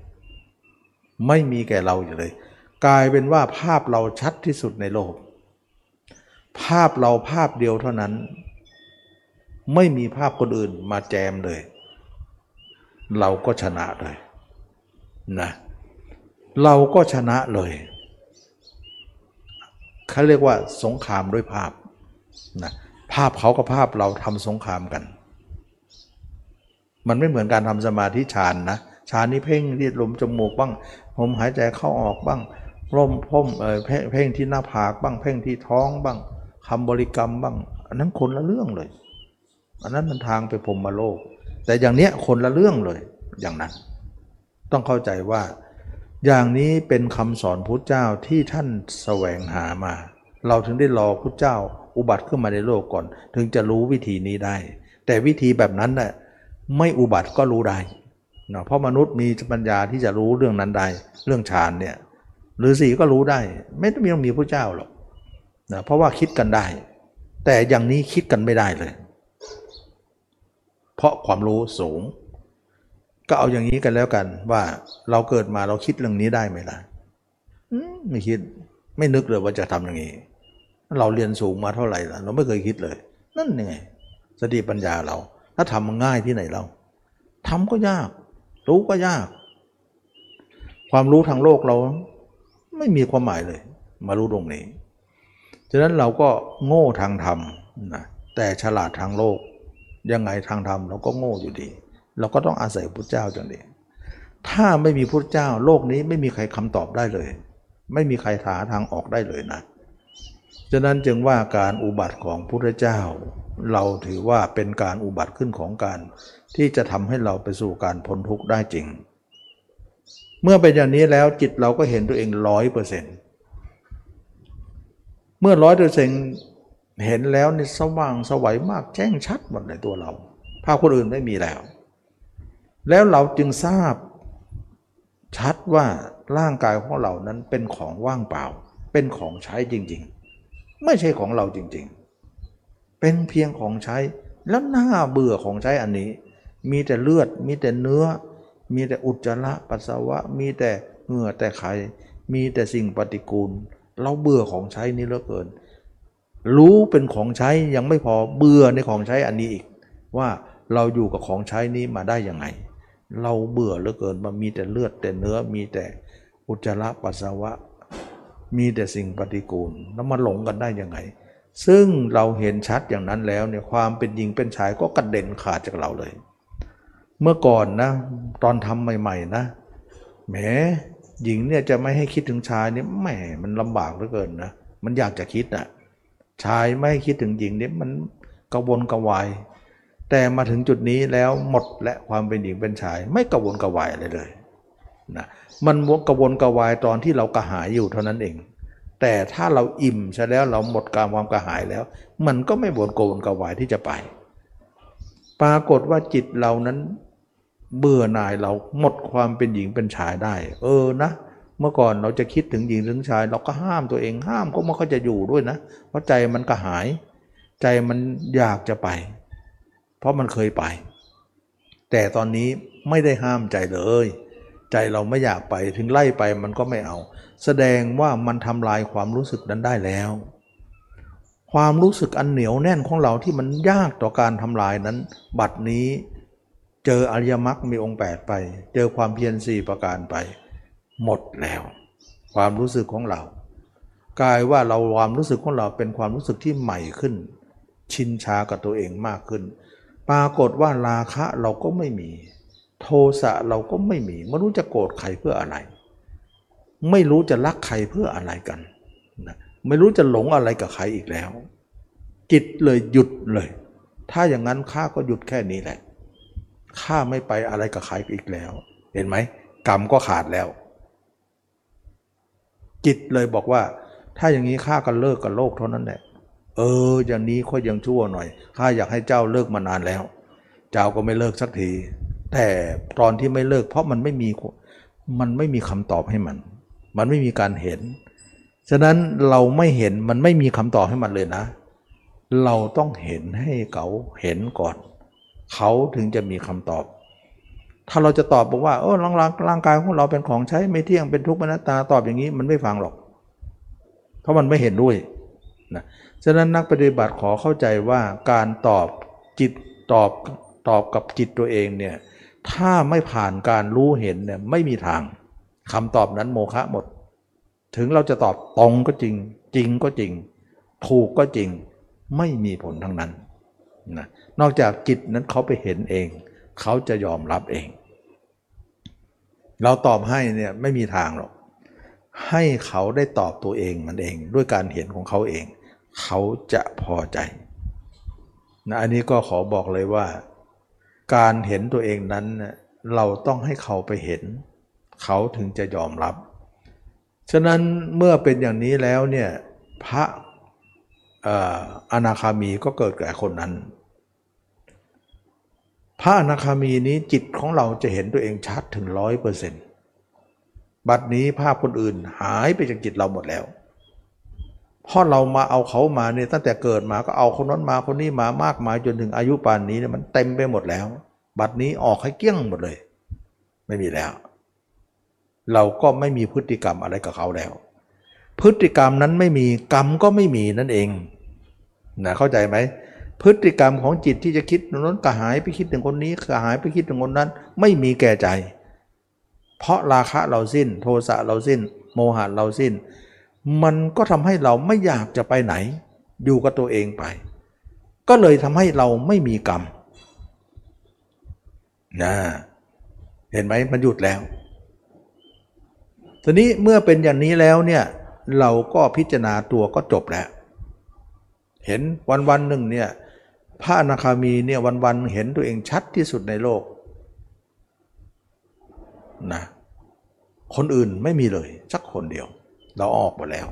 ไม่มีแก่เราอยู่เลย กลายเป็นว่าภาพเราชัดที่สุดในโลก ภาพเราภาพเดียวเท่านั้น ไม่มีภาพคนอื่นมาแจมเลย เราก็ชนะเลยนะเราก็ชนะเลย เขาเรียกว่าสงครามด้วยภาพนะภาพเขากับภาพเราทำสงครามกัน มันไม่เหมือนการทำสมาธิฌานนะฌานนี่เพ่งที่ลมจมูกบ้างลมหายใจเข้าออกบ้างร่มพ่มเออเพ่งที่หน้าผากบ้างเพ่งที่ท้องบ้างคำบริกรรมบ้าง อันนั้นคนละเรื่องเลย อันนั้นมันทางไปพรหมโลก แต่อย่างเนี้ยคนละเรื่องเลยอย่างนั้น ต้องเข้าใจว่า อย่างนี้เป็นคำสอนพุทธเจ้าที่ท่านแสวงหามา เราถึงได้รอพุทธเจ้าอุบัติขึ้นมาในโลกก่อน ถึงจะรู้วิธีนี้ได้ แต่วิธีแบบนั้นน่ะไม่อุบัติก็รู้ได้นะเพราะมนุษย์มีปัญญาที่จะรู้เรื่องนั้นได้ เรื่องฌานเนี่ยหรือสีก็รู้ได้ ไม่ต้องมีต้องมีพระเจ้าหรอกนะเพราะว่าคิดกันได้ แต่อย่างนี้คิดกันไม่ได้เลย เพราะความรู้สูง ก็เอาอย่างนี้กันแล้วกัน ว่าเราเกิดมาเราคิดเรื่องนี้ได้ไหมล่ะอืมไม่คิดไม่นึกเลยว่าจะทำอย่างนี้ เราเรียนสูงมาเท่าไหร่ล่ะ เราไม่เคยคิดเลย นั่นยังไงสติปัญญาเรา ถ้าทำมันง่ายที่ไหนเราทำก็ยาก รู้ก็ยาก ความรู้ทางโลกเรา ไม่มีความหมายเลย มารู้ตรงนี้ฉะนั้นเราก็โง่ทางธรรมนะแต่ฉลาดทางโลก ยังไงทางธรรมเราก็โง่อยู่ดี เราก็ต้องอาศัยพุทธเจ้าจังเดีถ้าไม่มีพุทธเจ้าโลกนี้ไม่มีใครคำตอบได้เลย ไม่มีใครหาทางออกได้เลยนะฉะนั้นจึงว่าการอุบัติของพุทธเจ้า เราถือว่าเป็นการอุบัติขึ้นของการ ที่จะทำให้เราไปสู่การพ้นทุกข์ได้จริง เมื่อเป็นอย่างนี้แล้วจิตเราก็เห็นตัวเองร้อยเปอร์เซ็นต์เมื่อร้อยเปอร์เซ็นต์เห็นแล้วนี่สว่างสวัยมากแจ้งชัดหมดในตัวเราภาพคนอื่นไม่มีแล้ว แล้วเราจึงทราบชัดว่าร่างกายของเรานั้นเป็นของว่างเปล่า เป็นของใช้จริง ๆ ไม่ใช่ของเราจริง ๆ เป็นเพียงของใช้แล้วหน่าเบื่อของใช้อันนี้ มีแต่เลือด มีแต่เนื้อ มีแต่อุจจาระปัสสาวะ มีแต่เหงื่อแต่ไข มีแต่สิ่งปฏิกูล เราเบื่อของใช้นี้เหลือเกิน รู้เป็นของใช้ยังไม่พอเบื่อในของใช้อันนี้อีก ว่าเราอยู่กับของใช้นี้มาได้ยังไง เราเบื่อเหลือเกินมันมีแต่เลือดแต่เนื้อมีแต่อุจจาระปัสสาวะ มีแต่สิ่งปฏิกูลแล้วมาหลงกันได้ยังไง ซึ่งเราเห็นชัดอย่างนั้นแล้วเนี่ยความเป็นหญิงเป็นชายก็กระเด็นขาดจากเราเลย เมื่อก่อนนะตอนทำใหม่ ๆ นะแหมหญิงเนี่ยจะไม่ให้คิดถึงชายนี่แหมมันลำบากเหลือเกินนะมันอยากจะคิดอนะชายไม่ให้คิดถึงหญิงนี่มันกระวนกระวาย แต่มาถึงจุดนี้แล้วหมดและความเป็นหญิงเป็นชาย ไม่กระวนกระวายอะไรเลยนะมันกระวนกระวายตอนที่เรากระหายอยู่เท่านั้นเอง แต่ถ้าเราอิ่มใช่แล้วเราหมดการความกระหายแล้ว มันก็ไม่บวนกระวนกระวายที่จะไป ปรากฏว่าจิตเรานั้นเบื่อหน่ายเราหมดความเป็นหญิงเป็นชายได้ เออนะเมื่อก่อนเราจะคิดถึงหญิงถึงชาย เราก็ห้ามตัวเองห้ามก็ไม่ค่อยจะอยู่ด้วยนะ เพราะใจมันก็หาย ใจมันอยากจะไป เพราะมันเคยไป แต่ตอนนี้ไม่ได้ห้ามใจเลย ใจเราไม่อยากไปถึงไล่ไปมันก็ไม่เอา แสดงว่ามันทำลายความรู้สึกนั้นได้แล้ว ความรู้สึกอันเหนียวแน่นของเราที่มันยากต่อการทำลายนั้น บัดนี้เจออริยมรรคมีองค์ 8 ไป เจอความเพียรสี่ประการไป หมดแล้ว ความรู้สึกของเรากลายว่าเราความรู้สึกของเราเป็นความรู้สึกที่ใหม่ขึ้น ชินชากับตัวเองมากขึ้น ปรากฏว่าราคะเราก็ไม่มี โทสะเราก็ไม่มีไม่รู้จะโกรธใครเพื่ออะไร ไม่รู้จะรักใครเพื่ออะไรกันนะไม่รู้จะหลงอะไรกับใครอีกแล้ว จิตเลยหยุดเลย ถ้าอย่างนั้นข้าก็หยุดแค่นี้แหละข้าไม่ไปอะไรกับใครอีกแล้ว เห็นไหมกรรมก็ขาดแล้ว จิตเลยบอกว่า ถ้าอย่างนี้ข้าก็เลิกกับโลกเท่านั้นแหละ เออ อย่างนี้ค่อยยังชั่วหน่อย ข้าอยากให้เจ้าเลิกมานานแล้ว เจ้าก็ไม่เลิกสักที แต่ตอนที่ไม่เลิก เพราะมันไม่มีมันไม่มีคำตอบให้มัน มันไม่มีการเห็น ฉะนั้นเราไม่เห็นมันไม่มีคำตอบให้มันเลยนะ เราต้องเห็นให้เขาเห็นก่อน เขาถึงจะมีคำตอบ ถ้าเราจะตอบบอกว่าโอ้ร่างร่างกายของเราเป็นของใช้ไม่เที่ยงเป็นทุกข์เป็นนัตตาตอบอย่างนี้มันไม่ฟังหรอก เพราะมันไม่เห็นด้วยนะ ฉะนั้นนักปฏิบัติขอเข้าใจว่าการตอบจิตตอบตอบกับจิตตัวเองเนี่ยถ้าไม่ผ่านการรู้เห็นเนี่ยไม่มีทางคำตอบนั้นโมฆะหมด ถึงเราจะตอบตรงก็จริง จริงก็จริง ถูกก็จริง ไม่มีผลทั้งนั้นนะนอกจากจิตนั้นเขาไปเห็นเอง เขาจะยอมรับเอง เราตอบให้เนี่ยไม่มีทางหรอกให้เขาได้ตอบตัวเองมันเอง ด้วยการเห็นของเขาเอง เขาจะพอใจนะอันนี้ก็ขอบอกเลยว่า การเห็นตัวเองนั้น เราต้องให้เขาไปเห็น เขาถึงจะยอมรับ ฉะนั้นเมื่อเป็นอย่างนี้แล้วเนี่ยพระอนาคามีก็เกิดแก่คนนั้น พระอนาคามีนี้จิตของเราจะเห็นตัวเองชัดถึงร้อยเปอร์เซ็นต์บัดนี้ภาพคนอื่นหายไปจากจิตเราหมดแล้ว เพราะเรามาเอาเขามาเนี่ยตั้งแต่เกิดมาก็เอาคนนั้นมาคนนี้มามากมายจนถึงอายุป่านนี้เนี่ยมันเต็มไปหมดแล้ว บัดนี้ออกให้เกี้ยงหมดเลย ไม่มีแล้ว เราก็ไม่มีพฤติกรรมอะไรกับเขาแล้ว พฤติกรรมนั้นไม่มีกรรมก็ไม่มีนั่นเองนะเข้าใจไหมพฤติกรรมของจิตที่จะคิดนั้นก็หายไปคิดถึงคนนี้ก็หายไปคิดถึงคนนั้น ไม่มีแก่ใจ เพราะราคะเราสิ้น โทสะเราสิ้น โมหะเราสิ้น มันก็ทำให้เราไม่อยากจะไปไหน อยู่กับตัวเองไป ก็เลยทำให้เราไม่มีกรรมนะเห็นไหมมันหยุดแล้วทีนี้เมื่อเป็นอย่างนี้แล้วเนี่ยเราก็พิจารณาตัวก็จบแล้ว เห็นวันวันหนึ่งเนี่ยพระอนาคามีเนี่ยวันวันเห็นตัวเองชัดที่สุดในโลกนะคนอื่นไม่มีเลยสักคนเดียว เราออกหมดแล้ว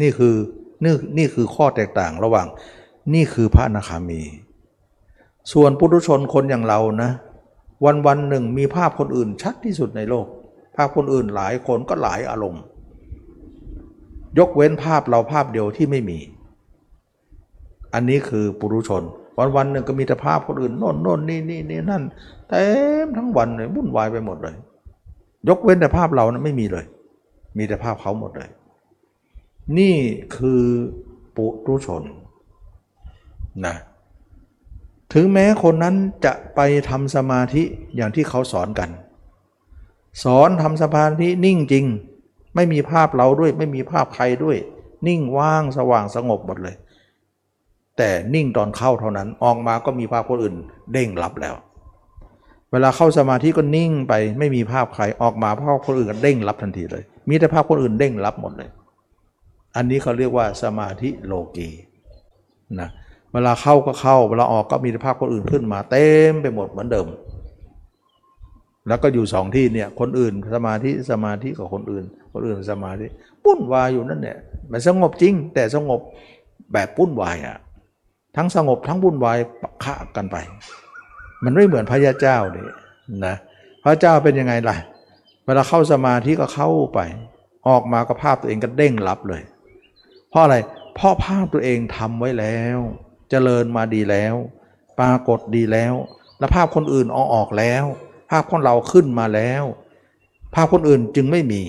นี่คือนี่นี่คือข้อแตกต่างระหว่าง นี่คือพระอนาคามี ส่วนปุถุชนคนอย่างเรานะ วันวันหนึ่งมีภาพคนอื่นชัดที่สุดในโลก ภาพคนอื่นหลายคนก็หลายอารมณ์ ยกเว้นภาพเราภาพเดียวที่ไม่มี อันนี้คือปุถุชน วันวันหนึ่งก็มีแต่ภาพคนอื่นโน่นโน่นนี่นี่นี่นั่นเต็มทั้งวันเลยวุ่นวายไปหมดเลย ยกเว้นแต่ภาพเรานะไม่มีเลย มีแต่ภาพเขาหมดเลย นี่คือปุถุชนนะถึงแม้คนนั้นจะไปทำสมาธิอย่างที่เขาสอนกัน สอนทำสมาธินิ่งจริง ไม่มีภาพเราด้วย ไม่มีภาพใครด้วย นิ่งว่างสว่างสงบหมดเลย แต่นิ่งตอนเข้าเท่านั้นออกมาก็มีภาพคนอื่น เด้งรับแล้ว เวลาเข้าสมาธิก็นิ่งไปไม่มีภาพใครออกมาภาพคนอื่นก็เด้งรับทันทีเลย มีแต่ภาพคนอื่นเด้งรับหมดเลย อันนี้เขาเรียกว่าสมาธิโลกีนะเวลาเข้าก็เข้าเวลาออกก็มีแต่ภาพคนอื่นขึ้นมาเต็มไปหมดเหมือนเดิม แล้วก็อยู่สองที่เนี่ยคนอื่นสมาธิสมาธิกับคนอื่น คนอื่นสมาธิปุ้นวายอยู่นั่นเนี่ยมันสงบจริง แต่สงบแบบปุ้นวายอะทั้งสงบทั้งปุ้นวายปะคะกันไป มันไม่เหมือนพระยาเจ้านี่นะพระเจ้าเป็นยังไงล่ะ เวลาเข้าสมาธิก็เข้าไป ออกมาก็ภาพตัวเองก็เด้งรับเลย เพราะอะไร เพราะภาพตัวเองทำไว้แล้วเจริญมาดีแล้ว ปรากฏดีแล้ว แล้วภาพคนอื่นออกออกแล้ว ภาพของเราขึ้นมาแล้ว ภาพคนอื่นจึงไม่มี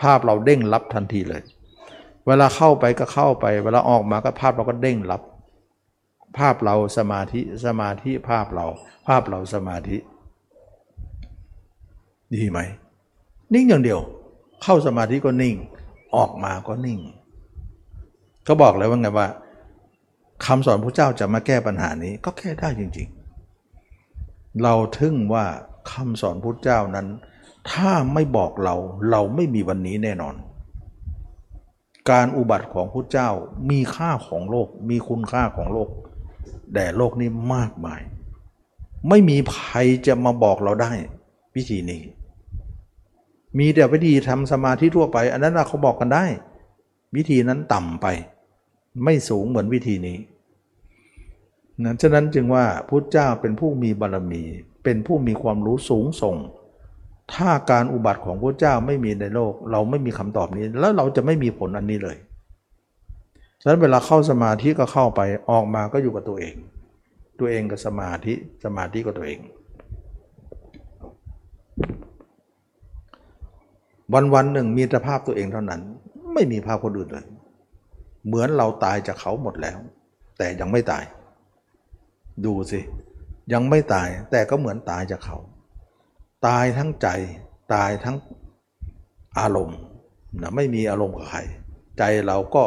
ภาพเราเด้งรับทันทีเลย เวลาเข้าไปก็เข้าไป เวลาออกมาก็ภาพเราก็เด้งรับ ภาพเราสมาธิสมาธิภาพเรา ภาพเราสมาธิ ดีไหม นิ่งอย่างเดียว เข้าสมาธิก็นิ่ง ออกมาก็นิ่งเขาบอกเลยว่าไงว่าคำสอนพระเจ้าจะมาแก้ปัญหานี้ก็แก้ได้จริง ๆ เราทึ่งว่าคำสอนพระเจ้านั้น ถ้าไม่บอกเราเราไม่มีวันนี้แน่นอน การอุบัติของพระเจ้ามีค่าของโลก มีคุณค่าของโลก แด่โลกนี้มากมาย ไม่มีใครจะมาบอกเราได้ วิธีนี้ มีแต่วิธีทำสมาธิทั่วไป อันนั้นเขาบอกกันได้ วิธีนั้นต่ำไป ไม่สูงเหมือนวิธีนี้นั้นฉะนั้นจึงว่าพุทธเจ้าเป็นผู้มีบารมี เป็นผู้มีความรู้สูงส่ง ถ้าการอุบัติของพระเจ้าไม่มีในโลก เราไม่มีคำตอบนี้ แล้วเราจะไม่มีผลอันนี้เลย ฉะนั้นเวลาเข้าสมาธิก็เข้าไปออกมาก็อยู่กับตัวเอง ตัวเองกับสมาธิสมาธิกับตัวเอง วันวันหนึ่งมีแต่ภาพตัวเองเท่านั้น ไม่มีภาพคนอื่นเลย เหมือนเราตายจากเขาหมดแล้ว แต่ยังไม่ตาย ดูสิ ยังไม่ตายแต่ก็เหมือนตายจากเขา ตายทั้งใจตายทั้งอารมณ์นะไม่มีอารมณ์กับใคร ใจเราก็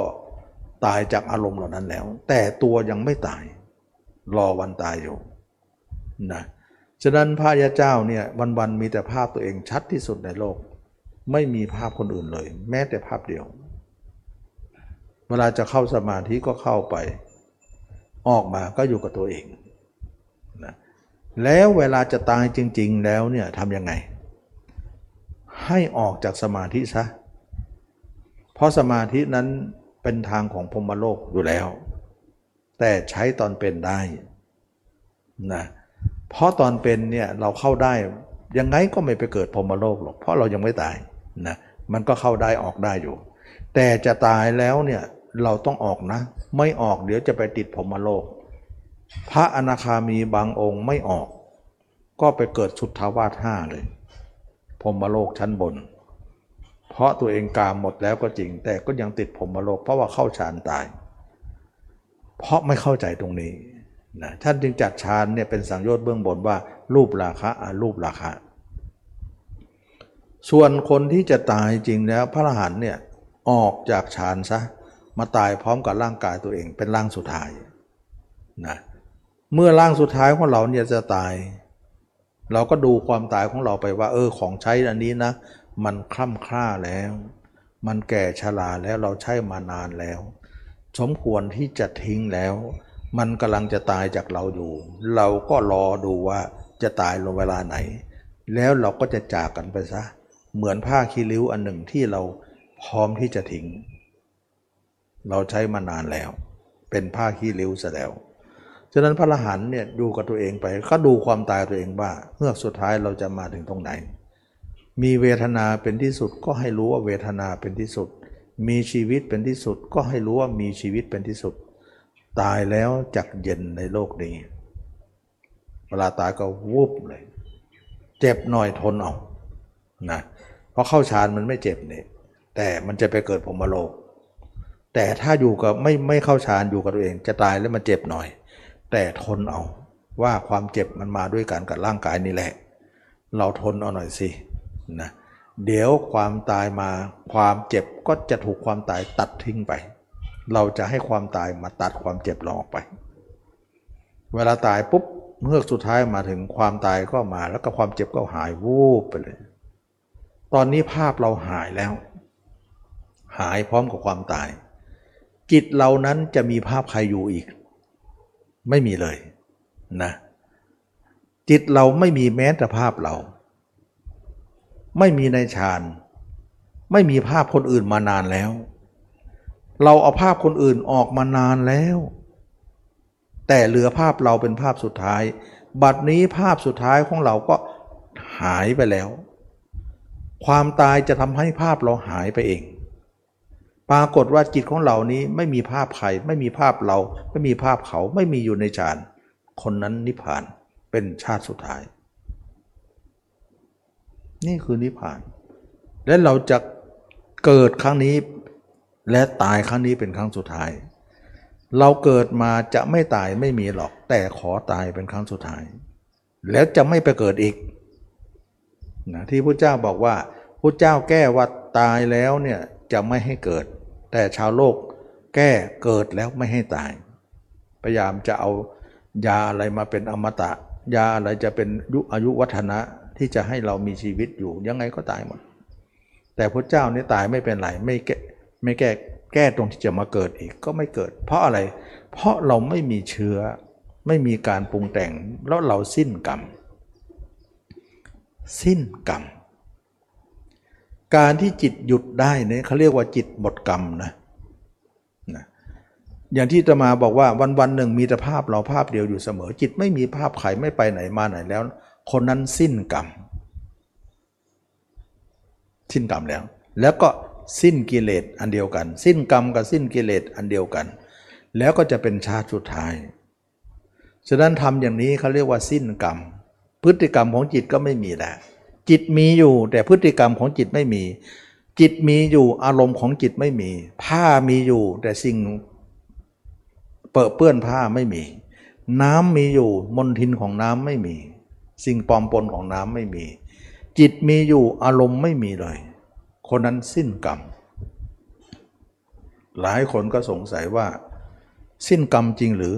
ตายจากอารมณ์เหล่านั้นแล้ว แต่ตัวยังไม่ตาย รอวันตายอยู่นะฉะนั้นพระยาเจ้าเนี่ยวันๆมีแต่ภาพตัวเองชัดที่สุดในโลก ไม่มีภาพคนอื่นเลย แม้แต่ภาพเดียว เวลาจะเข้าสมาธิก็เข้าไป ออกมาก็อยู่กับตัวเองนะแล้วเวลาจะตายจริง ๆ แล้วเนี่ยทำยังไง ให้ออกจากสมาธิซะเพราะสมาธินั้น เป็นทางของพรมโลกอยู่แล้ว แต่ใช้ตอนเป็นได้นะเพราะตอนเป็นเนี่ยเราเข้าได้ยังไงก็ไม่ไปเกิดพรมโลกหรอกเพราะเรายังไม่ตายนะมันก็เข้าได้ออกได้อยู่ แต่จะตายแล้วเนี่ยเราต้องออกนะ ไม่ออกเดี๋ยวจะไปติดพรมโลก พระอนาคามีบางองค์ไม่ออก ก็ไปเกิดสุทธาวาสห้าเลยพรมโลกชั้นบน เพราะตัวเองกามหมดแล้วก็จริง แต่ก็ยังติดพรหมโลกเพราะว่าเข้าฌานตาย เพราะไม่เข้าใจตรงนี้นะท่านจึงจัดฌานเนี่ยเป็นสังโยชน์เบื้องบนว่า รูปราคะอารูปราคะ ส่วนคนที่จะตายจริงแล้วพระอรหันต์เนี่ยออกจากฌานซะมาตายพร้อมกับร่างกายตัวเองเป็นร่างสุดท้ายนะเมื่อร่างสุดท้ายของเราเนี่ยจะตาย เราก็ดูความตายของเราไปว่า เออของใช้อันนี้นะ มันคล่ำคล้าแล้ว มันแก่ชราแล้วเราใช้มานานแล้ว สมควรที่จะทิ้งแล้ว มันกำลังจะตายจากเราอยู่ เราก็รอดูว่าจะตายลงเวลาไหน แล้วเราก็จะจากกันไปซะ เหมือนผ้าคีริ้วอันหนึ่งที่เราพร้อมที่จะทิ้ง เราใช้มานานแล้ว เป็นผ้าคีริ้วซะแล้วฉะนั้นพระอรหันต์เนี่ยดูกับตัวเองไปก็ดูความตายตัวเองว่าเมื่อสุดท้ายเราจะมาถึงตรงไหน มีเวทนาเป็นที่สุดก็ให้รู้ว่าเวทนาเป็นที่สุด มีชีวิตเป็นที่สุดก็ให้รู้ว่ามีชีวิตเป็นที่สุด ตายแล้วจักเย็นในโลกนี้ เวลาตายก็วูบเลย เจ็บหน่อยทนเอานะเพราะเข้าฌานมันไม่เจ็บเนี่ยแต่มันจะไปเกิดพรมโลก แต่ถ้าอยู่กับไม่ไม่เข้าฌานอยู่กับตัวเอง จะตายแล้วมันเจ็บหน่อย แต่ทนเอาว่าความเจ็บมันมาด้วยกันกับร่างกายนี่แหละ เราทนเอาหน่อยสิ นะเดี๋ยวความตายมาความเจ็บก็จะถูกความตายตัดทิ้งไป เราจะให้ความตายมาตัดความเจ็บเราออกไป เวลาตายปุ๊บเมื่อสุดท้ายมาถึงความตายก็มา แล้วก็ความเจ็บก็หายวูบไปเลย ตอนนี้ภาพเราหายแล้ว หายพร้อมกับความตาย จิตเรานั้นจะมีภาพใครอยู่อีก ไม่มีเลยนะ จิตเราไม่มีแม้แต่ภาพเรา ไม่มีในฌานไม่มีภาพคนอื่นมานานแล้ว เราเอาภาพคนอื่นออกมานานแล้ว แต่เหลือภาพเราเป็นภาพสุดท้าย บัดนี้ภาพสุดท้ายของเราก็หายไปแล้ว ความตายจะทำให้ภาพเราหายไปเอง ปรากฏว่าจิตของเรานี้ไม่มีภาพใครไม่มีภาพเรา ไม่มีภาพเขาไม่มีอยู่ในฌานคนนั้นนิพพานเป็นชาติสุดท้าย นี่คือนิพพาน และเราจะเกิดครั้งนี้และตายครั้งนี้เป็นครั้งสุดท้าย เราเกิดมาจะไม่ตายไม่มีหรอก แต่ขอตายเป็นครั้งสุดท้าย แล้วจะไม่ไปเกิดอีกนะที่พระเจ้าบอกว่าพระเจ้าแก้ว่าตายแล้วเนี่ยจะไม่ให้เกิด แต่ชาวโลกแก้เกิดแล้วไม่ให้ตาย พยายามจะเอายาอะไรมาเป็นอมตะ ยาอะไรจะเป็นยุอายุวัฒนะ ที่จะให้เรามีชีวิตอยู่ยังไงก็ตายหมด แต่พระเจ้านี่ตายไม่เป็นไรไม่แก้ไม่แก้แก้ตรงที่จะมาเกิดอีกก็ไม่เกิด เพราะอะไร เพราะเราไม่มีเชื้อไม่มีการปรุงแต่งแล้วเราสิ้นกรรม สิ้นกรรม การที่จิตหยุดได้เนี่ยเขาเรียกว่าจิตหมดกรรมนะนะ อย่างที่ตมาบอกว่าวันวันหนึ่งมีแต่ภาพเราภาพเดียวอยู่เสมอ จิตไม่มีภาพใครไม่ไปไหนมาไหนแล้ว คนนั้นสิ้นกรรม สิ้นกรรมแล้ว แล้วก็สิ้นกิเลสอันเดียวกัน สิ้นกรรมกับสิ้นกิเลสอันเดียวกัน แล้วก็จะเป็นชาติสุดท้าย ฉะนั้นทำอย่างนี้เขาเรียกว่าสิ้นกรรม พฤติกรรมของจิตก็ไม่มีแล้วจิตมีอยู่แต่พฤติกรรมของจิตไม่มี จิตมีอยู่อารมณ์ของจิตไม่มี ผ้ามีอยู่แต่สิ่งเปอะเปื้อนผ้าไม่มี น้ำมีอยู่มนทินของน้ำไม่มี สิ่งปลอมปนของน้ำไม่มี จิตมีอยู่อารมณ์ไม่มีเลย คนนั้นสิ้นกรรม หลายคนก็สงสัยว่า สิ้นกรรมจริงหรือ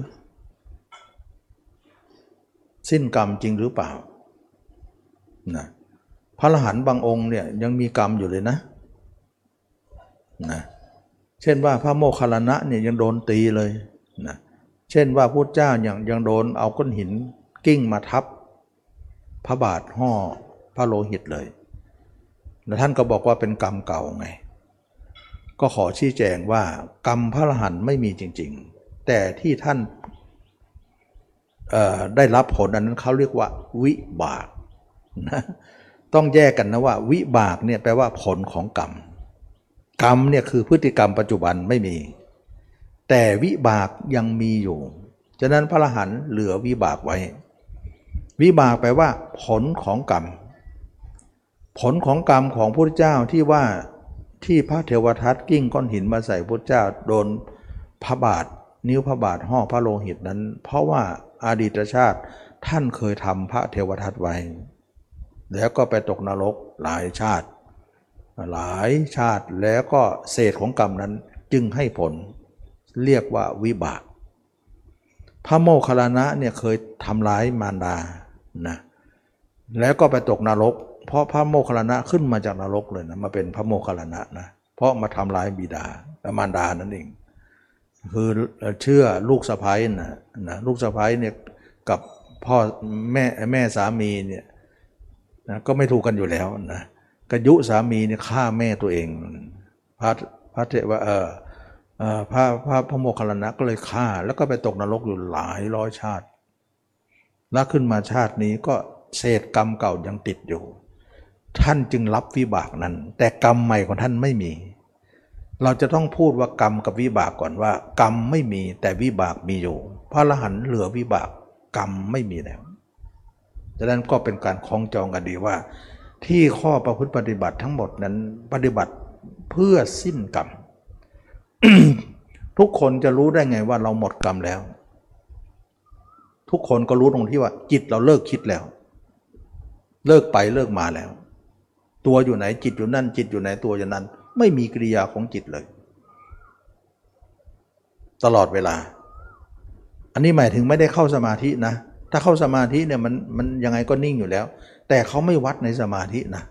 สิ้นกรรมจริงหรือเปล่านะพระอรหันต์บางองค์เนี่ยยังมีกรรมอยู่เลยนะนะเช่นว่าพระโมคคัลลานะเนี่ยยังโดนตีเลยนะเช่นว่าพุทธเจ้ายังยังโดนเอาก้อนหินกิ้งมาทับ พระบาทห่อพระโลหิตเลยแล้วท่านก็บอกว่าเป็นกรรมเก่าไง ก็ขอชี้แจงว่ากรรมพระอรหันต์ไม่มีจริง ๆ แต่ที่ท่านได้รับผลอันนั้นเขาเรียกว่าวิบากนะต้องแยกกันนะว่า วิบากเนี่ยแปลว่าผลของกรรม กรรมเนี่ยคือพฤติกรรมปัจจุบันไม่มี แต่วิบากยังมีอยู่ ฉะนั้นพระอรหันต์เหลือวิบากไว้ วิบากแปลว่า ผลของกรรม ผลของกรรมของพระพุทธเจ้าที่ว่าที่พระเทวทัตกิ้งก้อนหินมาใส่พระพุทธเจ้าโดนพระบาท นิ้วพระบาทห่อพระโลหิตนั้น เพราะว่าอาดีตชาติท่านเคยทำพระเทวทัตไว้ แล้วก็ไปตกนรกหลายชาติ หลายชาติแล้วก็เศษของกรรมนั้นจึงให้ผล เรียกว่าวิบาก พระโมคคัลลานะเนี่ยเคยทำร้ายมารดา นะแล้วก็ไปตกนรก เพราะพระโมคคัลลานะขึ้นมาจากนรกเลยนะมาเป็นพระโมคคัลลานะนะเพราะมาทำร้ายบิดามารดานั่นเอง คือเชื่อลูกสะพ้ายนะนะลูกสะพ้ายเนี่ยกับพ่อแม่แม่สามีเนี่ยนะก็ไม่ถูกกันอยู่แล้วนะกยุสามีเนี่ยฆ่าแม่ตัวเองพระพระเทวะเออพระพระพระโมคคัลลานะก็เลยฆ่า แล้วก็ไปตกนรกอยู่หลายร้อยชาติ แล้วขึ้นมาชาตินี้ก็เศษกรรมเก่ายังติดอยู่ ท่านจึงรับวิบากนั้น แต่กรรมใหม่ของท่านไม่มี เราจะต้องพูดว่ากรรมกับวิบากก่อนว่า กรรมไม่มีแต่วิบากมีอยู่ พระอรหันต์เหลือวิบากกรรมไม่มีแล้วดังนั้นก็เป็นการคล้องจองกันดีว่า ที่ข้อประพฤติปฏิบัติทั้งหมดนั้นปฏิบัติเพื่อสิ้นกรรมทุกคนจะรู้ได้ไงว่าเราหมดกรรมแล้ว ทุกคนก็รู้ตรงที่ว่า จิตเราเลิกคิดแล้ว เลิกไปเลิกมาแล้ว ตัวอยู่ไหนจิตอยู่นั่น จิตอยู่ไหนตัวอยู่นั้น ไม่มีกิริยาของจิตเลย ตลอดเวลา อันนี้หมายถึงไม่ได้เข้าสมาธินะ ถ้าเข้าสมาธิเนี่ยมันมันยังไงก็นิ่งอยู่แล้ว แต่เขาไม่วัดในสมาธินะ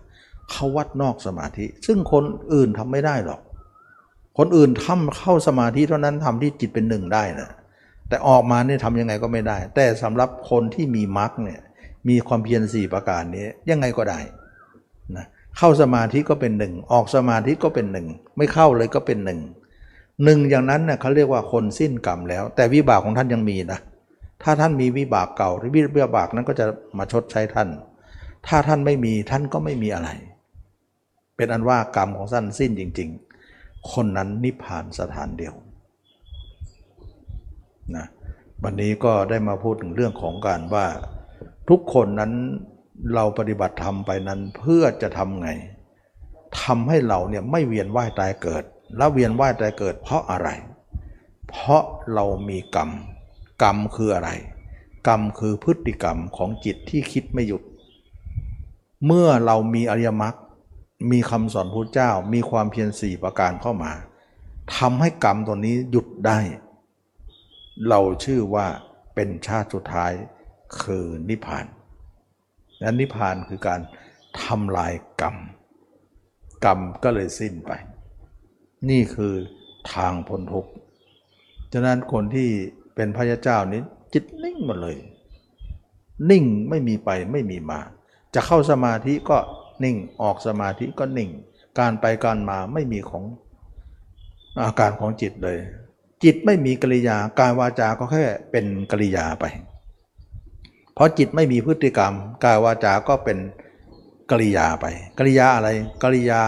เขาวัดนอกสมาธิ ซึ่งคนอื่นทำไม่ได้หรอก คนอื่นทำเข้าสมาธิเท่านั้นทำที่จิตเป็นหนึ่งได้นะ แต่ออกมาเนี่ยทำยังไงก็ไม่ได้ แต่สำหรับคนที่มีมรรคเนี่ยมีความเพียรสี่ประการนี้ยังไงก็ได้นะเข้าสมาธิก็เป็นหนึ่งออกสมาธิก็เป็นหนึ่งไม่เข้าเลยก็เป็นหนึ่งหนึ่งอย่างนั้นเน่ยเขาเรียกว่าคนสิ้นกรรมแล้ว แต่วิบากของท่านยังมีนะถ้าท่านมีวิบากเก่าหรือวิบากนั้นก็จะมาชดใช้ท่าน ถ้าท่านไม่มีท่านก็ไม่มีอะไร เป็นอันว่ากรรมของท่านสิ้นจริง ๆ คนนั้นนิพพานสถานเดียว นะวันนี้ก็ได้มาพูดถึงเรื่องของการว่า ทุกคนนั้นเราปฏิบัติธรรมไปนั้นเพื่อจะทำไงทำให้เราเนี่ยไม่เวียนว่ายตายเกิด แล้วเวียนว่ายตายเกิด เพราะอะไร เพราะเรามีกรรม กรรมคืออะไร กรรมคือพฤติกรรมของจิตที่คิดไม่หยุด เมื่อเรามีอริยมรรคมีคำสอนพระเจ้ามีความเพียรสี่ประการเข้ามาทำให้กรรมตัวนี้หยุดได้ เราชื่อว่าเป็นชาติสุดท้ายคือนิพพานนั้นนิพพานคือการทำลายกรรม กรรมก็เลยสิ้นไป นี่คือทางพ้นทุกข์ฉะนั้นคนที่เป็นพระยาเจ้านี้จิตนิ่งหมดเลย นิ่งไม่มีไปไม่มีมา จะเข้าสมาธิก็นิ่งออกสมาธิก็นิ่ง การไปการมาไม่มีของอาการของจิตเลย จิตไม่มีกิริยา การวาจาก็แค่เป็นกิริยาไป เพราะจิตไม่มีพฤติกรรม กายวาจาก็เป็นกริยาไปกริยาอะไรกริยา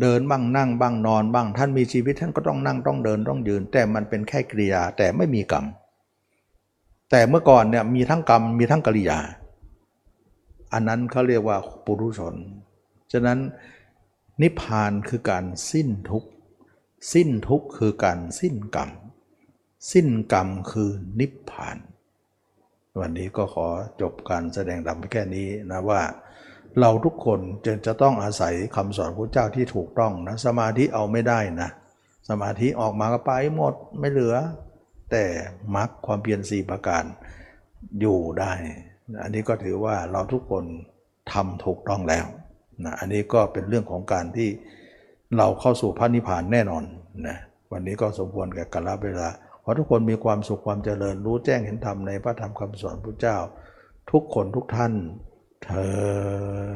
เดินบ้างนั่งบ้างนอนบ้างท่านมีชีวิตท่านก็ต้องนั่งต้องเดินต้องยืน แต่มันเป็นแค่กริยาแต่ไม่มีกรรม แต่เมื่อก่อนเนี่ยมีทั้งกรรมมีทั้งกริยา อันนั้นเขาเรียกว่าปุรุชน ฉะนั้นนิพพานคือการสิ้นทุกข สิ้นทุกคือการสิ้นกรรม สิ้นกรรมคือนิพพาน วันนี้ก็ขอจบการแสดงธรรมแค่นี้นะว่า เราทุกคนจึงจะต้องอาศัยคำสอนพระเจ้าที่ถูกต้องนะสมาธิเอาไม่ได้นะ สมาธิออกมาก็ไปหมดไม่เหลือ แต่มรรคความเพียรสี่ประการอยู่ได้ อันนี้ก็ถือว่าเราทุกคนททำถูกต้องแล้วนะอันนี้ก็เป็นเรื่องของการที่ เราเข้าสู่พระนิพพานแน่นอนนะวันนี้ก็สมควรแก่กาลเวลาขอทุกคนมีความสุขความเจริญรู้แจ้งเห็นธรรมในพระธรรมคำสอนพระเจ้า ทุกคนทุกท่านเทอ